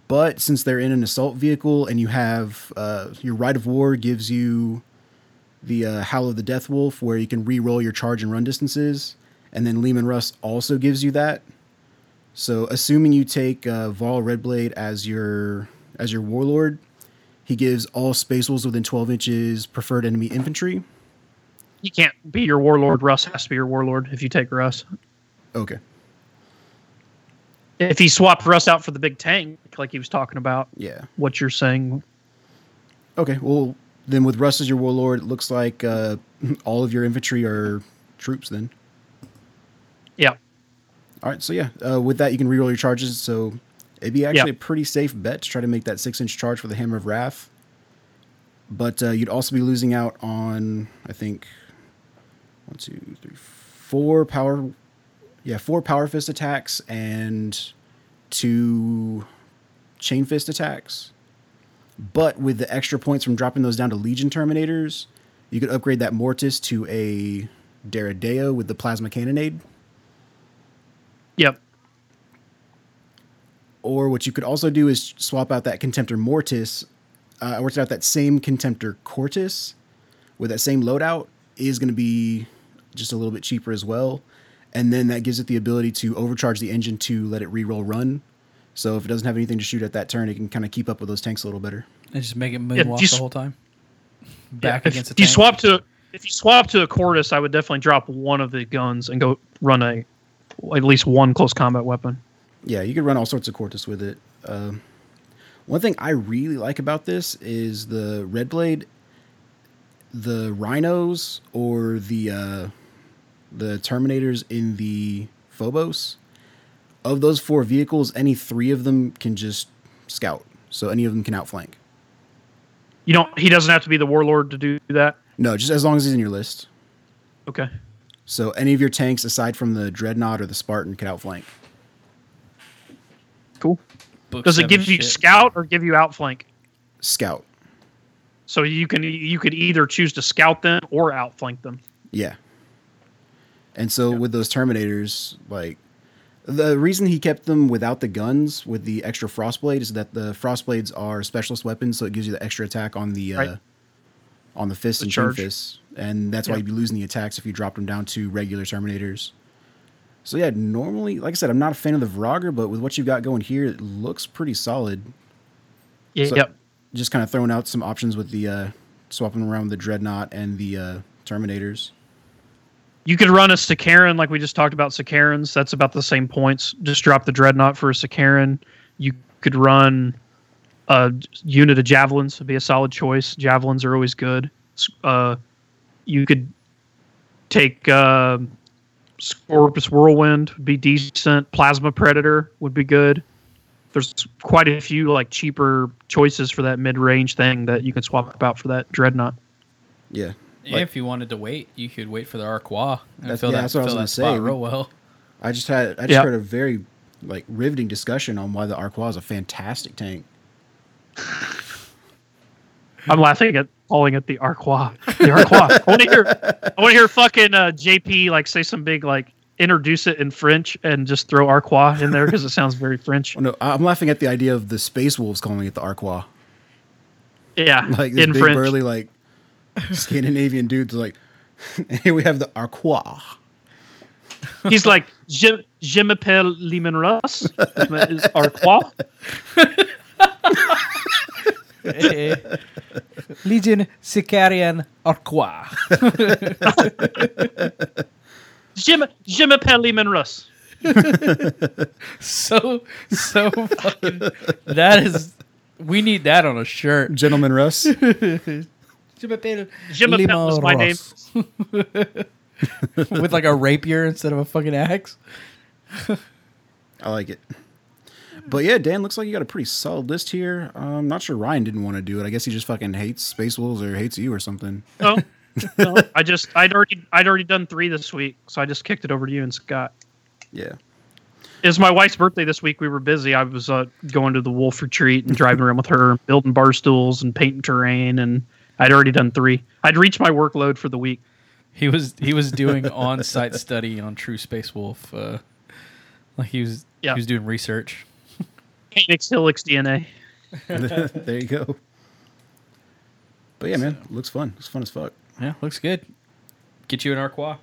But since they're in an assault vehicle and you have uh, your rite of war gives you the uh, Howl of the Death Wolf, where you can re-roll your charge and run distances, and then Leman Russ also gives you that. So, assuming you take uh, Varl Redblade as your as your warlord, he gives all Space Wolves within 12 inches preferred enemy infantry. You can't be your warlord. Russ has to be your warlord if you take Russ. Okay, If he swapped Russ out for the big tank, like he was talking about, yeah. what you're saying. Okay, well then with Russ as your warlord, it looks like uh, all of your infantry are troops. Then, Yeah. all right. So yeah, uh, with that you can reroll your charges. So it'd be actually Yeah. a pretty safe bet to try to make that six inch charge for the Hammer of Wrath. But uh, you'd also be losing out on I think one, two, three, four power. Yeah, four power fist attacks and two chain fist attacks. But with the extra points from dropping those down to Legion Terminators, you could upgrade that Mortis to a Deredeo with the Plasma Cannonade. Yep. Or what you could also do is swap out that Contemptor Mortis uh, I worked out that same Contemptor Cortus with that same loadout is going to be just a little bit cheaper as well. And then that gives it the ability to overcharge the engine to let it reroll run. So if it doesn't have anything to shoot at that turn, it can kind of keep up with those tanks a little better. And just make it if moonwalk you the whole time. Yeah, Back if, against if the you swap to if you swap to a Cortus, I would definitely drop one of the guns and go run a at least one close combat weapon. Yeah, you could run all sorts of Cortus with it. Um, one thing I really like about this is the Red Blade, the Rhinos, or the uh, the Terminators in the Phobos. Of those four vehicles, any three of them can just scout. So any of them can outflank. You don't. He doesn't have to be the warlord to do that. No, just as long as he's in your list. Okay. So any of your tanks, aside from the Dreadnought or the Spartan, can outflank. Cool. Book Does it seven give you shit. scout or give you outflank? Scout. So you can you could either choose to scout them or outflank them. Yeah. And so with those Terminators, like the reason he kept them without the guns with the extra Frostblade is that the Frostblades are specialist weapons, so it gives you the extra attack on the uh, Right. on the fist The and charge. fists, and that's why you'd be losing the attacks if you dropped them down to regular Terminators. So yeah, normally, like I said, I'm not a fan of the Varagyr, but with what you've got going here, it looks pretty solid. Yeah. So- yep. Just kind of throwing out some options with the uh, swapping around the Dreadnought and the uh, Terminators. You could run a Sicaran like we just talked about Sicarans. That's about the same points. Just drop the Dreadnought for a Sicaran. You could run a unit of Javelins. Would be a solid choice. Javelins are always good. Uh, you could take uh, Scorpius Whirlwind. Would be decent. Plasma Predator would be good. There's quite a few like cheaper choices for that mid-range thing that you can swap out for that Dreadnought. Yeah, Yeah, if you wanted to wait, you could wait for the Arquois and That's- fill yeah, that, that's what I was gonna that spot say. real well. I just had I just Yeah. heard a very like riveting discussion on why the Arquois is a fantastic tank. *laughs* I'm laughing at calling it the Arquois. The Arquois. I want to hear. I want to hear fucking uh, JP like say some big like introduce it in French and just throw Arquois in there because it sounds very French. Oh, no, I'm laughing at the idea of the Space Wolves calling it the Arquois. Yeah, Like this in big French. burly like Scandinavian dudes like *laughs* here we have the Arquois. He's like je, je m'appelle Leman Russ. Is Arquois. Legion Sicarian Arquois. Je, m- je m'appelle Leman Russ. *laughs* so so fucking that is we need that on a shirt. Gentleman Russ. *laughs* Je m'appelle is my name. *laughs* With like a rapier instead of a fucking axe. *laughs* I like it. But yeah, Dan, looks like you got a pretty solid list here. I'm not sure Ryan didn't want to do it. I guess he just fucking hates Space Wolves or hates you or something. No, *laughs* no. I just I'd already I'd already done three this week, so I just kicked it over to you and Scott. Yeah. It was my wife's birthday this week. We were busy. I was uh, going to the wolf retreat and driving around with her, building bar stools and painting terrain, and I'd already done three. I'd reached my workload for the week. He was he was doing on site study on True Space Wolf. Uh, like he was Yeah. he was doing research. Phoenix Helix DNA. *laughs* there you go. But yeah, man, looks fun. Looks fun as fuck. Yeah, looks good. Get you an Arquois.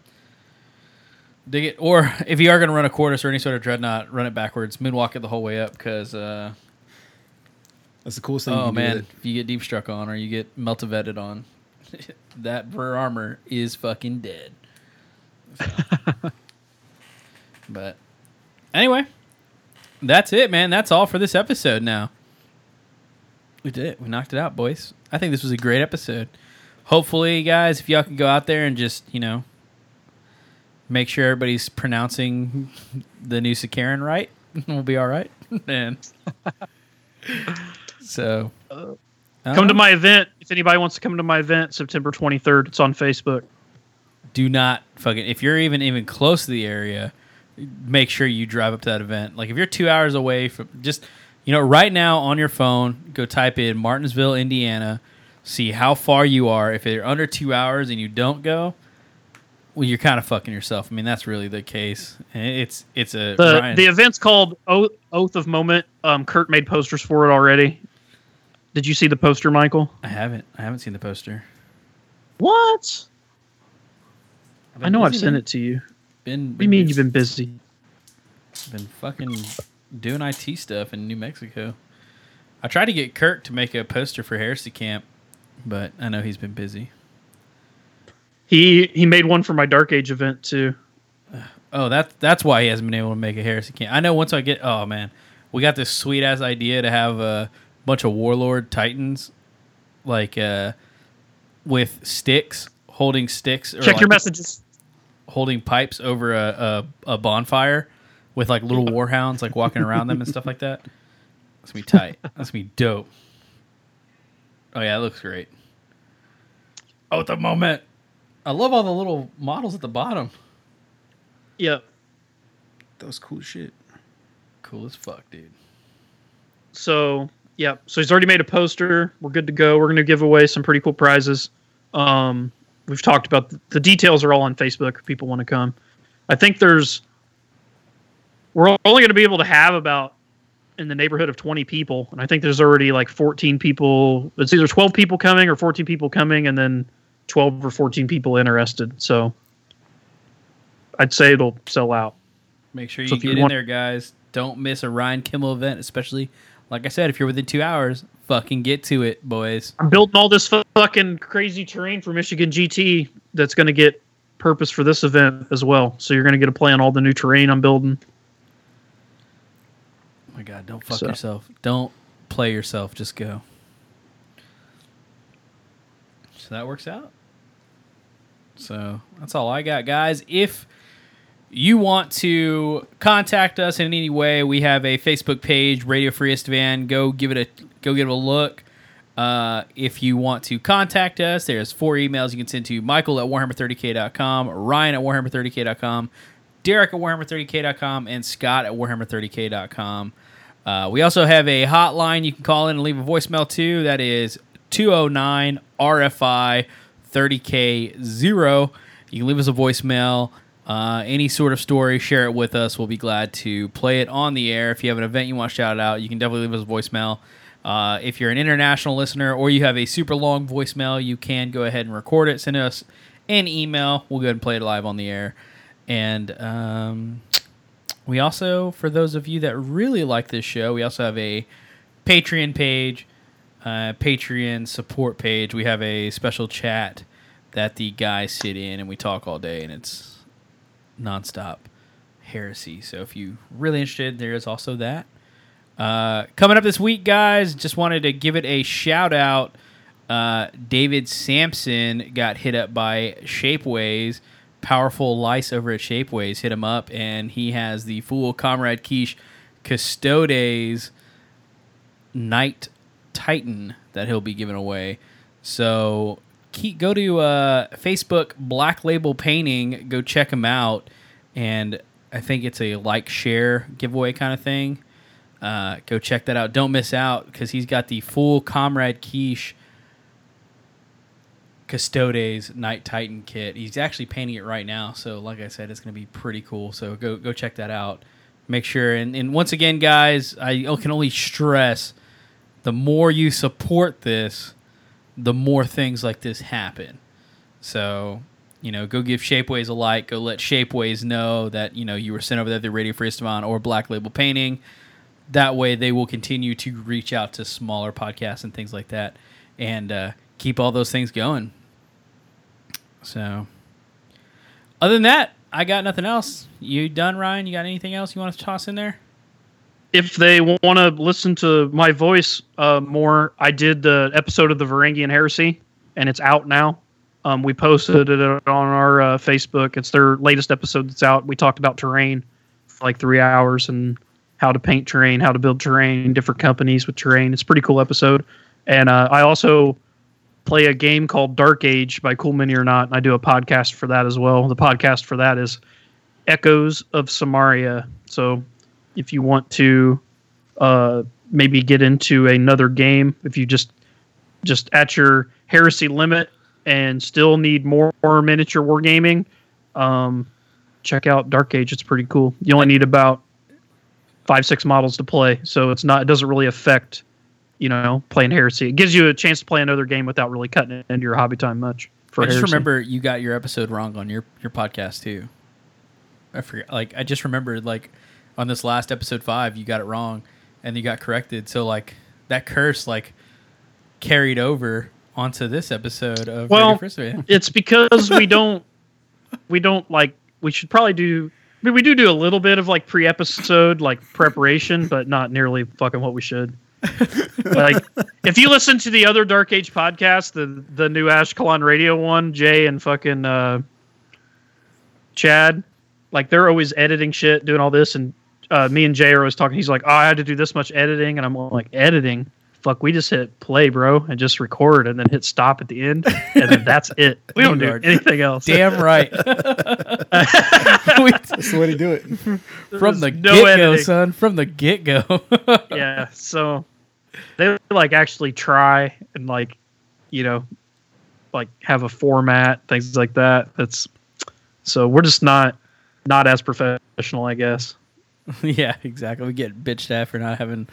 Dig it. Or if you are going to run a Cortus or any sort of dreadnought, run it backwards. Moonwalk it the whole way up because, uh, That's the coolest thing. you oh can man, with if you get deep struck on or you get meltavetted on, *laughs* that Ver armor is fucking dead. So. *laughs* but anyway, that's it, man. That's all for this episode now. We did it. We knocked it out, boys. I think this was a great episode. Hopefully, guys, if y'all can go out there and just, you know, make sure everybody's pronouncing *laughs* the new Sicaran right, we'll be all right. and so, Come Uh-huh. to my event. If anybody wants to come to my event, September 23rd, it's on Facebook. do not fucking if you're even even close to the area make sure you drive up to that event like if you're two hours away from just you know right now on your phone go type in martinsville indiana see how far you are if you're under two hours and you don't go well you're kind of fucking yourself i mean that's really the case it's it's a The Ryan- the event's called Oath, Oath of Moment. Um, Kurt made posters for it already. Did you see the poster, Michael? I haven't. I haven't seen the poster. What? I been know I've sent man. it to you. Been, What do you mean you've been busy? been fucking doing IT stuff in New Mexico. I tried to get Kirk to make a poster for Heresy Camp, but I know he's been busy. He he made one for my Dark Age event too. *sighs* Oh, that's that's why he hasn't been able to make a Heresy Camp. I know once I get oh man, we got this sweet ass idea to have a bunch of Warlord Titans, like uh, with sticks, holding sticks. Or Check your messages. Holding pipes over a, a, a bonfire with like little warhounds like walking *laughs* around them and stuff like that. That's gonna be tight. That's gonna be dope. Oh yeah, it looks great. Oh, at the moment, I love all the little models at the bottom. Yep. That was cool shit. Cool as fuck, dude. So yeah, so he's already made a poster. We're good to go. We're gonna give away some pretty cool prizes. Um, we've talked about the, the details are all on Facebook. If people want to come, I think there's. We're only going to be able to have about in the neighborhood of 20 people, and I think there's already like 14 people. It's either 12 people coming or 14 people coming, and then 12 or 14 people interested. So I'd say it'll sell out. Make sure you So if you get in want- there, guys. Don't miss a Ryan Kimmel event, especially like I said, if you're within two hours, fucking get to it, boys. I'm building all this fucking crazy terrain for Michigan GT that's going to get purpose for this event as well. So you're going to get to play on all the new terrain I'm building. Oh my god, don't fuck So- yourself. Don't play yourself. Just go. So that works out. So that's all I got, guys. If you want to contact us in any way, we have a Facebook page, Radio Free Istvan. Go give it a go give it a look. Uh, if you want to contact us, there's four emails you can send to Michael at Warhammer30k.com, Ryan at Warhammer30k.com, Derek at Warhammer30k.com, and Scott at Warhammer30k.com. Uh, we also have a hotline you can call in and leave a voicemail to. That is 209 RFI 30K0. You can leave us a voicemail. Uh, any sort of story, share it with us. We'll be glad to play it on the air. If you have an event you want to shout out, you can definitely leave us a voicemail. Uh, if you're an international listener or you have a super long voicemail, you can go ahead and record it. Send us an email. We'll go ahead and play it live on the air. And um, we also, for those of you that really like this show, we also have a Patreon page, uh, Patreon support page. We have a special chat that the guys sit in and we talk all day, and it's nonstop heresy. So if you really interested, there is also that. Uh, coming up this week, guys, just wanted to give it a shout out. Uh, David Sampson got hit up by Shapeways. Powerful lice over at Shapeways hit him up, and he has the Fool Comrade Quiche Custodes Knight Titan that he'll be giving away. So keep, go to uh, Facebook Black Label Painting, go check him out, and I think it's a like share giveaway kind of thing. Uh, go check that out. Don't miss out because he's got the full Comrade Quiche Custodes Knight Titan kit. He's actually painting it right now, so like I said, it's going to be pretty cool. So go go check that out. Make sure and, and once again, guys, I can only stress the more you support this, the more things like this happen. So you know, go give Shapeways a like. Go let Shapeways know that you know you were sent over there to Radio Free Istvan or Black Label Painting. That way, they will continue to reach out to smaller podcasts and things like that, and uh, keep all those things going. So, other than that, I got nothing else. You done, Ryan? You got anything else you want to toss in there? If they want to listen to my voice uh, more, I did the episode of the Varangian Heresy, and it's out now. Um, we posted it on our uh, Facebook. It's their latest episode that's out. We talked about terrain for like three hours and how to paint terrain, how to build terrain, different companies with terrain. It's a pretty cool episode. And uh, I also play a game called Dark Age by Cool Mini or Not, and I do a podcast for that as well. The podcast for that is Echoes of Samaria. So if you want to uh, maybe get into another game, if you just just at your heresy limit and still need more, more miniature wargaming, um, check out Dark Age. It's pretty cool. You only need about five six models to play, so it's not it doesn't really affect you know, playing Heresy. It gives you a chance to play another game without really cutting it into your hobby time much. For I just Heresy. remember you got your episode wrong on your your podcast too. I forget. Like I just remembered like on this last episode five, you got it wrong, and you got corrected. So like that curse like carried over onto this episode of Well, Radio Free Istvan. it's because we don't *laughs* we don't like we should probably do I mean we do do a little bit of like pre-episode like preparation but not nearly fucking what we should *laughs* like if you listen to the other dark age podcast the the new ashkelon radio one jay and fucking uh chad like they're always editing shit doing all this and uh, me and jay are always talking. He's like oh i had to do this much editing. And i'm like editing? Fuck we just hit play bro and just record and then hit stop at the end and then that's *laughs* it. We don't do anything else. Damn right. That's the way to do it. from the no get go, son. From the get go. *laughs* yeah so they like actually try and like you know like have a format things like that. That's so we're just not not as professional i guess *laughs* yeah, exactly. We get bitched at for not having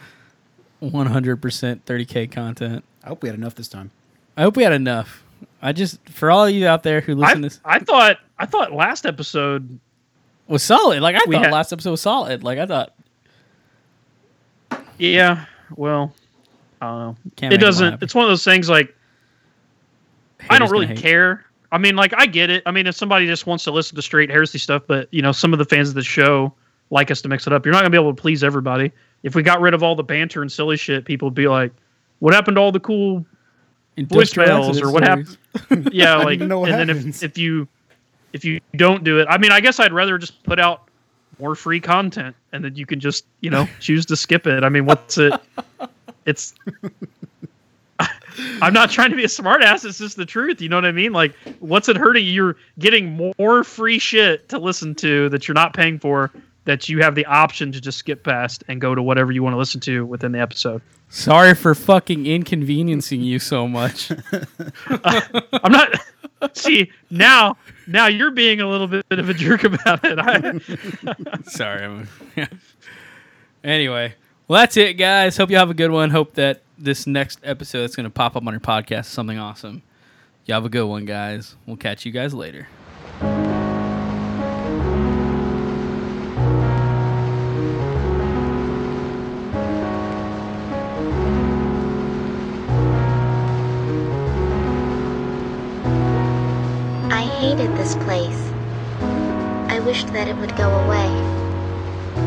100% 30k content. I hope we had enough this time. I hope we had enough. I just for all of you out there who I, listen to this I thought i thought last episode was solid. Like I thought had- last episode was solid. Like I thought yeah well i don't know Can't it doesn't it's one of those things like I don't really care. I mean, like I get it. I mean, if somebody just wants to listen to straight heresy stuff, but you know, some of the fans of the show like us to mix it up. You're not gonna be able to please everybody. If we got rid of all the banter and silly shit, people would be like, "What happened to all the cool voicemails or what happened?" *laughs* *laughs* yeah, like, didn't know what and then if if you if you don't do it, I mean, I guess I'd rather just put out more free content and then you can just you know *laughs* choose to skip it. I mean, what's it? It's I'm not trying to be a smartass. It's just the truth. You know what I mean? Like, what's it hurting? You're getting more free shit to listen to that you're not paying for. That you have the option to just skip past and go to whatever you want to listen to within the episode. Sorry for fucking inconveniencing you so much. *laughs* Uh, I'm not. *laughs* See now, now you're being a little bit of a jerk about it. I, *laughs* Sorry. I'm, anyway, well, that's it, guys. Hope you have a good one. Hope that this next episode that's going to pop up on your podcast is something awesome. You have a good one, guys. We'll catch you guys later. This place. I wished that it would go away.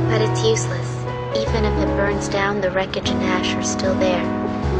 But it's useless. Even if it burns down, the wreckage and ash are still there.